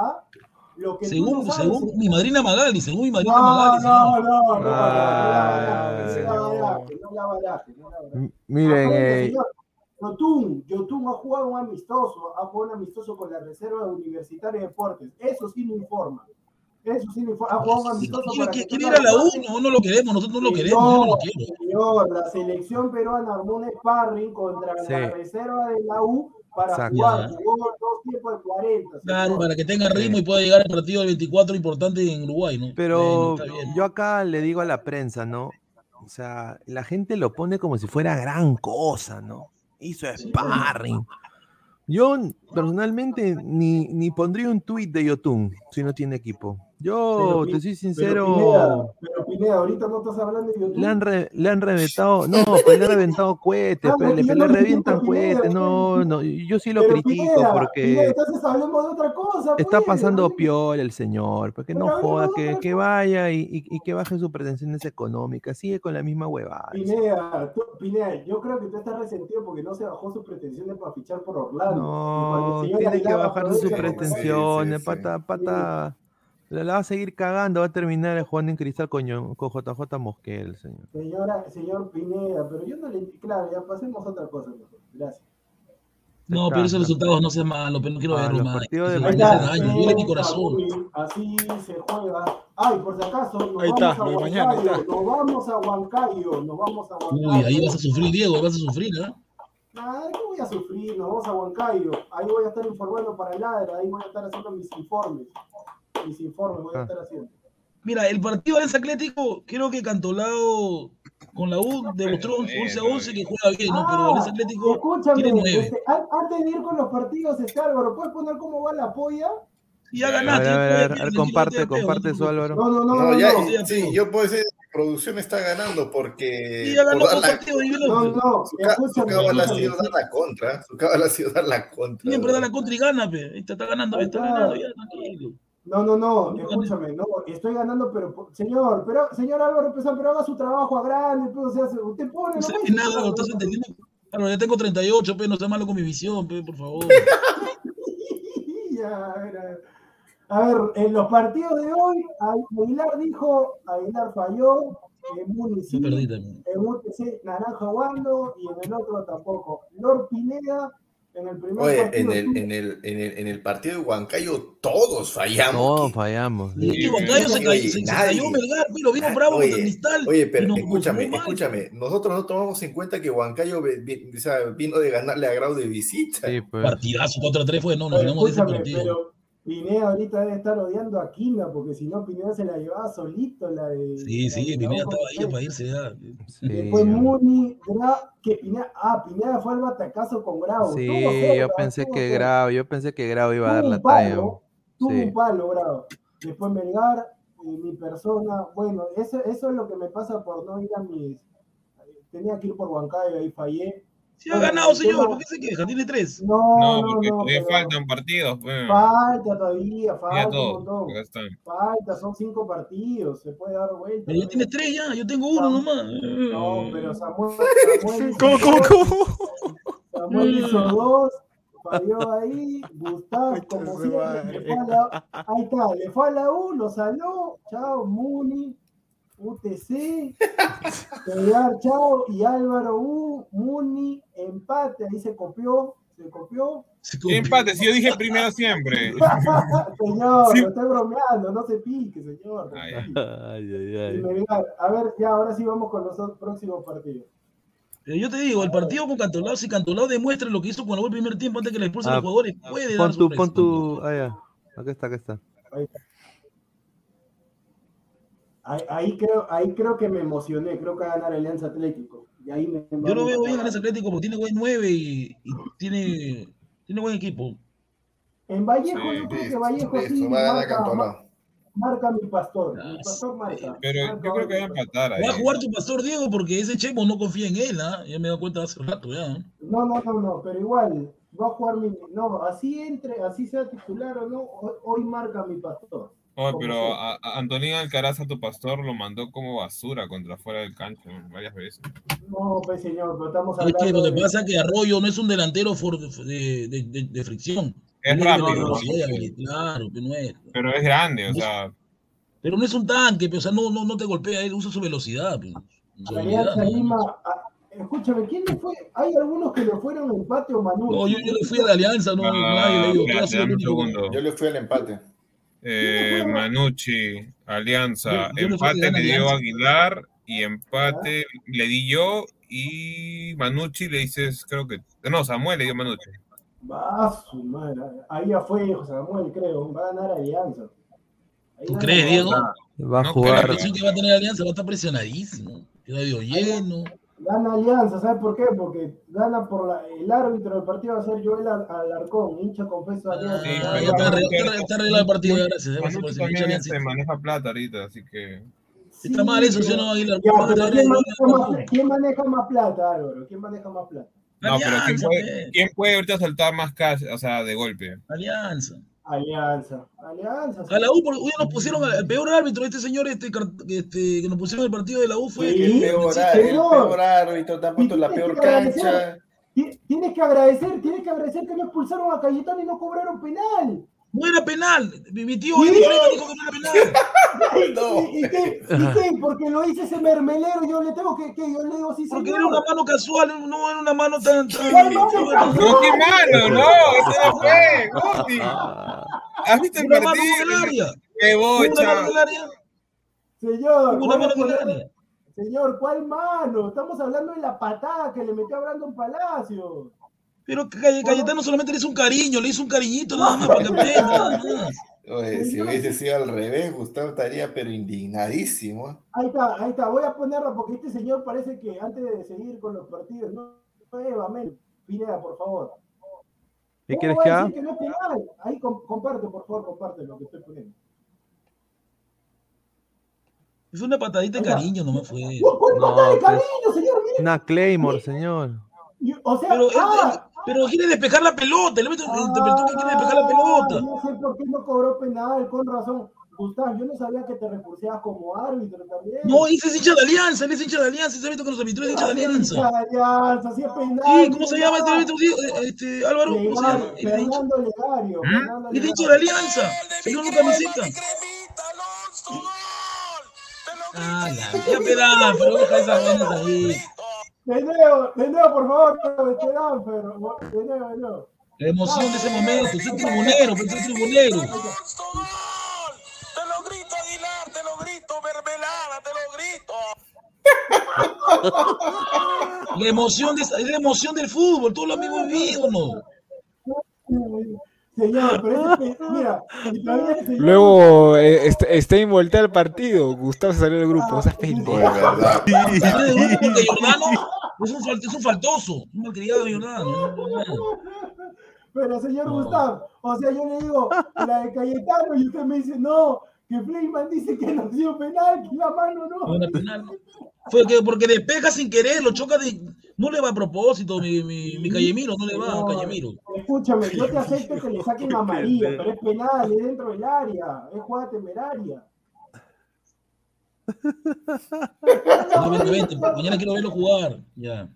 Lo que tú Según, no sabes según es- mi madrina Magali, según mi madrina No, Magali. no, no, no, no, no la baraje, no la baraje, Miren, eh, señor. Yotun, Yotun ha jugado un amistoso, ha jugado un amistoso con la Reserva Universitaria de Deportes. Eso sí lo informa. Eso sí lo informa. Ha jugado un amistoso ¿Quiere, con quiere- la quiere Reserva ir a la de U? No, no lo queremos, nosotros no lo queremos, no lo. Señor, la selección peruana armó un sparring contra Sí. la Reserva de la U para Exacto. jugar. Ya. Jugó dos tiempos de 40. señor. Claro, para que tenga ritmo y pueda llegar al partido del 24 importante en Uruguay, ¿no? pero yo acá le digo a la prensa, ¿no? O sea, la gente lo pone como si fuera gran cosa, ¿no? Hizo sparring. Yo personalmente ni, ni pondría un tweet de Yotun si no tiene equipo. Yo, te soy sincero. Pero Pineda, ahorita no estás hablando de YouTube. Le han, le han reventado, no, pues le han reventado cohetes, ah, le, le revientan cohetes, no, no, yo sí lo critico porque. Pineda, entonces hablemos de otra cosa. Está pues, pasando peor el señor, porque no joda, que, que, vaya y, y, que baje sus pretensiones económicas, sigue con la misma huevada. Pineda, Pineda, yo creo que tú estás resentido porque no se bajó sus pretensiones para fichar por Orlando. No, tiene que bajar sus pretensiones, pata, pata. La, va a seguir cagando, va a terminar jugando en cristal con, con JJ Mosquel, señor. Señora, señor Pineda, pero yo no le. Claro, ya pasemos a otra cosa. Gracias. No, pero esos resultados no sean malos, pero no quiero ah, verlo más. Duele mi corazón. Así se juega. Ay, por si acaso, nos ahí vamos está, a Huancayo, nos vamos a Huancayo, nos vamos a Huancayo. Uy, ahí vas a sufrir, Diego, vas a sufrir, ¿eh? Nada, ¿qué voy a sufrir? Nos vamos a Huancayo. Ahí voy a estar informando para el ladra, ahí voy a estar haciendo mis informes mis informes voy a ah. estar haciendo. Mira, el partido de Atlético, creo que Cantolao con la U demostró 11 a 11 que juega bien, ¿no? Pero el Atlético escúchame, tiene 9. Este, antes de ir con los partidos, este Álvaro, ¿puedes poner cómo va la polla? Y ya ganaste. A ver, a ver, a ver, comparte, comparte eso, Álvaro. No, no, no. no, ya, sí, yo puedo decir producción está ganando porque. Sí, ya ganó por la... No, no, su, su cábala ha sido dar la contra. Su cábala ha sido dar la contra. Siempre da la contra y gana, pe. Está, está ganando, está ganando, ya, tranquilo. No, no, no, escúchame, no, estoy ganando, pero señor, pero señor Álvaro Pesán, pero haga su trabajo a grande, pues, o sea, usted pone. No sé nada, estás entendiendo. Claro, ya tengo 38, pero no sea malo con mi visión, pe, por favor. ya, a ver, a ver, en los partidos de hoy, Aguilar dijo, Aguilar falló, en Muni sí, en UTC Naranja jugando y en el otro tampoco. Lord Pineda en el primer Oye, partido, en, el, en, el, en, el, en el partido de Huancayo todos fallamos. Todos fallamos. Sí, Huancayo se, cayó, se, cayó Melgar, pero vino bravo oye, Cristal. Oye, pero escúchame, escúchame. Nosotros no tomamos en cuenta que Huancayo vino de ganarle a Grau de visita. Sí, pues. Partidazo 4-3 fue, no, nos ganamos de ese partido. Pero Pineda ahorita debe estar odiando a Quina, porque si no, Pineda se la llevaba solito. La de, sí, sí, Pineda estaba ahí para irse ya. Después Muni, Gra, que Pineda, ah, Pineda fue al batacazo con Grau. Sí, yo pensé que Grau, yo pensé que Grau iba a dar la talla. Tuvo un palo, Grau. Después Melgar, eh, mi persona, bueno, eso, eso es lo que me pasa por no ir a mis. Tenía que ir por Huancayo, ahí fallé si ha ganado, señor, ¿por qué se queja? Tiene tres. No, no, porque todavía faltan partidos. Pues. Falta todavía, falta un montón. Falta, son cinco partidos, se puede dar vuelta. Pero ya tienes tres ya, yo tengo uno nomás. No, pero Samuel. Samuel ¿Cómo, cómo, cómo? Samuel hizo dos, falló ahí, Gustavo, como siempre, le fue a la, ahí está, le fue a la U, lo salió, chao, Muni, UTC, Pegar Chao y Álvaro U, Muni, empate, ahí se copió, se copió. ¿Qué empate? Si yo dije primero siempre. señor, sí. estoy bromeando, no se pique, señor. Ay, ay, ay. A ver, ya, ahora sí vamos con los próximos partidos. Yo te digo, el partido con Cantolao, si Cantolao demuestra lo que hizo cuando el primer tiempo antes que le expulsen a los ah, jugadores, puede pon dar tu, Pon tu, ah, ya. Aquí está, aquí está. Ahí está. Ahí, creo, ahí creo que me emocioné, creo que va a ganar Alianza Atlético. Y ahí me, Yo lo veo bien Alianza Atlético porque tiene buen 9 y, tiene, tiene buen equipo. En Vallejo, yo creo que Vallejo sí, marca, marca, mi pastor. Mi pastor marca. Pero yo creo que va a empatar ahí. Va a jugar tu pastor Diego porque ese Chemo no confía en él, ¿ah? Ya me he dado cuenta hace rato ya. No, no, no, no, pero igual va a jugar mi. No, así entre, así sea titular o no, hoy marca mi pastor. Oh, pero a, a Antonio Alcaraz, a tu pastor, lo mandó como basura contra fuera del cancho varias veces. No, pues señor, pero estamos hablando. Es que lo que pasa es que Arroyo no es un delantero de, de, de, fricción. Es rápido. Claro, que no es. Pero es grande, o sea. Pero no es un tanque, o sea, no, no, no te golpea, él usa su velocidad. Su habilidad, escúchame, ¿quién le fue? Hay algunos que le fueron empate o Manu. No, yo, yo le fui a la Alianza, no, ah, nadie le digo. Yo le fui al empate eh, Manucci, Alianza, empate le dio Aguilar y empate le di yo y Manucci le dices, creo que, no, Samuel le dio Manucci. Va su madre, ahí ya fue Samuel, creo, va a ganar Alianza. ¿Tú crees, Diego? Va a jugar. La presión que va a tener Alianza va a estar presionadísimo. Queda lleno. Gana Alianza, ¿sabes por qué? Porque gana por la, el árbitro del partido va a ser Joel Alarcón, hincha confeso de Alianza. Sí, pero está arreglado el partido, gracias. También se maneja plata ahorita, así que... Está mal eso, si no, Aguilar. ¿quién, maneja más, ¿Quién maneja más plata, Álvaro? ¿Quién maneja más plata? No, pero ¿quién puede, ¿quién puede ahorita soltar más cash, o sea, de golpe? Alianza. Alianza, Alianza. A la U, hoy nos pusieron el peor árbitro, este señor este, este, que nos pusieron el partido de la U fue. el, peor, el peor árbitro, puesto la peor cancha. Tienes que agradecer, tienes que agradecer que no expulsaron a Cayetano y no cobraron penal. No era penal. Mi tío ¿Sí? dijo que no era penal. no. ¿Y, qué? ¿Y qué? Porque lo hice ese mermelero, yo le tengo que, que yo le digo sí, Porque era una mano casual, no era una mano tan. tan... No, qué mano, no, eso no fue, Gusti. ¿Has visto el partido? Qué bocha. Señor, una mano con el área. Señor, ¿cuál mano? Estamos hablando de la patada que le metió a Brandon Palacio. Pero Cayetano solamente le hizo un cariño, le hizo un cariñito nada más para que aprenda, Oye, si hubiese sido al revés, Gustavo estaría pero indignadísimo. Ahí está, ahí está. Voy a ponerlo porque este señor parece que antes de seguir con los partidos, no, Eva, Mel, Pineda, por favor. ¿Qué quieres que haga? Que no es penal? Ahí comparte, por favor, comparte lo que estoy poniendo. Es una patadita de cariño, no me fue. ¿Cuál no, patada de pues, cariño, señor? Una Claymore, señor. O sea, pero, ah, pero quiere despejar la pelota, el interpretó que quiere despejar la pelota. No sé por qué no cobró penal, con razón. Gustavo, yo no sabía que te recurseabas como árbitro también. No, ese es hincha de alianza, él es hincha de alianza, ese árbitro que nos arbitró es hincha de alianza. Hincha de alianza, así es penal. Sí, ¿cómo se llama este árbitro? Este, Álvaro, ¿cómo se llama? Fernando Legario. ¿Mm? Es hincha de alianza, se dio una camiseta. Ah, ya, ya, pero deja esas vainas ahí. De nuevo, de nuevo, por favor, veterano, pero de nuevo, de nuevo. La emoción de ese momento, soy tribunero, soy tribunero. Te lo grito, Aguilar, te lo grito, Mermelada, te lo grito. La emoción, de, es la emoción del fútbol, todos lo hemos vivido, ¿no? Señor, pero es que, mira, Luego eh, este, está envuelta al partido. Gustavo se salió del grupo. O sea, pendejo. verdad. Es un, es un faltoso. Un malcriado de. Pero, señor Gustavo, o sea, yo le digo la de Cayetano y usted me dice, no, que Fleiman dice que no dio penal, que la mano no. No era penal. Fue que porque despeja sin querer, lo choca de. No le va a propósito, mi, mi, mi Callemiro, no le va a Callemiro. Escúchame, yo te acepto que le saquen amarillo, pero es penal, es dentro del área, es jugada temeraria. No, vente, vente, mañana quiero verlo jugar. Ya.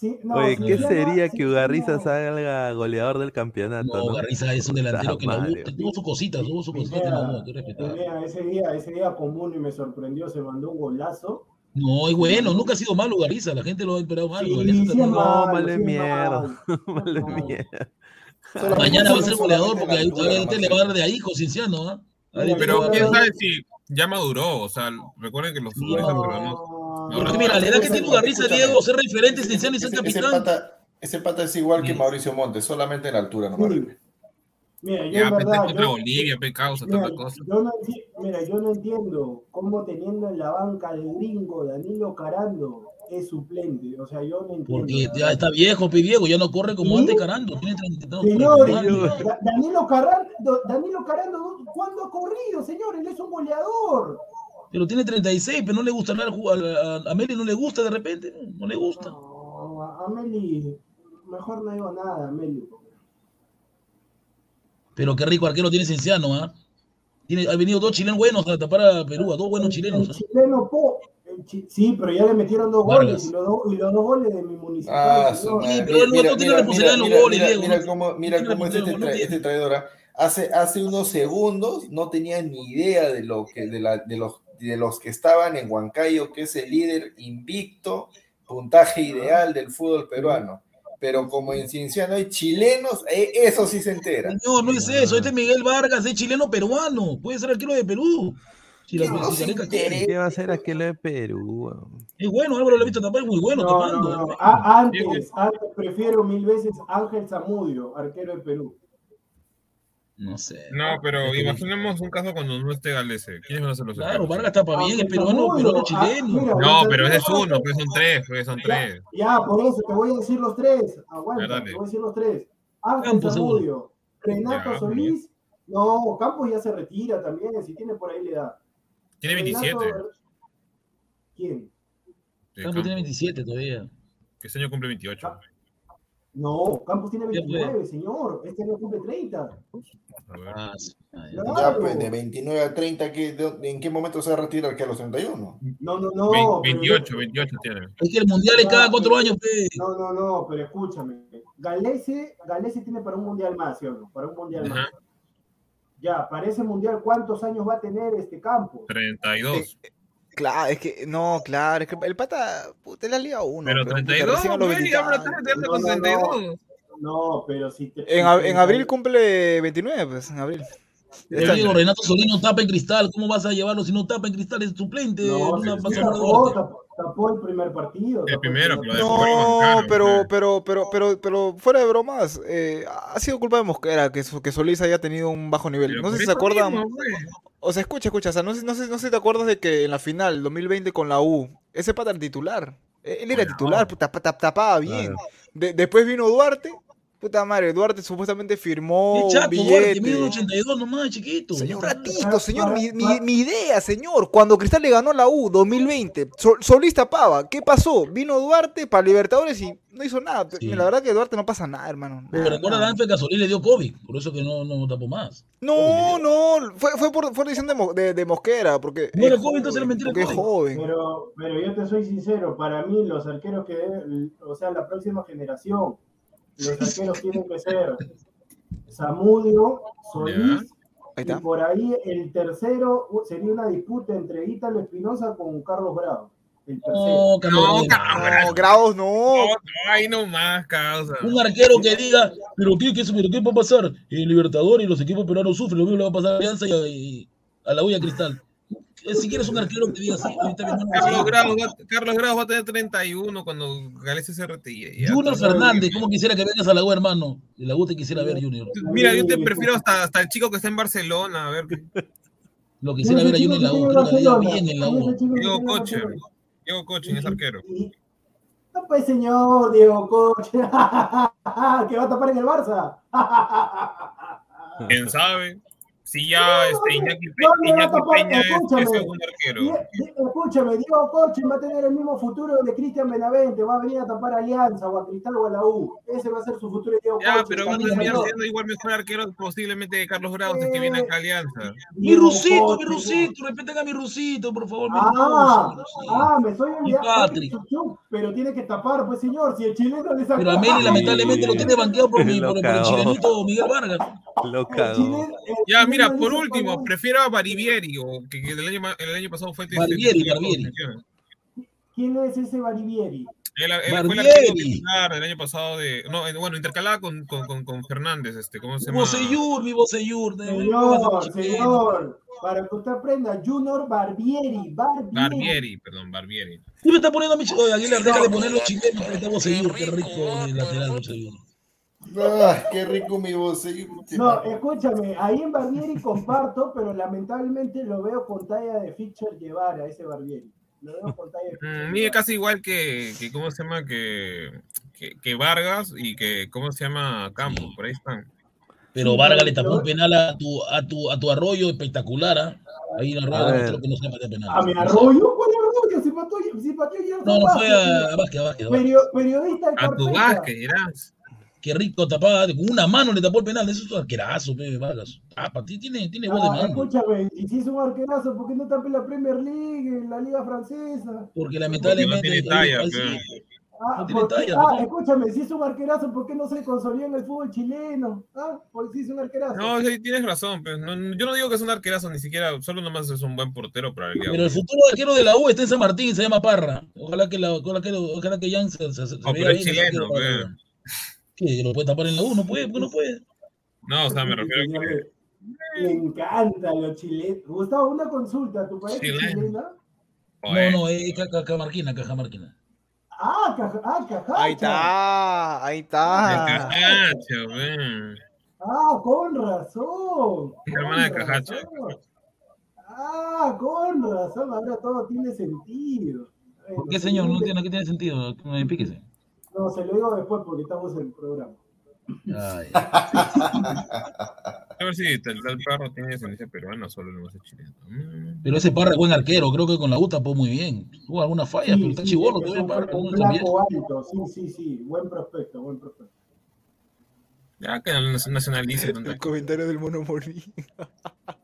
Oye, ¿qué sería que Ugarriza salga goleador del campeonato? No, Ugarriza es un delantero que no tuvo su cosita, tuvo su cosita que no Ese día, ese día común y me sorprendió, se mandó un golazo. No, es bueno, nunca ha sido malo Ugarriza, la gente lo ha esperado mal. Sí, sí no, mal de mierda. Mal de mierda. Mañana va a ser goleador porque ahí todavía le va a dar de ahí, Cienciano, ¿ah? Pero quién sabe si ya maduró, o sea, recuerden que los futbolistas no, no, mira, la edad que tiene Diego, ser referente esencial y ser capitán. Ese pata, es igual que Mauricio Montes, solamente en altura, no Mira, yo en verdad, yo, Bolivia, causa, mira, yo no, mira, yo no entiendo cómo teniendo en la banca el gringo Danilo Carando es suplente. O sea, yo no entiendo. Porque ya está viejo, Diego, ya no corre como antes Carando. Tiene 30, señor, Danilo Carando, Danilo Carando, ¿cuándo ha corrido, señor? Él es un goleador. Pero tiene 36, pero no le gusta nada a, a, Meli, no le gusta de repente, no le gusta. No, a Meli, mejor no digo nada, Meli. Pero qué rico arquero tiene Cienciano, ¿ah? Tiene, ha venido dos chilenos buenos a tapar a Perú, a dos buenos chilenos. El ¿ah? chileno po, Sí, pero ya le metieron dos goles y los, dos, y los dos goles de mi municipio. Ah, sí, pero él no tiene responsabilidad en los goles, Diego. Mira cómo, mira cómo es este, tra este traidor. ¿ah? Hace, hace unos segundos no tenía ni idea de, lo que, de, la, de, los, de los que estaban en Huancayo, que es el líder invicto, puntaje ideal del fútbol peruano pero como en Cienciano hay chilenos, eh, eso sí se entera. No, no es eso, este es Miguel Vargas, es chileno peruano, puede ser arquero de Perú. Si ¿Qué, no ¿Qué va a ser aquel de Perú? Es bueno, Álvaro lo he visto tapar, es muy bueno no, tapando. No, no. Antes, antes, prefiero mil veces Ángel Zamudio, arquero de Perú. No sé. No, pero imaginemos un caso cuando no esté Galese. ¿Quiénes van a ser los Claro, Vargas está para bien, es peruano, peruano chileno. No, pero ese es uno, pues son tres, pues son tres. Ya, por eso te voy a decir los tres. Aguanta, te voy a decir los tres. Ángel Zamudio, Renato Solís. No, Campos ya se retira también, si tiene por ahí la edad. Tiene 27. ¿Quién? Campos tiene 27 todavía. Que este año cumple 28. No, Campos tiene 29, señor. Este año cumple 30. Ah, ya, pues, de 29 a 30, ¿qué, ¿en qué momento se va a retirar? ¿Que a los 31? No, no, no. 28, 28 tiene. Es que el mundial es cada cuatro años, pe. No, no, no, pero escúchame. Galese, Galese tiene para un mundial más, ¿sí o no? Para un mundial más. Ya, para ese mundial, ¿cuántos años va a tener este campo? 32. Claro, es que, no, claro, es que el pata, puta, es la Liga 1. Pero 32, güey, ahora con 32. No, pero si te... En, en abril cumple 29, pues, en abril. Yo digo, Renato Solino tapa en cristal, ¿cómo vas a llevarlo si no tapa en cristal? Es suplente. No, una sí, tapó, tapó, tapó el primer partido. El primero, pero No, pero, pero, pero, pero, pero, fuera de bromas, eh, ha sido culpa de Mosquera que, que Solís haya tenido un bajo nivel. No sé si se acuerdan. O sea, escucha, escucha, o sea, no sé, no sé, no sé si te acuerdas de que en la final 2020 con la U, ese pata era titular. Él era titular, puta, tapaba bien. De, después vino Duarte, Puta madre, Duarte supuestamente firmó Qué chato, un billete. Duarte, mide 82 nomás, chiquito. Señor ratito, señor, mi, mi, mi idea, señor. Cuando Cristal le ganó la U 2020, Sol, Solís tapaba. ¿Qué pasó? Vino Duarte para Libertadores y no hizo nada. Sí. La verdad que Duarte no pasa nada, hermano. Pero recuerda, nada. Que a Solís le dio COVID, por eso que no, no tapó más. No, no, fue, fue por, fue decisión de, de, de Mosquera, porque No era es COVID, entonces era mentira porque es joven. Pero, pero yo te soy sincero, para mí los arqueros que, o sea, la próxima generación, los arqueros tienen que ser Zamudio, Solís, Ahí y por ahí el tercero sería una disputa entre Ítalo Espinosa con Carlos Bravo. El. No, Carlos, No, Grados no. No, no, ahí nomás, causa. Un arquero que diga, pero qué, qué, pero qué va a pasar en Libertadores y los equipos peruanos sufren, lo mismo le va a pasar a Alianza y a, y a la Ulla Cristal. Eh, Si quieres un arquero que diga así, ahorita mismo no Carlos va, Carlos Graus va a tener 31 cuando Galese se retire. Junior Fernández, ¿cómo quisiera que vengas a la U, hermano? Y la U te quisiera ver, Junior. Mira, yo te prefiero hasta, hasta el chico que está en Barcelona. A ver, Lo quisiera ver a Junior en la U, creo que le iba bien en la U. Diego Coche. Diego Coche es arquero. No, pues señor Diego Coche, que va a tapar en el Barça. ¿Quién sabe? Si ya este, Iñaki, Peña es, segundo arquero. Escúchame, Diego Coche va a tener el mismo futuro de Cristian Benavente, va a venir a tapar a Alianza o a Cristal o a la U. Ese va a ser su futuro de Diego Ya, Coche. pero va a terminar siendo igual mejor arquero posiblemente que Carlos Graus, el que viene acá a Alianza. Mi Rusito, mi Rusito, respeten a mi Rusito, por favor. mi Ah, mi ah, me estoy olvidando. Pero tiene que tapar, pues señor, si el chileno le saca. Pero a Meli lamentablemente lo tiene banqueado por, mi, el chilenito Miguel Vargas. Lo cagó. Ya, mira, por último, prefiero a Barivieri, o que, que el, año, ma- el año pasado fue Barbieri. con selección. ¿Quién es ese Barivieri? Él, él fue el titular año pasado de. No, eh, bueno, intercalada con, con, con, con Fernández, este, ¿cómo se llama? Bocellur, mi Bocellur. de- Señor, señor, para que usted aprenda, Junior Barbieri, Barbieri. Barbieri, perdón, Barbieri. ¿Qué me está poniendo a mi chico? Aguilar, deja de poner los chilenos que está Bocellur. Qué rico el lateral Bocellur. Ah, qué rico mi voz. No, escúchame, ahí en Barbieri comparto, pero lamentablemente lo veo con talla de Fischer Guevara, ese Barbieri. Lo veo con talla de Fischer Mm, mide casi igual que, que, ¿cómo se llama? Que, que, que Vargas y que, ¿cómo se llama? Campos, por ahí están. Pero Vargas le tapó un penal a tu, a tu, a tu arroyo espectacular. ¿ah? Ahí en A arroyo que no se patea penal. A mi arroyo, ¿cuál arroyo? Si pateó, si pateó ya No, no fue a, a Vázquez, a Vázquez, a Vázquez. Perio- periodista de A tu. Vázquez, dirás. Qué rico tapaba, con una mano le tapó el penal. Eso es un arquerazo, pe, Vargas. Ah, para ti tiene, tiene voz de Ah, mano. escúchame, y si es un arquerazo, ¿por qué no tapa en la Premier League, en la Liga Francesa? Porque lamentablemente. tiene talla, el- pe. Ah, No tiene ¿por qué? talla, Ah, ¿no? escúchame, si es un arquerazo, ¿por qué no se consolidó en el fútbol chileno? Ah, porque si es un arquerazo. No, sí, tienes razón. Pues. No, yo no digo que es un arquerazo, ni siquiera, solo nomás es un buen portero para el Pero el futuro arquero de la U está en San Martín, se llama Parra. Ojalá que la, ojalá que, ojalá que Jan se, se, se No, vea pero es chileno, ¿Qué? ¿Lo puede tapar en la U? No puede, porque no puede. No, o sea, me refiero a que. Me encanta los chilenos. Gustavo, una consulta, ¿tu país es Chileno. chilena? No, no, es ca- ca- cajamarquina, cajamarquina. Ah, caja, ah, cajacha. Ahí está, ahí está. Ah, con razón. Hermana de Cajacho. Ah, con razón, ahora todo tiene sentido. ¿Por qué, señor? No tiene, ¿qué tiene sentido? Píquese. No, se lo digo después porque estamos en el programa. Ay. A ver si el tal perro tiene descendencia peruana, solo no hace chileno. Mm. Pero ese parra es buen arquero, creo que con la U tapó muy bien. Tuvo alguna falla, pero está chivolo todavía. Parra, un flaco alto, sí, sí, sí. Buen prospecto, buen prospecto. Ya que nacionalice. El comentario del mono Molina.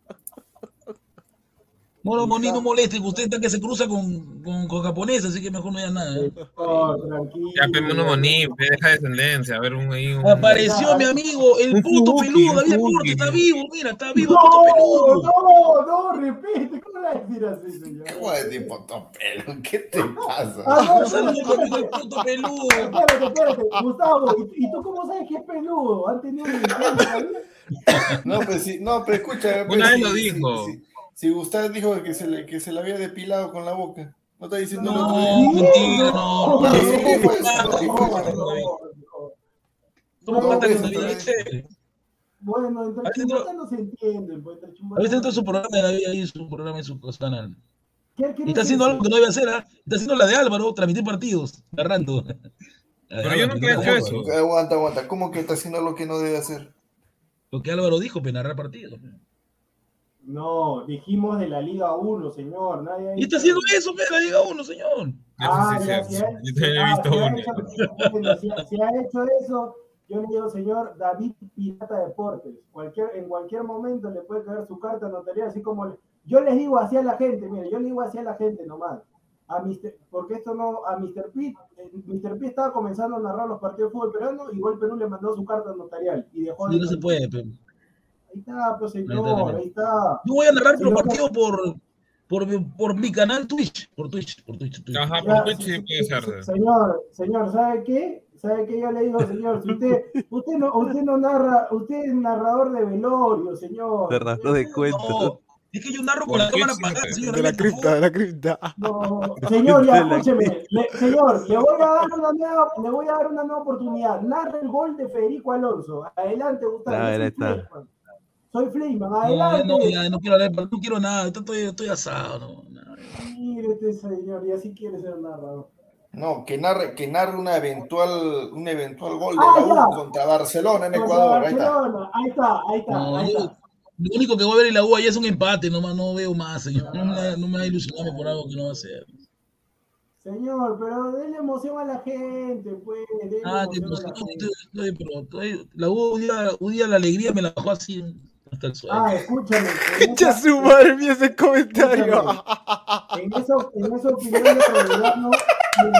Moro Moni no moleste, que usted está que se cruza con, con, con japonés, así que mejor no haya nada. ¿eh? Oh, tranquilo. Ya, pero Mono Moni, deja descendencia. A ver, un, ahí, un... Apareció mi amigo, el puto peludo, David Porte, está vivo, mira, está vivo no, el puto peludo. No, no, repite, ¿cómo le vas a decir así, señor? ¿Cómo es de puto pelo? ¿Qué te pasa? Ah, no, Un saludo para el puto peludo. Espérate, espérate, Gustavo, ¿y, ¿y tú cómo sabes que es peludo? ¿Han tenido un encuentro? No, pues sí, no, pero escucha. pues, Una vez sí, lo sí, dijo. sí. Si Gustavo dijo que se, le, que se le había depilado con la boca. ¿No está diciendo No, día? mentira, no. No, no, pues, pues, no, no. ¿Cómo No, canta pues. Bueno, entre A veces no- se entienden, pues entre A veces de su programa de David ahí, su programa en su canal. ¿Qué- qué Y está haciendo algo que no debe hacer, ¿ah? Está haciendo la de Álvaro, transmitir partidos, narrando. Pero yo nunca he hecho eso. Aguanta, aguanta. ¿Cómo que está haciendo lo que no debe hacer? Lo que Álvaro dijo, pues narrar partidos. No, dijimos de la Liga 1, señor. Nadie ha Y está haciendo eso, pues, la Liga 1, señor. Ah, Eso sí ya, Yo también he ah, visto si ha uno. hecho- bueno, si, si ha hecho eso, yo le digo, señor David Pirata Deportes, cualquier, en cualquier momento le puede caer su carta notarial, así como le- yo les digo así a la gente, mire, yo le digo así a la gente nomás, a Mr. porque esto no, a Mr. Pitt, eh, Mr. Pitt estaba comenzando a narrar los partidos de fútbol peruano, igual Perú le mandó su carta notarial y dejó Sí, de- no se puede, pero. Ahí está, pues señor, ahí está. Yo voy a narrar los partidos por, por, por mi canal Twitch. Por Twitch, por Twitch. Twitch. Ajá, Ya, por Twitch sí puede se- ser. Señor, señor, ¿sabe qué? ¿Sabe qué? Yo le digo, señor, si usted, usted no, usted no narra, usted es narrador de velorio, señor. Narrador de cuentos. No, es que yo narro con la Por cámara Twitch, apagada, señor. De la cripta, de la cripta. No, señor, ya, escúcheme, le- señor, le voy a dar una nueva, le voy a dar una nueva oportunidad. Narra el gol de Federico Alonso. Adelante, Gustavo. A yo ver, soy ahí está. Fleisman. Soy Fleisman, No, ya adelante. no, ya no quiero hablar, no quiero nada, estoy, estoy asado. No, nada. Este señor, y así quiere ser narrador. No, que narre, que narre una eventual, un eventual gol de Ah, la U ya. contra Barcelona en Contra Ecuador. Ahí está. Barcelona, Ahí está, ahí está, No, ahí yo- está. lo único que voy a ver en la U allá es un empate, nomás no veo más, señor. No me, no me va a ilusionarme por algo que no va a ser. Señor, pero denle emoción a la gente, pues. denle Ah, que emoción a la gente. estoy- estoy- pero estoy- la U un día, un día la alegría me la bajó así hasta el suelo. Ah, escúchame. en Echa esa- su madre mía ese comentario. En eso, en esa opinión de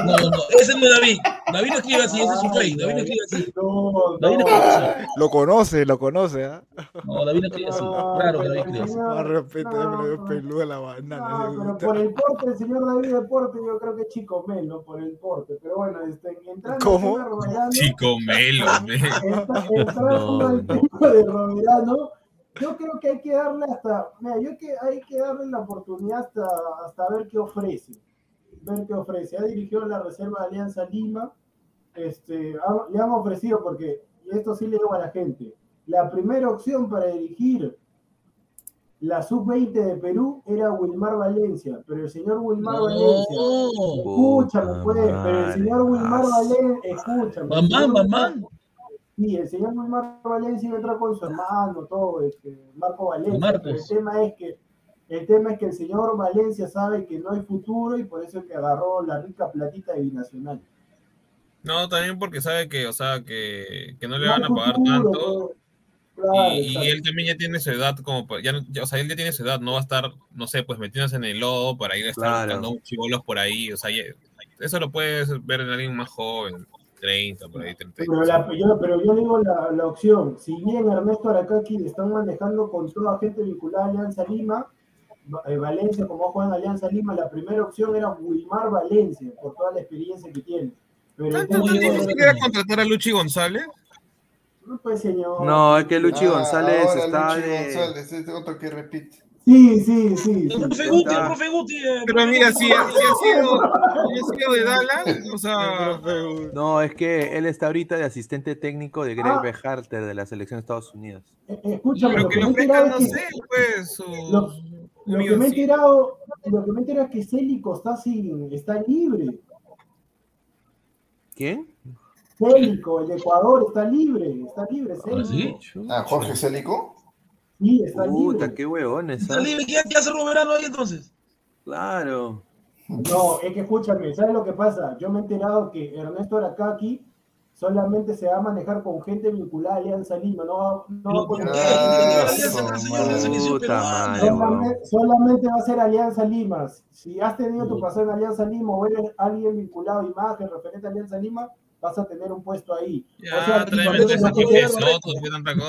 No, no, ese no es David. David no escribe así, ese es su fake. David no escribe así. No, David no escribe así. Lo conoce, lo conoce, ¿ah? No, David no escribe así. Claro que David escribe así. Más respeto, ya me lo dio no, peluda la banana. Pero por el porte, el señor David Deporte, yo creo que es Chico Melo, por el porte. Pero bueno, este, entrando ¿Cómo? al tema de Roberano, Chico Melo, me. entra- entrando al tema de Roberano, yo creo que hay que darle hasta, mira, yo que hay que darle la oportunidad hasta, hasta ver qué ofrece, ver qué ofrece. Ha dirigido la Reserva de Alianza Lima, este, ha- le han ofrecido, porque, y esto sí le digo a la gente, la primera opción para dirigir la sub-20 de Perú era Wilmar Valencia, pero el señor Wilmar Valencia, No. escúchame pues, pero el señor Wilmar. Valencia, escúchame. Mamá, señor mamá. Sí, el señor Wilmar Valencia iba a entrar con su hermano, todo, este, Marco Valencia. El tema es que el tema es que el señor Valencia sabe que no hay futuro y por eso es que agarró la rica platita de binacional. No, también porque sabe que, o sea, que, que no le No van a pagar futuro, tanto. Claro, Y, él también ya tiene su edad, como ya, o sea, él ya tiene su edad, no va a estar, no sé, pues metiéndose en el lodo para ir a estar Claro. buscando chivolos por ahí, o sea, ya- eso lo puedes ver en alguien más joven, 30, por ahí, 30. Pero, la- yo, pero yo digo la, la opción, si bien Ernesto Aracaki le están manejando con toda gente vinculada a Alianza Lima, eh, Valencia, como juega en Alianza Lima, la primera opción era Wilmar Valencia, por toda la experiencia que tiene. Pero ¿Tanto que- difícil era contratar a Luchi González? No, pues, señor. No, es que Luchi Ah, González está Luchi de- González, es otro que repite. Sí, sí, sí. El profe Guti, el profe Guti. Pero mira, si, ha sido, ha sido de Dallas, o sea. No, es que él está ahorita de asistente técnico de Greg Ah. Beharter de la selección de Estados Unidos. Eh, Escúchame, Pero lo que que me lo es no que, sé, pues, lo, lo que me he enterado, lo que me he enterado es que Célico está sin, está libre. ¿Quién? Célico, el de Ecuador está libre, está libre, ¿Ah, Célico. sí? Ah, Jorge Célico. Sí, está Puta, libre. qué huevones. Está ¿ah? libre, ¿qué, hace Roberano ahí entonces? Claro. No, es que escúchame, ¿sabes lo que pasa? Yo me he enterado que Ernesto Aracaki solamente se va a manejar con gente vinculada a Alianza Lima, no, va- no weón. solamente, solamente va a ser Alianza Lima. Si has tenido tu pasado en Alianza Lima o eres alguien vinculado a imagen referente a Alianza Lima, vas a tener un puesto ahí. Ya, O sea, tráeme lo que te-.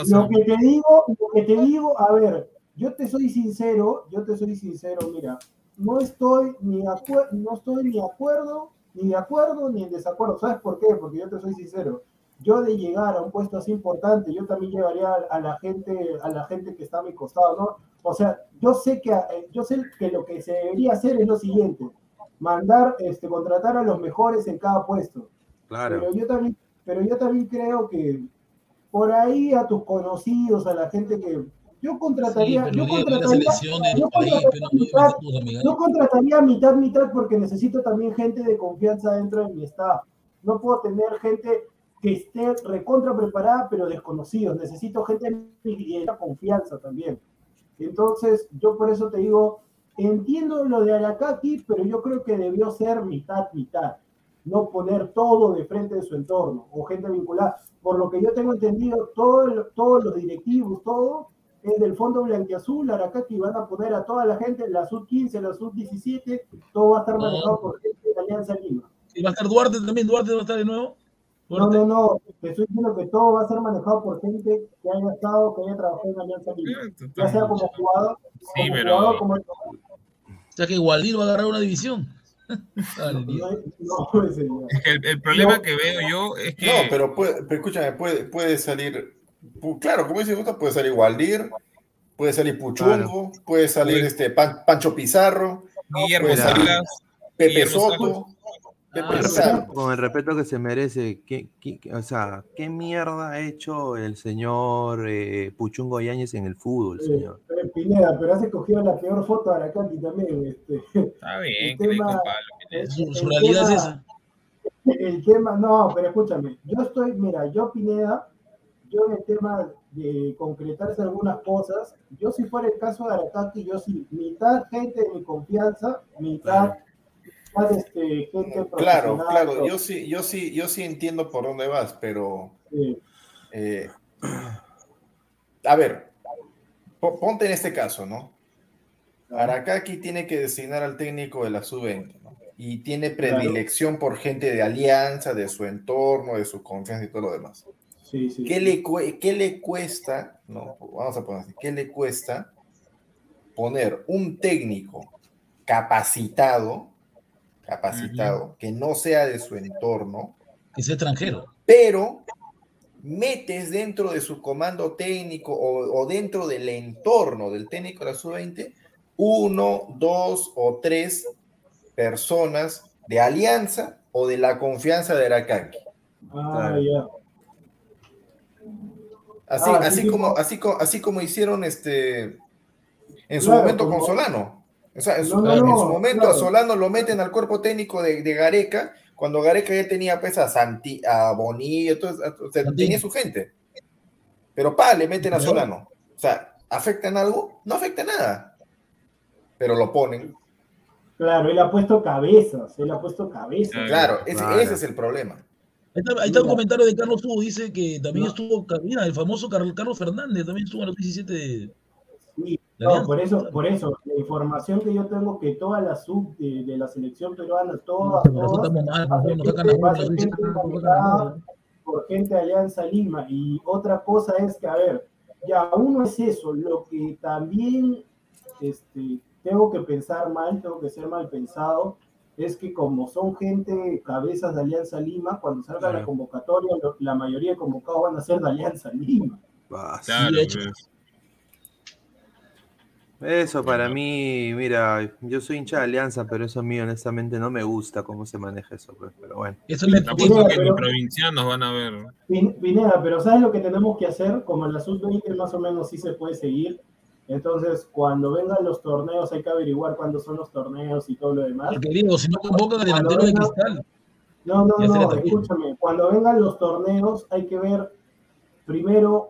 Lo que digo, lo que te digo, a ver, yo te soy sincero, yo te soy sincero, mira, no estoy ni no estoy ni de acuerdo, ni de acuerdo, ni en desacuerdo. ¿Sabes por qué? Porque yo te soy sincero. Yo de llegar a un puesto así importante, yo también llevaría a, a la gente, a la gente que está a mi costado, ¿no? O sea, yo sé que eh, yo sé que lo que se debería hacer es lo siguiente: mandar, este, contratar a los mejores en cada puesto. Claro. Pero yo también, pero yo también creo que por ahí a tus conocidos, a la gente que yo Sí, contrataría, pero yo contrataría, yo país, contrataría pero no mitad, no yo contrataría mitad mitad porque necesito también gente de confianza dentro de mi staff. No puedo tener gente que esté recontra preparada pero desconocidos. Necesito gente de confianza también. Entonces, yo por eso te digo, entiendo lo de Aracaki, pero yo creo que debió ser mitad mitad no poner todo de frente de su entorno o gente vinculada. Por lo que yo tengo entendido, todo el- todos los directivos, todo es del Fondo Blanquiazul, Aracaki, van a poner a toda la gente, la sub-15, la sub-17, todo va a estar No. manejado por gente de Alianza Lima. ¿Y va a estar Duarte también? ¿Duarte va a estar de nuevo? No, Duarte. no, no, te estoy diciendo que todo va a ser manejado por gente que haya estado, que haya trabajado en Alianza Lima. Ya sea como jugador, Sí, como pero- jugador, como O sea que Gualdir va a agarrar una división. Dale, Dios. no, no, señor. Es que el, el problema No. que veo yo es que. No, pero, puede, pero escúchame, puede, puede salir, claro, como dice Gusta, puede salir Waldir, puede salir Puchungo, puede salir este Pan- Pancho Pizarro, Guillermo puede salir Salas. Pepe Guillermo Soto, Ah, Con el respeto que se merece, ¿qué, o sea, ¿qué mierda ha hecho el señor eh, Puchungo Yáñez en el fútbol, Eh, señor? Pineda, pero has escogido la peor foto de Aracaki también. Este. Está bien, El tema-. Su, realidad es tema- esa. El tema, no, pero escúchame, yo estoy, mira, yo Pineda, yo en el tema de concretarse algunas cosas, yo si fuera el caso de Aracaki, yo sí, mitad gente de mi confianza, mitad, este, gente claro, claro, yo sí, yo sí, yo sí entiendo por dónde vas, pero Sí, eh, a ver, po- ponte en este caso, ¿no? Arakaki tiene que designar al técnico de la sub-20, ¿no? Y tiene predilección por gente de alianza, de su entorno, de su confianza y todo lo demás. sí, sí. ¿Qué le, qué le cuesta? No, vamos a poner así. ¿Qué le cuesta poner un técnico capacitado, capacitado, que no sea de su entorno, Que es extranjero. pero metes dentro de su comando técnico o, o dentro del entorno del técnico de la sub-20 uno, dos o tres personas de alianza o de la confianza de Arakaki. Ah, ya. Así, Ah, así, sí, como, así, como, así como hicieron este en su Claro, momento con Solano. O sea, en su, No, no, en no, su momento claro. a Solano lo meten al cuerpo técnico de, de Gareca, cuando Gareca ya tenía pues a Santi, a entonces, o sea, tenía su gente. Pero pa, le meten a. Solano. O sea, ¿afecta en algo? No afecta en nada. Pero lo ponen. Claro, él ha puesto cabezas, él ha puesto cabezas. Claro. Ese, Claro. ese es el problema. Ahí está, ahí está un comentario de Carlos Hugo, dice que también No. estuvo, mira, el famoso Car- Carlos Fernández también estuvo en los 17 de, Sí, de no, por eso, por eso, la información que yo tengo que toda la sub de, de la selección peruana, todas, todas, por gente de Alianza Lima. Y otra cosa es que, a ver, ya uno es eso, lo que también este, tengo que pensar mal, tengo que ser mal pensado, es que como son gente cabezas de Alianza Lima, cuando salga la convocatoria, lo- la mayoría de convocados van a ser de Alianza Lima. Ah, sí. Claro, de hecho. pues. Eso para mí, mira, yo soy hincha de Alianza, pero eso a mí honestamente no me gusta cómo se maneja eso, pues, pero bueno. Eso es lo que los provincianos van a ver. Pineda, pero ¿sabes lo que tenemos que hacer? Como en la sub-20 más o menos sí se puede seguir. Entonces, cuando vengan los torneos, hay que averiguar cuándo son los torneos y todo lo demás. Porque digo, si no convocan al delantero de cristal. No, no, no, escúchame. Cuando vengan los torneos, hay que ver primero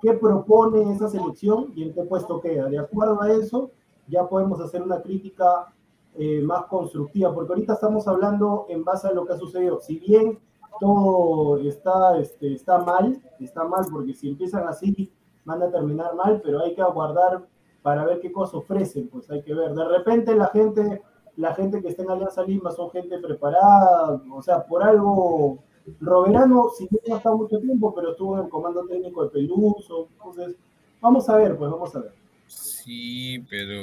qué propone esa selección y en qué puesto queda. De acuerdo a eso, ya podemos hacer una crítica eh, más constructiva, porque ahorita estamos hablando en base a lo que ha sucedido. Si bien todo está, este, está mal, está mal, porque si empiezan así, van a terminar mal, pero hay que aguardar para ver qué cosas ofrecen, pues hay que ver. De repente la gente, la gente que está en Alianza Lima son gente preparada, o sea, por algo Roberano, si bien no está mucho tiempo, pero estuvo en el comando técnico de Peluso. Entonces, vamos a ver, pues vamos a ver. Sí, pero.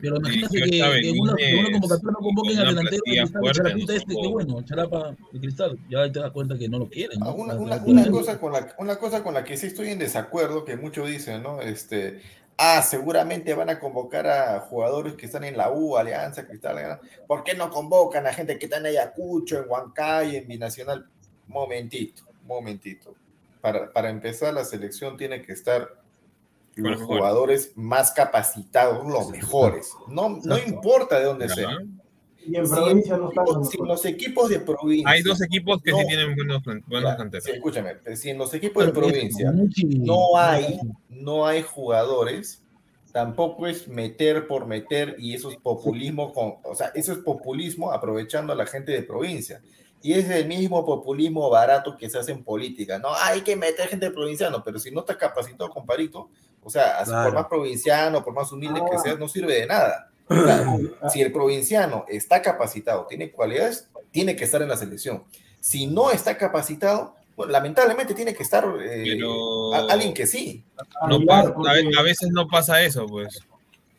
Pero imagínate que, en una, convocatoria no convoquen al delantero de cristal, este, que bueno, Charapa de cristal, ya te das cuenta que no lo quieren. Ah, una, una, cosa con la, una cosa con la que sí estoy en desacuerdo, que muchos dicen, ¿no? Este, ah, seguramente van a convocar a jugadores que están en la U, Alianza, Cristal. ¿Por qué no convocan a gente que está en Ayacucho, en Huancay, en Binacional? Momentito, momentito. Para, para empezar, la selección tiene que estar los jugadores más capacitados, los mejores. No, no importa de dónde sean. Y en provincia no están. Si los equipos de provincia. Hay dos equipos que sí tienen buenos, buenos Sí, escúchame, si en los equipos de provincia no hay, no hay jugadores, tampoco es meter por meter y eso es populismo, con, o sea, eso es populismo aprovechando a la gente de provincia. Y es el mismo populismo barato que se hace en política, ¿no? Hay que meter gente provinciano, pero si no está capacitado, comparito, o sea, por más provinciano, por más humilde que sea, no sirve de nada. si el provinciano está capacitado, tiene cualidades, tiene que estar en la selección. Si no está capacitado, bueno, lamentablemente tiene que estar eh, alguien que sí. No a, veces no pasa eso, pues.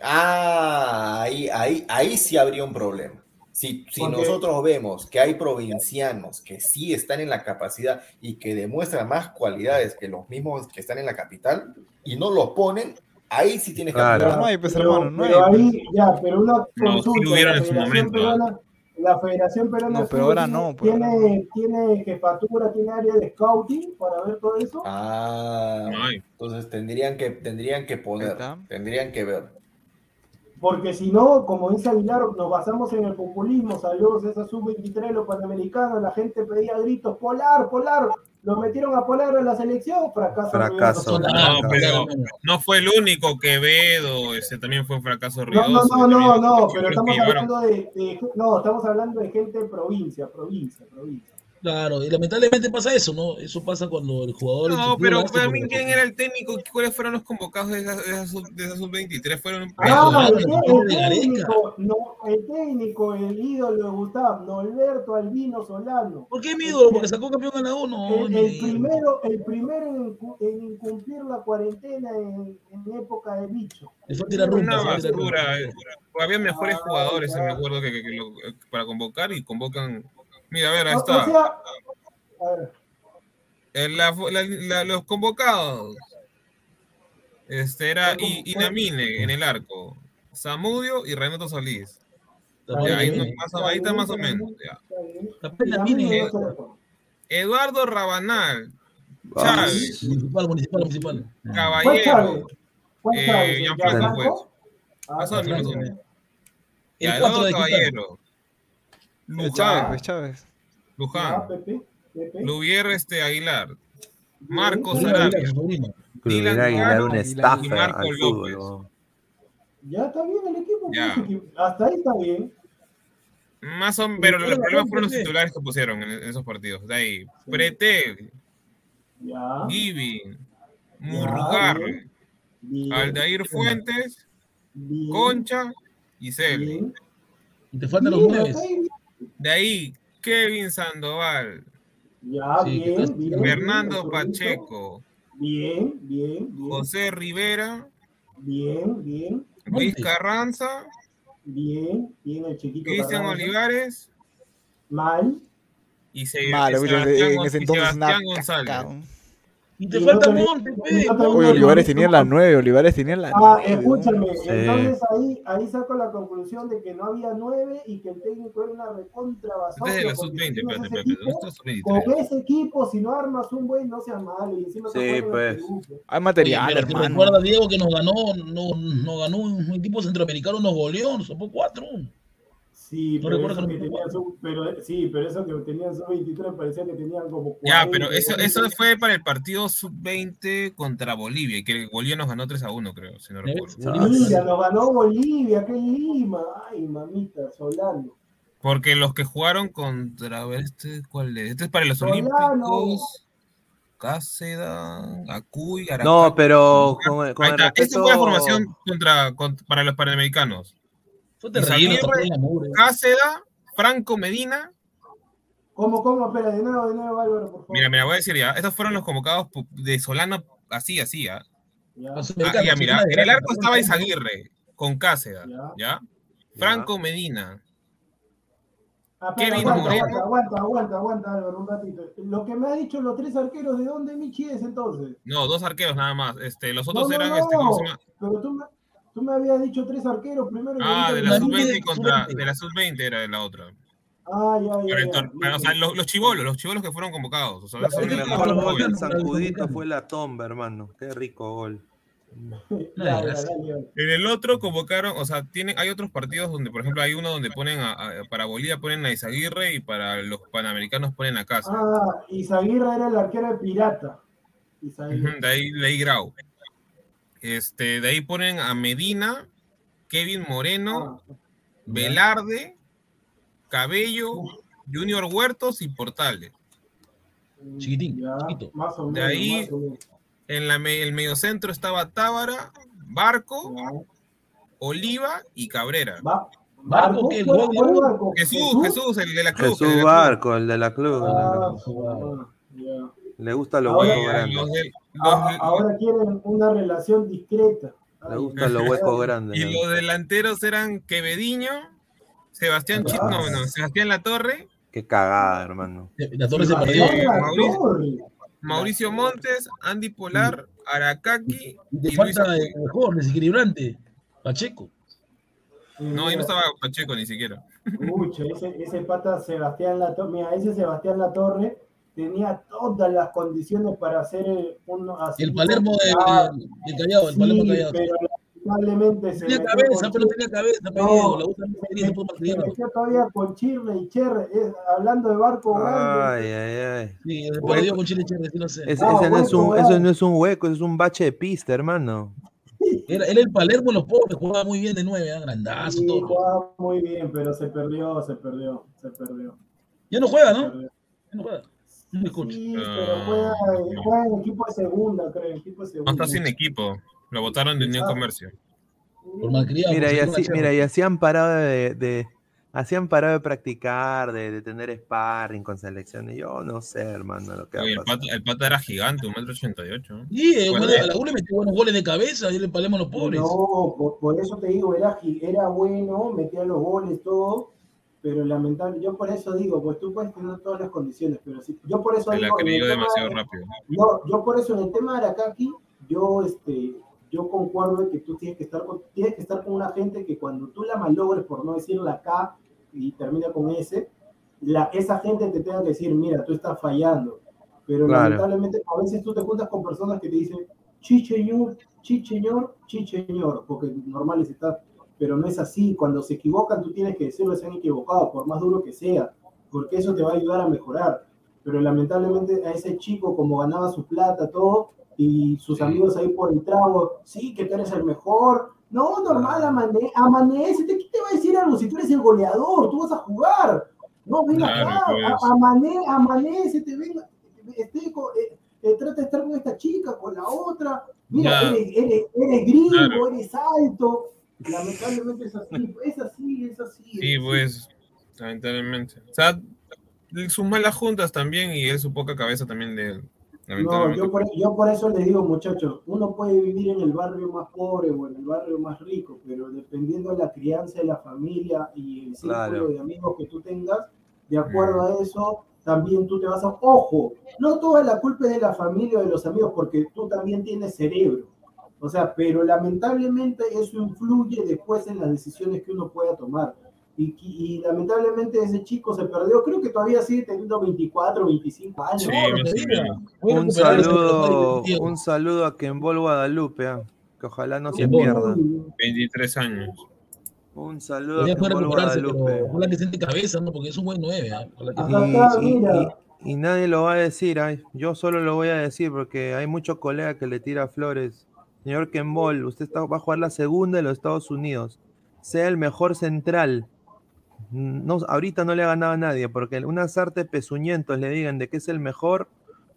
Ah, ahí, ahí, ahí sí habría un problema. Si, nosotros vemos que hay provincianos que sí están en la capacidad y que demuestran más cualidades que los mismos que están en la capital y no los ponen, ahí sí tienes que claro. no hay, pues, hermano, no pero hay. Ahí, pues. ya, pero una consulta, la, Federación Peruana, la Federación Peruana no, pero ahora no, pues. tiene, tiene jefatura, tiene área de scouting para ver todo eso. Ah, entonces tendrían que, tendrían que poner, tendrían que ver. Porque si no, como dice Aguilar, nos basamos en el populismo, salió esa sub-23, los panamericanos, la gente pedía gritos, polar, polar, lo metieron a polar en la selección, fracaso. Fracaso. No, pero no fue el único, Quevedo, ese también fue un fracaso No, no, no, no, no, pero estamos hablando de, de, no, estamos hablando de gente de provincia, provincia, provincia. Claro, y lamentablemente pasa eso, ¿no? Eso pasa cuando el jugador. No, pero para mí, ¿quién era el técnico? ¿Cuáles fueron los convocados de esa, sub-23? Fueron. Ah, el, técnico, no, el técnico, el ídolo de Gustavo, Norberto Albino Solano. ¿Por qué mi ídolo? Porque sacó campeón a la 1. El, primero, el primero en, incumplir la cuarentena en, época de bicho. Eso tira rumba. Una basura. Eh, había mejores ah, jugadores, me acuerdo, que, para convocar y convocan Mira, a ver, ahí está. los convocados. Este era Inamine en el arco. Samudio y Renato Solís. ahí, está más o menos. Eduardo Rabanal. Chávez. Municipal, municipal, municipal. Caballero. Eh, Gianfranco Juez. Más o menos. Eduardo Caballero. Chávez, Chávez. Luján. Luvier este, Aguilar. Marcos Arabia. Dylan Aguilar una estafa y Marco López. Ya está bien el equipo. Ya. Hasta ahí está bien. Más o menos, pero los problemas fueron los titulares que pusieron en esos partidos. De ahí, Pretel, Giving, Murrugar, Aldair Fuentes, Concha y Celi. Y te faltan los nueve. De ahí, Kevin Sandoval. Ya, bien, bien, Fernando Pacheco. Bien, bien, bien. José Rivera. Bien, bien. Luis Carranza. Bien, bien, el chiquito. Cristian Olivares. Mal. Y, se, Mal, y Sebastián, en ese entonces Sebastián González. Y te falta Monte, Oye, Olivares tenía la 9, Olivares tenía la 9. Ah, escúchame, entonces ahí, ahí saco la conclusión de que no había 9 y que el técnico era una recontra basura. Desde la sub-20, espérate, espérate, nosotros sub-23. Con ese equipo, si no armas un buen, no seas malo. Y encima Sí, pues. Perú. Hay material, Oye, hermano. recuerda, Diego, que nos ganó, no, nos ganó un equipo centroamericano, nos goleó, nos sopó cuatro. Sí, pero recuerdo eso que que su, pero, sí, pero eso que tenían su 23 parecía que tenían como Ya, 40, pero eso, 40. eso fue para el partido sub-20 contra Bolivia, que Bolivia nos ganó 3 a 1, creo, si no recuerdo. Mira, nos ganó Bolivia, qué Lima. Ay, mamita, Solano. Porque los que jugaron contra. A ver, este, ¿cuál es? Este es para los Solano. Olímpicos. Cáceda, Acuy, Aracaki. No, pero con, el. Esta fue la formación contra, con- para los panamericanos. Mugre. Cáceda, Franco Medina. ¿Cómo, cómo? Espera, de nuevo, de nuevo, Álvaro, por favor. Mira, mira, voy a decir ya. Estos fueron los convocados de Solano, así, así, ¿ah? Ya. Ah, mira, en el arco estaba Izaguirre con Cáceda, Ya. ¿ya? Franco Medina. Ah, Kevin aguanta, Moreno. aguanta, aguanta, aguanta, aguanta, Álvaro, un ratito. Lo que me ha dicho los tres arqueros, ¿de dónde Michi es entonces? No, dos arqueros nada más. Este, los No, otros no, eran, no, este, ¿cómo se llama? Pero tú me, tú me habías dicho tres arqueros primero. y Ah, de la dijiste- sub-20 contra, de la sub-20 era de la otra. Ah, ya, ya, o sea, los, los chivolos, los chivolos que fueron convocados. O sea, La- El mejor gol del Sancudito fue la tomba, hermano. Qué rico gol. En el otro convocaron, o sea, tienen, hay otros partidos donde, por ejemplo, hay uno donde ponen a, a- para Bolivia ponen a Izaguirre y para los panamericanos ponen a Casa. Ah, Izaguirre era el arquero de Pirata. Izaguirre. de ahí Ley Grau. Este, de ahí ponen a Medina, Kevin Moreno, Ah, Velarde, Cabello, Junior Huertos y Portales. Chiquitín, ya, chiquito. Más o De ahí- más o menos. En la, el mediocentro estaba Tábara, Barco, Ya. Oliva y Cabrera. Va- Barco. Barco? Jesús, Jesús, el de la cruz. el de Jesús la cruz. Barco, el de la club. Le gustan los Ahora- huecos Los Ah, los- ahora quieren una relación discreta. Le Ay, gustan los huecos grandes. y los delanteros eran Quevediño, Sebastián Ah. no, no, Sebastián Latorre, Qué cagada, hermano. La torre se perdió. Mauricio- Montes, Andy Polar, Aracaki Y te y Luis falta Acuña. el mejor, desequilibrante. Pacheco. No, ahí no estaba Pacheco ni siquiera. Pucha, ese, ese pata Sebastián Latorre, mira, ese Sebastián Latorre tenía todas las condiciones para hacer el, un así El Palermo de, Ah, de Callao, el sí, Palermo Callao. pero lamentablemente se Tenía cabeza, pero Chirre- tenía cabeza, No. La muy bien, se metió todavía con Chirre y Cherre, eh, hablando de barco grande. Ay, ay, ay. Sí, se perdió con Chile Cherry, sí lo sé. Ese, Ah, ese no es un, eso no es un hueco, eso es un bache de pista, hermano. Era, era el Palermo los pobres, jugaba muy bien de nueve, ¿eh? grandazo, Sí, todo. jugaba muy bien, pero se perdió, se perdió, se perdió. Ya no juega, ¿no? Ya no juega. No me escucha. Sí, Ah, pero juega, no. juega en equipo de segunda, creo, en equipo de No está sin equipo. Lo votaron de Unión. Comercio. Por malcriado. Mira, y así, mira, y así han parado de, de- así han parado de practicar, de, de tener sparring con selecciones. Yo no sé, hermano, lo que Oye, el, pata, el pata era gigante, un metro ochenta y ocho. Sí, eh, a la U le metió buenos goles de cabeza y el Palermo en los pobres. No, por, por eso te digo, era, era bueno, metía los goles, todo, pero lamentable, yo por eso digo, pues tú puedes tener todas las condiciones, pero si, yo por eso Se la digo, creyó tema demasiado de- rápido. No, yo por eso en el tema de Aracaki, yo este, yo concuerdo en que tú tienes que estar con, tienes que estar con una gente que cuando tú la malogres, por no decir la K y termina con S, la, esa gente te tenga que decir, mira, tú estás fallando. Pero Claro. lamentablemente a veces tú te juntas con personas que te dicen, chicheñor, chicheñor, chicheñor, porque normales está, pero no es así. Cuando se equivocan, tú tienes que decirlo, se han equivocado, por más duro que sea, porque eso te va a ayudar a mejorar pero lamentablemente a ese chico, como ganaba su plata, todo, y sus Sí. amigos ahí por el trago, sí, que tú eres el mejor. No, normal, amane amanece. ¿Qué te va a decir algo si tú eres el goleador? Tú vas a jugar. No, ven Claro, acá, pues. amane, amanece, te venga, con- eh, eh, trata de estar con esta chica, con la otra. Mira, eres, eres, eres gringo, Claro. eres alto. Lamentablemente es así, es así, es así. Sí, así. pues, lamentablemente. O sea, sus malas juntas también y él su poca cabeza también de él. No, yo por, yo por eso les digo, muchachos, uno puede vivir en el barrio más pobre o en el barrio más rico, pero dependiendo de la crianza de la familia y el círculo Claro. de amigos que tú tengas, de acuerdo a eso, también tú te vas a... Ojo, no toda la culpa es de la familia o de los amigos, porque tú también tienes cerebro. O sea, pero lamentablemente eso influye después en las decisiones que uno pueda tomar. Y, lamentablemente ese chico se perdió, creo que todavía sigue teniendo 24, 25 años. un saludo, un saludo a Kembol Guadalupe, ah, que ojalá no se pierda. 23 años. Un saludo a Kembol Guadalupe. Ojalá que siente cabeza, ¿no? porque es un buen 9. ¿eh? Y, nadie lo va a decir, yo solo lo voy a decir porque hay muchos colegas que le tira flores. Señor Kembol, usted va a jugar la segunda de los Estados Unidos. Sea el mejor central ahorita no le ha ganado a nadie, porque unas artes pezuñentos le digan de que es el mejor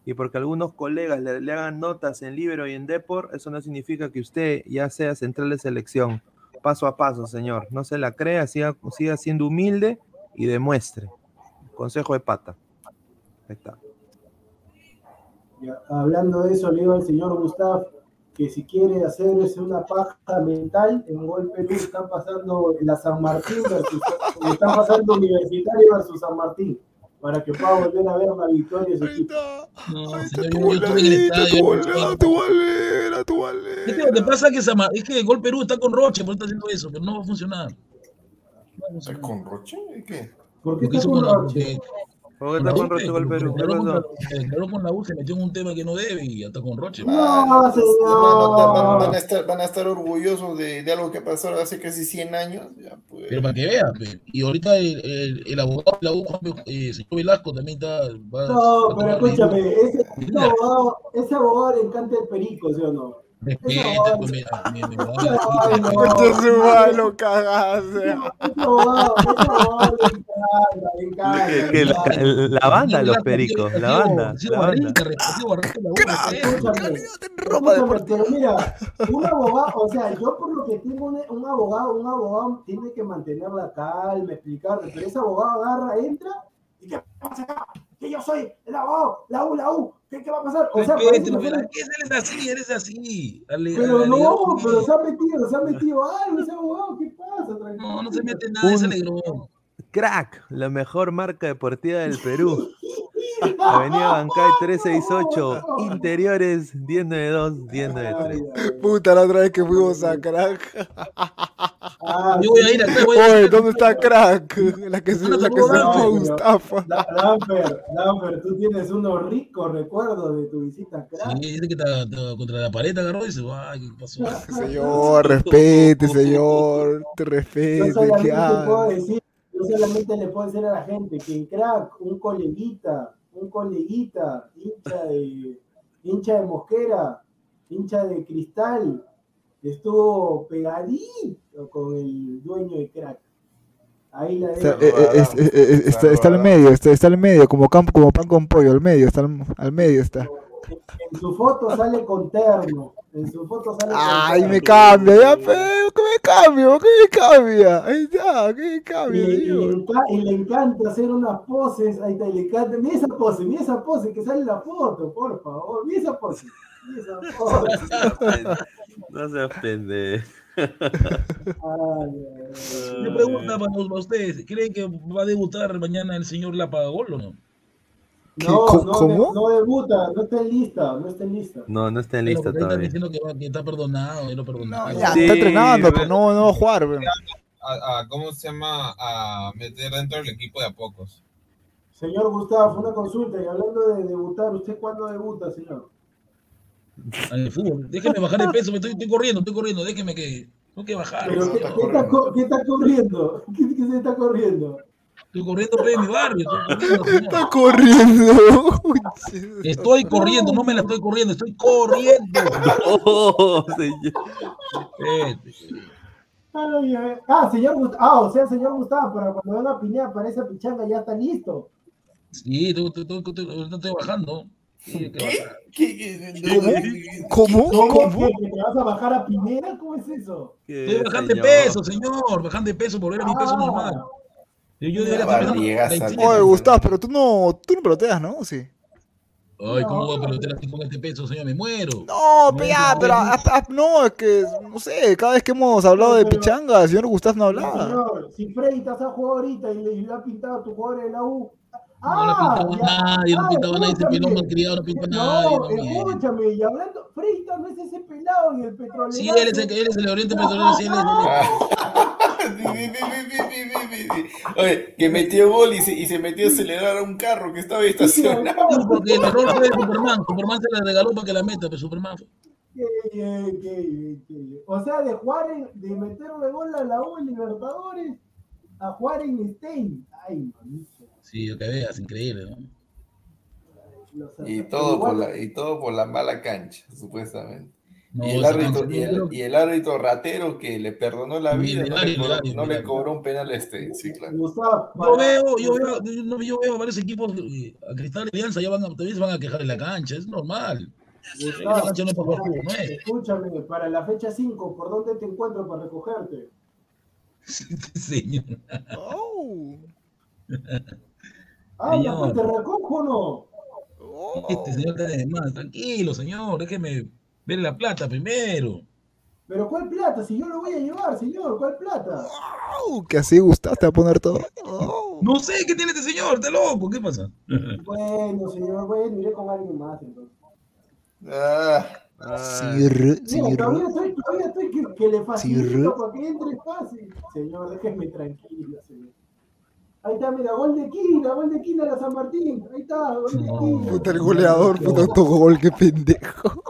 y porque algunos colegas le, hagan notas en Libero y en Depor, eso no significa que usted ya sea central de selección. Paso a paso, señor. No se la crea, siga, siga siendo humilde y demuestre. Consejo de pata. Ahí está. hablando de eso, le digo al señor Gustavo que si quiere hacerse una paja mental, en Gol Perú están pasando la San Martín versus, están pasando Universitario versus San Martín, para que pueda volver a ver una victoria ese equipo. No, señor, en el estadio. Lo que pasa es que, es que Gol Perú está con Roche, por eso está haciendo eso, pero no va a funcionar. ¿Está con Roche? ¿Qué? ¿Por qué está con Roche? ¿Por qué está con Roche con Perú? ¿Qué pasó? Con la U se metió en un tema que no debe y ya está con Roche. No, señor. Van, a estar, van a estar orgullosos de, de algo que pasó hace casi 100 años. Ya, pues. Pero para que vean, y ahorita el, el, el, abogado de la U, eh, señor Velasco, también está. Va, no, pero escúchame, ese, ese, abogado, ese abogado le encanta el perico, ¿sí o no? Pues lo cagaste. La banda, los pericos, la banda. La banda. Mira, un abogado, o sea, yo por lo que tengo un abogado, un abogado tiene que mantener la calma, explicarle, pero ese abogado agarra, entra y ¿qué pasa acá? Que yo soy el abogado, la U, la U, ¿Qué, ¿Qué, va a pasar? O sea, Respete, pero eres así, eres así. Pero no, pero se ha metido, se ha metido algo ese abogado, ¿qué pasa? No, no se mete nada, es alegrón. Crack, la mejor marca deportiva del Perú. Avenida Bancay 368, interiores 1092, 1093. Puta, la otra vez que fuimos a crack. Ah, yo voy a ir acá, voy a Oye, ¿dónde está crack? La que se, la que se llama Mustafa. Lamper, Lamper, tú tienes unos ricos recuerdos de tu visita a crack. Sí, dice que está, contra la pared agarró y se va, ¿qué pasó? Señor, respete, señor, te respete. Yo solamente, puedo decir, yo solamente le puedo decir a la gente que en crack, un coleguita un coleguita, hincha de, hincha de Mosquera, hincha de Cristal, estuvo pegadito con el dueño de crack. Ahí la está, eh, eh, eh, está, está, al medio, está, está al medio, como campo, como pan con pollo, al medio, está al, al medio está. En, su foto sale con terno. En su foto sale Ay, me cambia, ya feo, que me cambio, que me cambia. Ahí está, que me cambia. Y, y, y, le encanta hacer unas poses, ahí está, le encanta, mira esa pose, mira esa pose que sale en la foto, por favor, mira esa pose. Mira esa pose. no se ofende. Me pregunta para ustedes, ¿creen que va a debutar mañana el señor Lapagol o no? No, no, ¿Cómo? no debuta, no está en lista, no está en lista. No, no está en lista todavía. Están diciendo que, que, está perdonado, y lo perdonado. No, ya, sí, está entrenando, pero no, no va a jugar. A, a, ¿Cómo se llama? A meter dentro del equipo de a pocos. Señor Gustavo, una consulta, y hablando de debutar, ¿usted cuándo debuta, señor? En el fútbol. Déjeme bajar el peso, me estoy, estoy corriendo, estoy corriendo, déjeme que. Tengo que bajar. ¿Pero qué, ¿qué, está, ¿Qué está corriendo? ¿Qué, ¿Qué se está corriendo? Estoy corriendo por mi barrio. Está corriendo. Estoy corriendo, no me la estoy corriendo, estoy corriendo. No, señor. Ah, señor Gustavo. Ah, o sea, señor Gustavo, para cuando venga a piñar para esa pichanga ya está listo. Sí, estoy, estoy bajando. ¿Qué? ¿Qué? ¿Cómo? ¿Cómo? ¿Cómo? ¿Te vas a bajar a Pineda? ¿Cómo es eso? Estoy bajando de peso, señor. Bajando de peso, volver a mi peso normal. Yo Oye, Gustavo, pero tú no, tú no peloteas, ¿no? Sí. Ay, ¿cómo voy a pelotear así con este peso, señor? Me muero. No, pero ya, pero no, es que, no sé, cada vez que hemos hablado de pichanga, el señor Gustavo no hablaba. Señor, si Freddy te has jugado ahorita y le, ha pintado a tu jugador en la U, No la Ah, pintaba ya. nadie, no Ah, pintaba nadie, ese escúchame. pelón malcriado no pinta No, nadie. no, bien. escúchame, y hablando, Frita no es ese pelado y el petrolero. Sí, él es el, él es el Oriente Petrolero, sí, él es Oye, que metió gol y se, y se metió a acelerar a un carro que estaba estacionado. Porque el error fue de Superman. Superman se la regaló para que la meta, pero Superman. Qué qué qué. O sea, de jugar en, de meterle gol a la U en Libertadores a jugar en Stein. Ay, manito. Sí, yo que veas, increíble, Y todo, por la, y todo por la mala cancha, supuestamente. No, y, el árbitro, cancha, y, yo el, creo- y el árbitro ratero que le perdonó la vida, no, le cobró, no le cobró un penal a este, sí, claro. Gustavo, Yo veo, yo veo, yo, veo varios equipos, eh, a Cristal y Alianza ya van a, también se van a quejar en la cancha, es normal. Gustavo, La cancha no es para jugar fútbol, no es. Escúchame, para la fecha 5, ¿por dónde te encuentro para recogerte? Señor. Oh. Ah, ya, Señor. pues te recojo o no. Este señor está de más, tranquilo, señor, déjeme ver la plata primero. Pero ¿cuál plata? Si yo lo voy a llevar, señor, ¿cuál plata? Oh, que así gustaste a poner todo. Oh. No sé qué tiene este señor, está loco, ¿qué pasa? Bueno, señor, bueno, iré con alguien más entonces. Ah, Sir, Mira, sir. todavía estoy, todavía estoy que, que le Sí, facilito para que entre fácil. Señor, déjeme tranquilo, señor. Ahí está, mira, gol de Quina, gol de Quina a San Martín. Ahí está, gol de No. Quina. Puta el goleador, puta autogol, qué pendejo.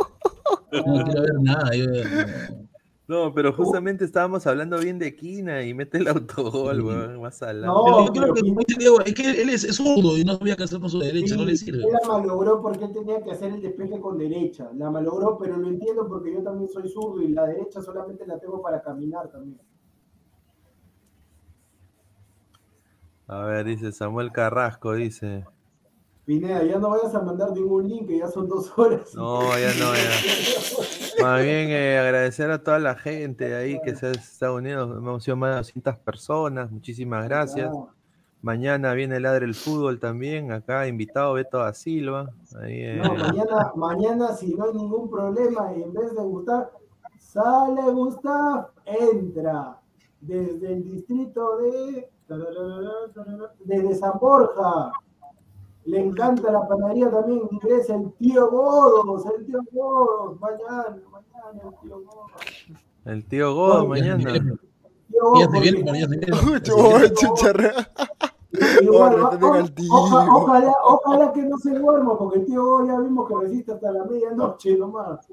No quiero ver nada. Yo, no. No, pero justamente estábamos hablando bien de Quina y mete el autogol, weón, más al No, Pero yo creo que, Quina- como dice Diego, es que él es, es zurdo y no sabía qué hacer con su derecha, no le sirve. Él la malogró porque él tenía que hacer el despeje con derecha. La malogró, pero lo entiendo porque yo también soy zurdo y la derecha solamente la tengo para caminar también. A ver, dice Samuel Carrasco, dice. Pineda, ya no vayas a mandar ningún link, que ya son dos horas. No, ya no, ya. Más bien eh, agradecer a toda la gente ahí que se ha estado uniendo. Hemos sido más de 200 personas. Muchísimas gracias. Mañana viene el Ladre el Fútbol también. Acá invitado Beto da Silva. Ahí, eh, No, mañana, mañana, si no hay ningún problema, en vez de Gustav, sale Gustav, entra desde el distrito de desde San Borja. Le encanta la panadería también, ingresa el tío Godos, el tío Godos, mañana, mañana el tío Godos. el tío mañana. Godos, ojalá, ojalá que no se duerma, porque el tío Godos ya vimos que resiste hasta la medianoche nomás.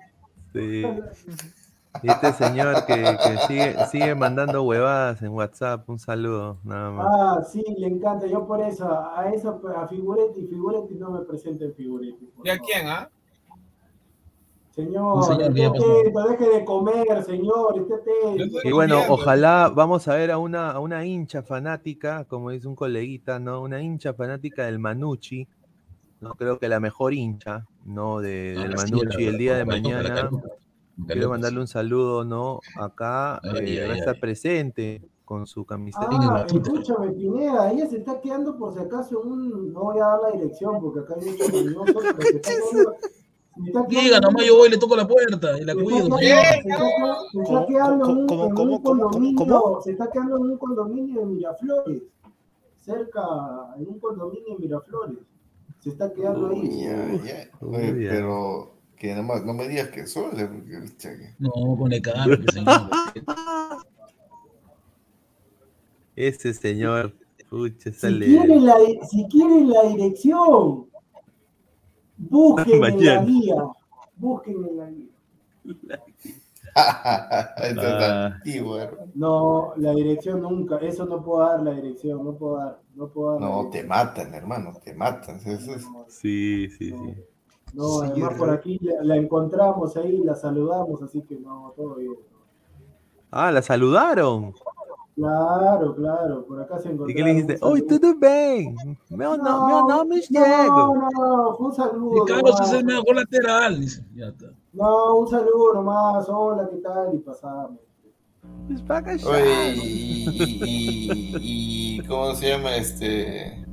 Sí. Y este señor que, que sigue, sigue mandando huevadas en WhatsApp. Un saludo, nada más. Ah, sí, le encanta. Yo por eso, a eso, a Figuretti, Figuretti no me presente en Figuretti. ¿Y a quién, ah? Señor, señor esté atento, deje de comer, señor, esté atento. Y bueno, ojalá vamos a ver a una, a una hincha fanática, como dice un coleguita, ¿no? Una hincha fanática del Manucci. No creo que la mejor hincha, ¿no? De, Ah, del sí, Manucci la- el día de la- la- la- mañana. Quiero mandarle un saludo, ¿no? Acá Ay, eh, ay, va a estar ay. presente con su camiseta. Ah, escúchame, Pineda, ella se está quedando por si acaso un. No voy a dar la dirección porque acá hay está se está Diga, nomás yo voy y le toco la puerta y la cuido. está se está quedando- está ¿Cómo, quedando en un- un condominio- cómo? Se está quedando en un condominio de Miraflores. Cerca, en un condominio de Miraflores. Se está quedando ahí. Oye, pero que nada más no me digas que sole, porque pucha, que- No, con el señor. Ese señor, pucha, Si sale. quieren, la, si quieren la dirección, busquen en la guía. Busquen en la guía. Esto es Ah. antiguo, hermano. No, la dirección nunca. Eso no puedo dar la dirección. No puedo dar. No puedo dar. No, te matan, hermano, te matan. Eso es- Sí, sí, sí. No, Sí, además por aquí la, la encontramos ahí, la saludamos, así que no, todo bien. Ah, la saludaron. Claro, claro, por acá se encontramos. ¿Y qué le dijiste? un ¡Oi, saludo. tudo bem! Meu, no, meu nome é Diego. No, no, fue un saludo. Y Carlos es nomás. el mejor lateral. Ya está. No, un saludo nomás. Hola, ¿qué tal? Y pasamos. Oye, y, y- y- y- ¿cómo se llama este?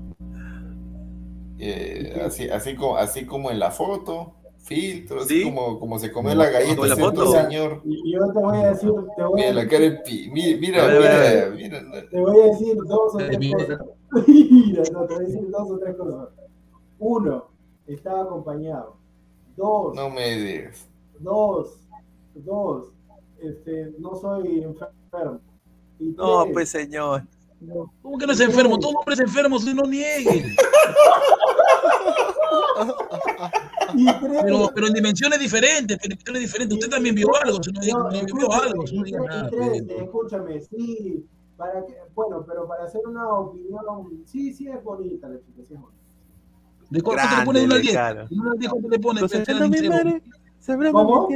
Eh, así, así, como, así como en la foto, filtros, ¿Sí? como, como se comió la galleta la foto. señor. Y yo te voy a decir, te voy Mira a, la pi- te voy a decir dos o tres cosas. Mira, no, te voy a decir dos o tres cosas. Uno, estaba acompañado. Dos, No me digas. dos, dos, este, no soy enfermo. Y No, tres, pues señor. ¿Cómo que no es enfermo? Todo hombre es enfermo, si no niegue. Pero, pero en dimensiones diferentes, en dimensiones diferentes. Usted también vio algo, si no, diga- No, no vio algo, si no diga nada. escúchame, sí, para que, bueno, pero para hacer una opinión, sí, sí es bonita la explicación. ¿De cu- ¿Cuánto le pone de 1 al 10? Grande, De 1 al 10, ¿cuánto le ¿Cómo?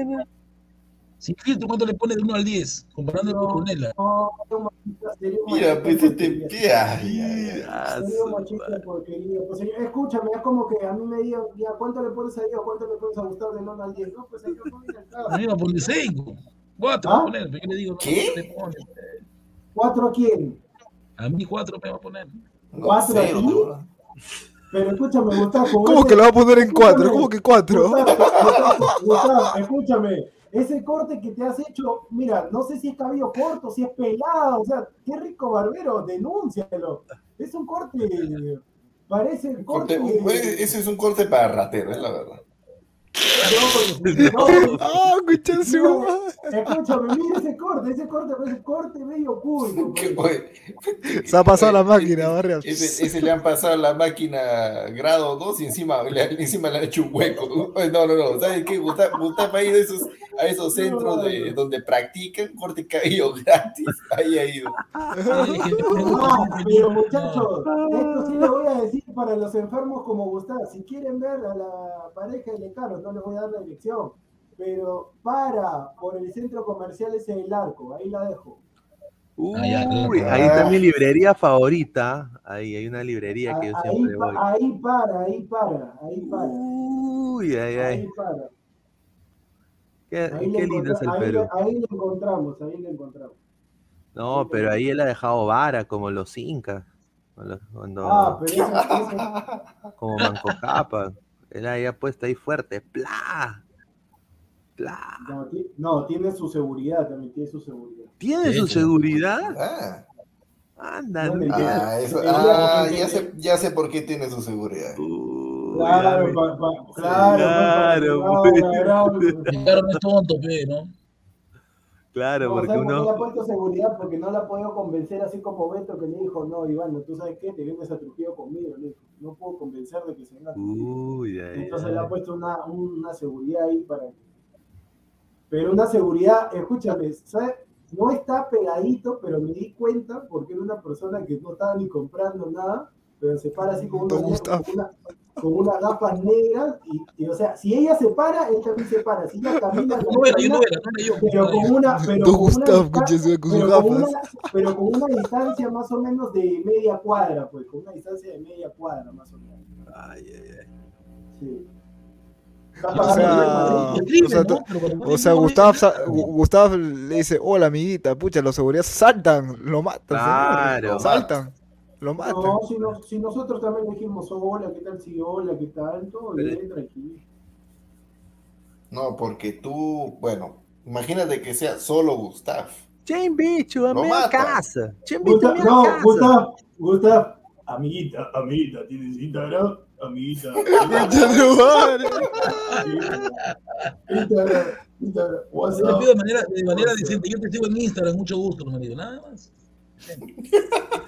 Sin filtro, ¿cuánto le pone de 1 al 10? Comparándolo No, con Brunella. no, Mira, pues este pie. Sería un machista porquería. Pues, escúchame, es como que a mí me digan, ya, ¿cuánto le pones a Dios? ¿Cuánto le pones a Gustavo de 1 al 10? No, pues señor, no diga A mí me va a poner 5. 4 ¿Ah? a poner, pero yo le digo, no, ¿Qué? ¿cuánto le pone? ¿Cuatro a quién? A mí 4 me va a poner. No, ¿Cuatro aquí? ¿no? Pero escúchame, Gustavo. ¿Cómo ese- que lo va a poner en cuatro? escúchame, ¿Cómo que cuatro? Gustavo, Gustavo, Gustavo, escúchame. Ese corte que te has hecho, mira, no sé si es cabello corto, si es pelado, o sea, qué rico barbero, denúncialo. Es un corte, parece el corte. Corte- un- Ese es un corte para ratero, es la verdad. No, no, Ah, no, madre. escúchame, mira ese corte, ese corte parece corte medio cúbico. ¿Qué pues. fue? Se ha pasado la Ese- máquina, barrio. Ese, ese le han pasado la máquina grado 2 y encima le, encima le han hecho un hueco. No, no, no. ¿Sabes qué? Gustavo, Gustavo ha ido a esos, a esos centros de, donde practican corte de cabello gratis. Ahí ha ido. Ah, pero no. muchachos, esto sí le voy a decir para los enfermos como Gustavo. Si quieren ver a la pareja de Lecaro, no les voy a dar la dirección. Pero para por el centro comercial ese del arco, ahí la dejo. Ah. Uy, ahí está mi librería favorita. Ahí hay una librería que yo Ahí, siempre voy. ahí para, ahí para, ahí para. Uy, ay, Ahí ay. para. Qué, Ahí, qué le, lindo es el ahí, Perú. le- ahí le encontramos, ahí le encontramos. No, pero ahí él ha dejado vara como los incas. Cuando, Ah, pero ese- como Manco Capa. Él ahí ha puesto ahí fuerte. ¡Pla! ¡Pla! no, ti- no, tiene su seguridad, también tiene su seguridad. ¿Tiene su seguridad? Ah, Anda, ah, eso- ah, ya, sé, ya sé por qué tiene su seguridad. Uy, Claro, pa- pa- claro, Claro, pues. claro, no es tonto, pe, ¿no? Claro, No, porque ¿sabes por qué le uno. ha puesto seguridad? Porque no la ha podido convencer así como Beto que le dijo, no, Iván, tú sabes qué, te vienes a Trujillo conmigo, le dijo. No puedo convencer de que se venga. Uy, ay, Entonces le ha puesto una, una seguridad ahí para Pero una seguridad, escúchame, ¿sabes? No está pegadito, pero me di cuenta porque era una persona que no estaba ni comprando nada, pero se para así con, Don una, Gustavo. Con, una- gafas negras y, y, o sea, si ella se para, él también se para. Si ella camina, él No era, yo camina, no era, no era yo. pero con una, pero con una Gustavo, distan- escuche su- con sus pero con una, pero con una distancia más o menos de media cuadra, pues, con una distancia de media cuadra más o menos. Ay, ay, ay. Sí. O sea, o sea, ¿no? tú- Pero cuando O sea, pone- Gustav, sa- Gu- Gustav le dice, hola amiguita, pucha, los seguridades saltan, lo matan, Claro. saltan, lo matan. No, si, no- si nosotros también dijimos, hola, ¿qué tal? Sí, hola, ¿qué tal? Todo bien, tranquilo. No, porque tú, bueno, imagínate que sea solo Gustav. Te invito a mata. casa. Gustav, mi no, casa. Gustav, Gustav, amiguita, amiguita, ¿tienes Instagram? Amiguita. Instagram, Instagram, WhatsApp. pido de manera, de manera decente, yo te sigo en Instagram, mucho gusto, me digo, nada más.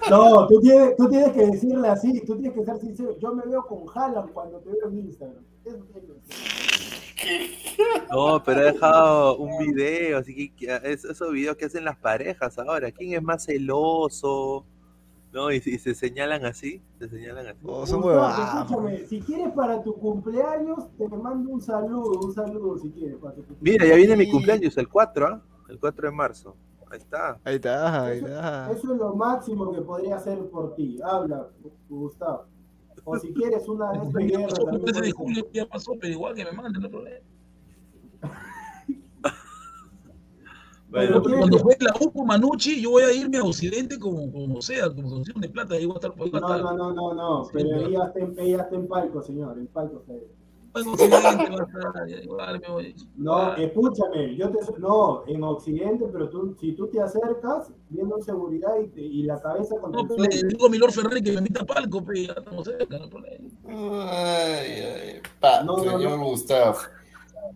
No, tú tienes, tú tienes que decirle así, tú tienes que ser sincero. Yo me veo con Haaland cuando te veo en Instagram. Eso tienes que decir. No, pero ha dejado un video, así que es- esos videos que hacen las parejas ahora. ¿Quién es más celoso? ¿No? Y, y se señalan así, se señalan así. Oh, son Gustavo, huevadas. escúchame, si quieres para tu cumpleaños, te mando un saludo, un saludo si quieres. Para tu cumpleaños. Mira, ya viene mi cumpleaños, el 4, ¿ah? El 4 de marzo. Ahí está. Ahí está, ahí Eso, está. eso es lo máximo que podría hacer por ti. Habla, Gustavo. O si quieres una vez de Ya guerra pasó, el también 13 de julio ya pasó, pero igual que me manden, no problema. Bueno, Cuando fue la U con Manucci, yo voy a irme a Occidente como, como sea, como solución de plata, ahí voy a estar. voy a No, estar. no, no, no, no. Sí, Pero pero- ella está, en, ella está en palco, señor. En palco está ella. No, escúchame, yo te, no, en Occidente, pero tú, si tú te acercas, viendo seguridad y, y la cabeza con no, Le digo a Milor Ferrari que me invita a palco, pe, ya estamos cerca, no Ay, ay, pa, no, señor no, Gustavo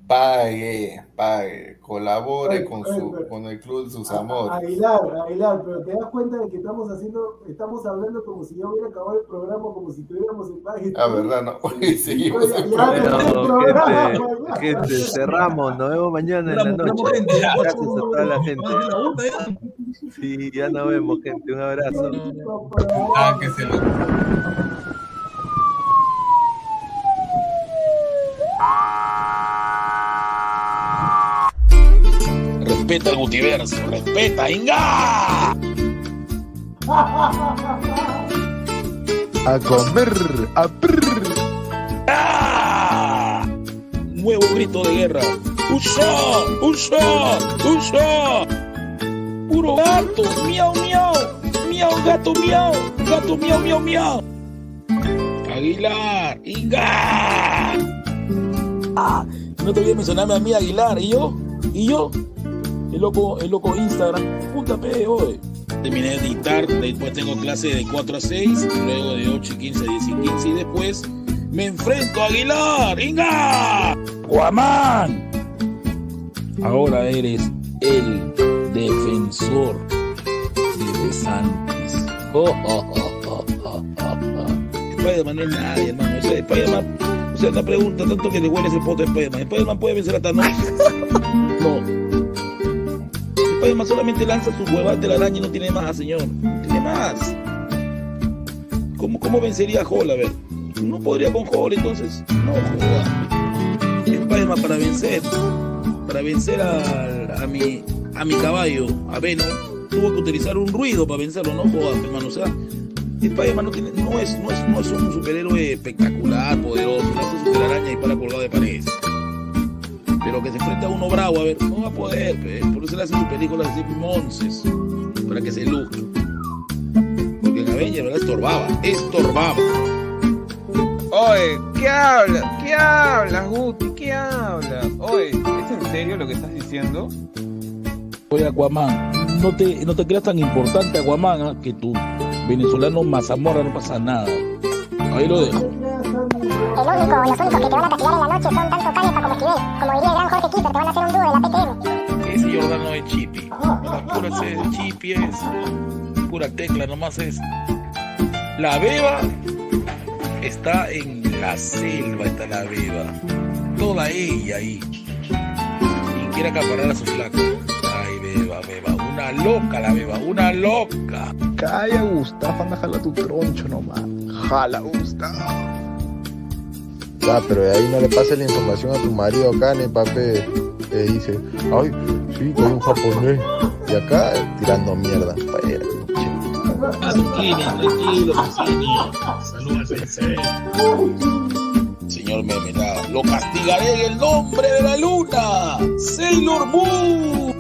pague, pague, colabore con, su, con el club de sus amores. Aguilar, Aguilar, pero te das cuenta de que estamos haciendo, estamos hablando como si yo hubiera acabado el programa, como si tuviéramos en página. Ah, verdad, no. Hoy seguimos el programa. Gente, gente, cerramos, nos vemos mañana en la noche. Gracias a toda la gente. Sí, ya nos vemos, gente. Un abrazo. Ah, que se Respeta al multiverso, respeta, Inga. A comer, a prr. ¡Ah! Nuevo grito de guerra. ¡Usa! ¡Usa! ¡Usa! Puro gato, miau, miau, miau, gato, miau, gato, miau, miau, miau. Aguilar, Inga. Ah, no te olvides mencionarme a mí, Aguilar, ¿y yo? ¿Y yo? El loco, el loco Instagram, punta P, hoy. Terminé de editar, después tengo clase de 4 a 6, luego de 8 y 15 10 y 15 y después me enfrento a Aguilar, ¡Inga! ¡Guamán! Ahora eres el defensor de Santos. Oh, oh, oh, oh, Spider-Man no es nadie, hermano. O sea, Spider-Man, o sea, una pregunta tanto que le huele ese poto de Spider-Man. ¿Spider-Man puede vencer a Thanos? No. Spider-Man solamente lanza su huevada de la araña y no tiene más, señor. No tiene más. ¿Cómo, cómo vencería a Hall? A ver. No podría con Hall, entonces. No joda. Spider-Man para vencer. Para vencer a, a, mi, a mi caballo, a Venom, tuvo que utilizar un ruido para vencerlo. No joda, hermano. O sea, Spider-Man no, tiene, no, es, no, es, no es un superhéroe espectacular, poderoso. Lanza su araña y para colgado de paredes pero que se enfrenta a uno bravo, a ver, no va a poder, por eso le hacen películas así monces, para que se luzca. Porque en Avengers, ¿verdad? Estorbaba, estorbaba. Oye, ¿qué habla? ¿Qué habla, Guti? ¿Qué habla? Oye, ¿es en serio lo que estás diciendo? Oye, Aquaman, no te, no te creas tan importante, Aquaman, ¿ah? que tu venezolano Mazamorra no pasa nada. Ahí lo dejo. El único, los únicos que te van a castigar en la noche son tanto Canepa como Esquivel. Como diría el gran Jorge Keeper, te van a hacer un dúo de la PTM. Ese Jordan no es chipi. La pura chipi es pura tecla, nomás es. La beba está en la selva, está la beba. Toda ella ahí. Y quiere acaparar a su flaco. Ay, beba, beba. Una loca la beba, una loca. Calla, Gustavo, anda jala tu troncho nomás. Jala, Gustavo. Pero de ahí no le pases la información a tu marido acá en el papel. Que dice, ay, sí, soy un japonés. Y acá tirando mierda. Tranquilo, tranquilo, Saludos Señor Memela, lo castigaré en el nombre de la luna. Sailor Moon.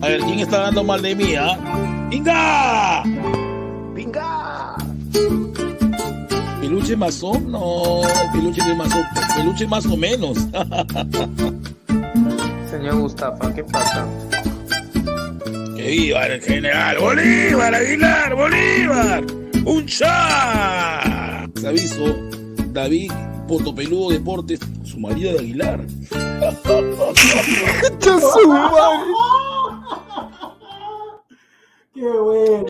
A ver, ¿quién está dando mal de mí, ah? ¡Inga! ¿Peluche masón? No, peluche de masón. Peluche más o menos. Señor Mustafa, ¿qué pasa? ¡Que viva el general! ¡Bolívar, Aguilar! ¡Bolívar! ¡Un chat! Aviso, David Potopeludo Deportes, su marido de Aguilar. ¡Qué bueno!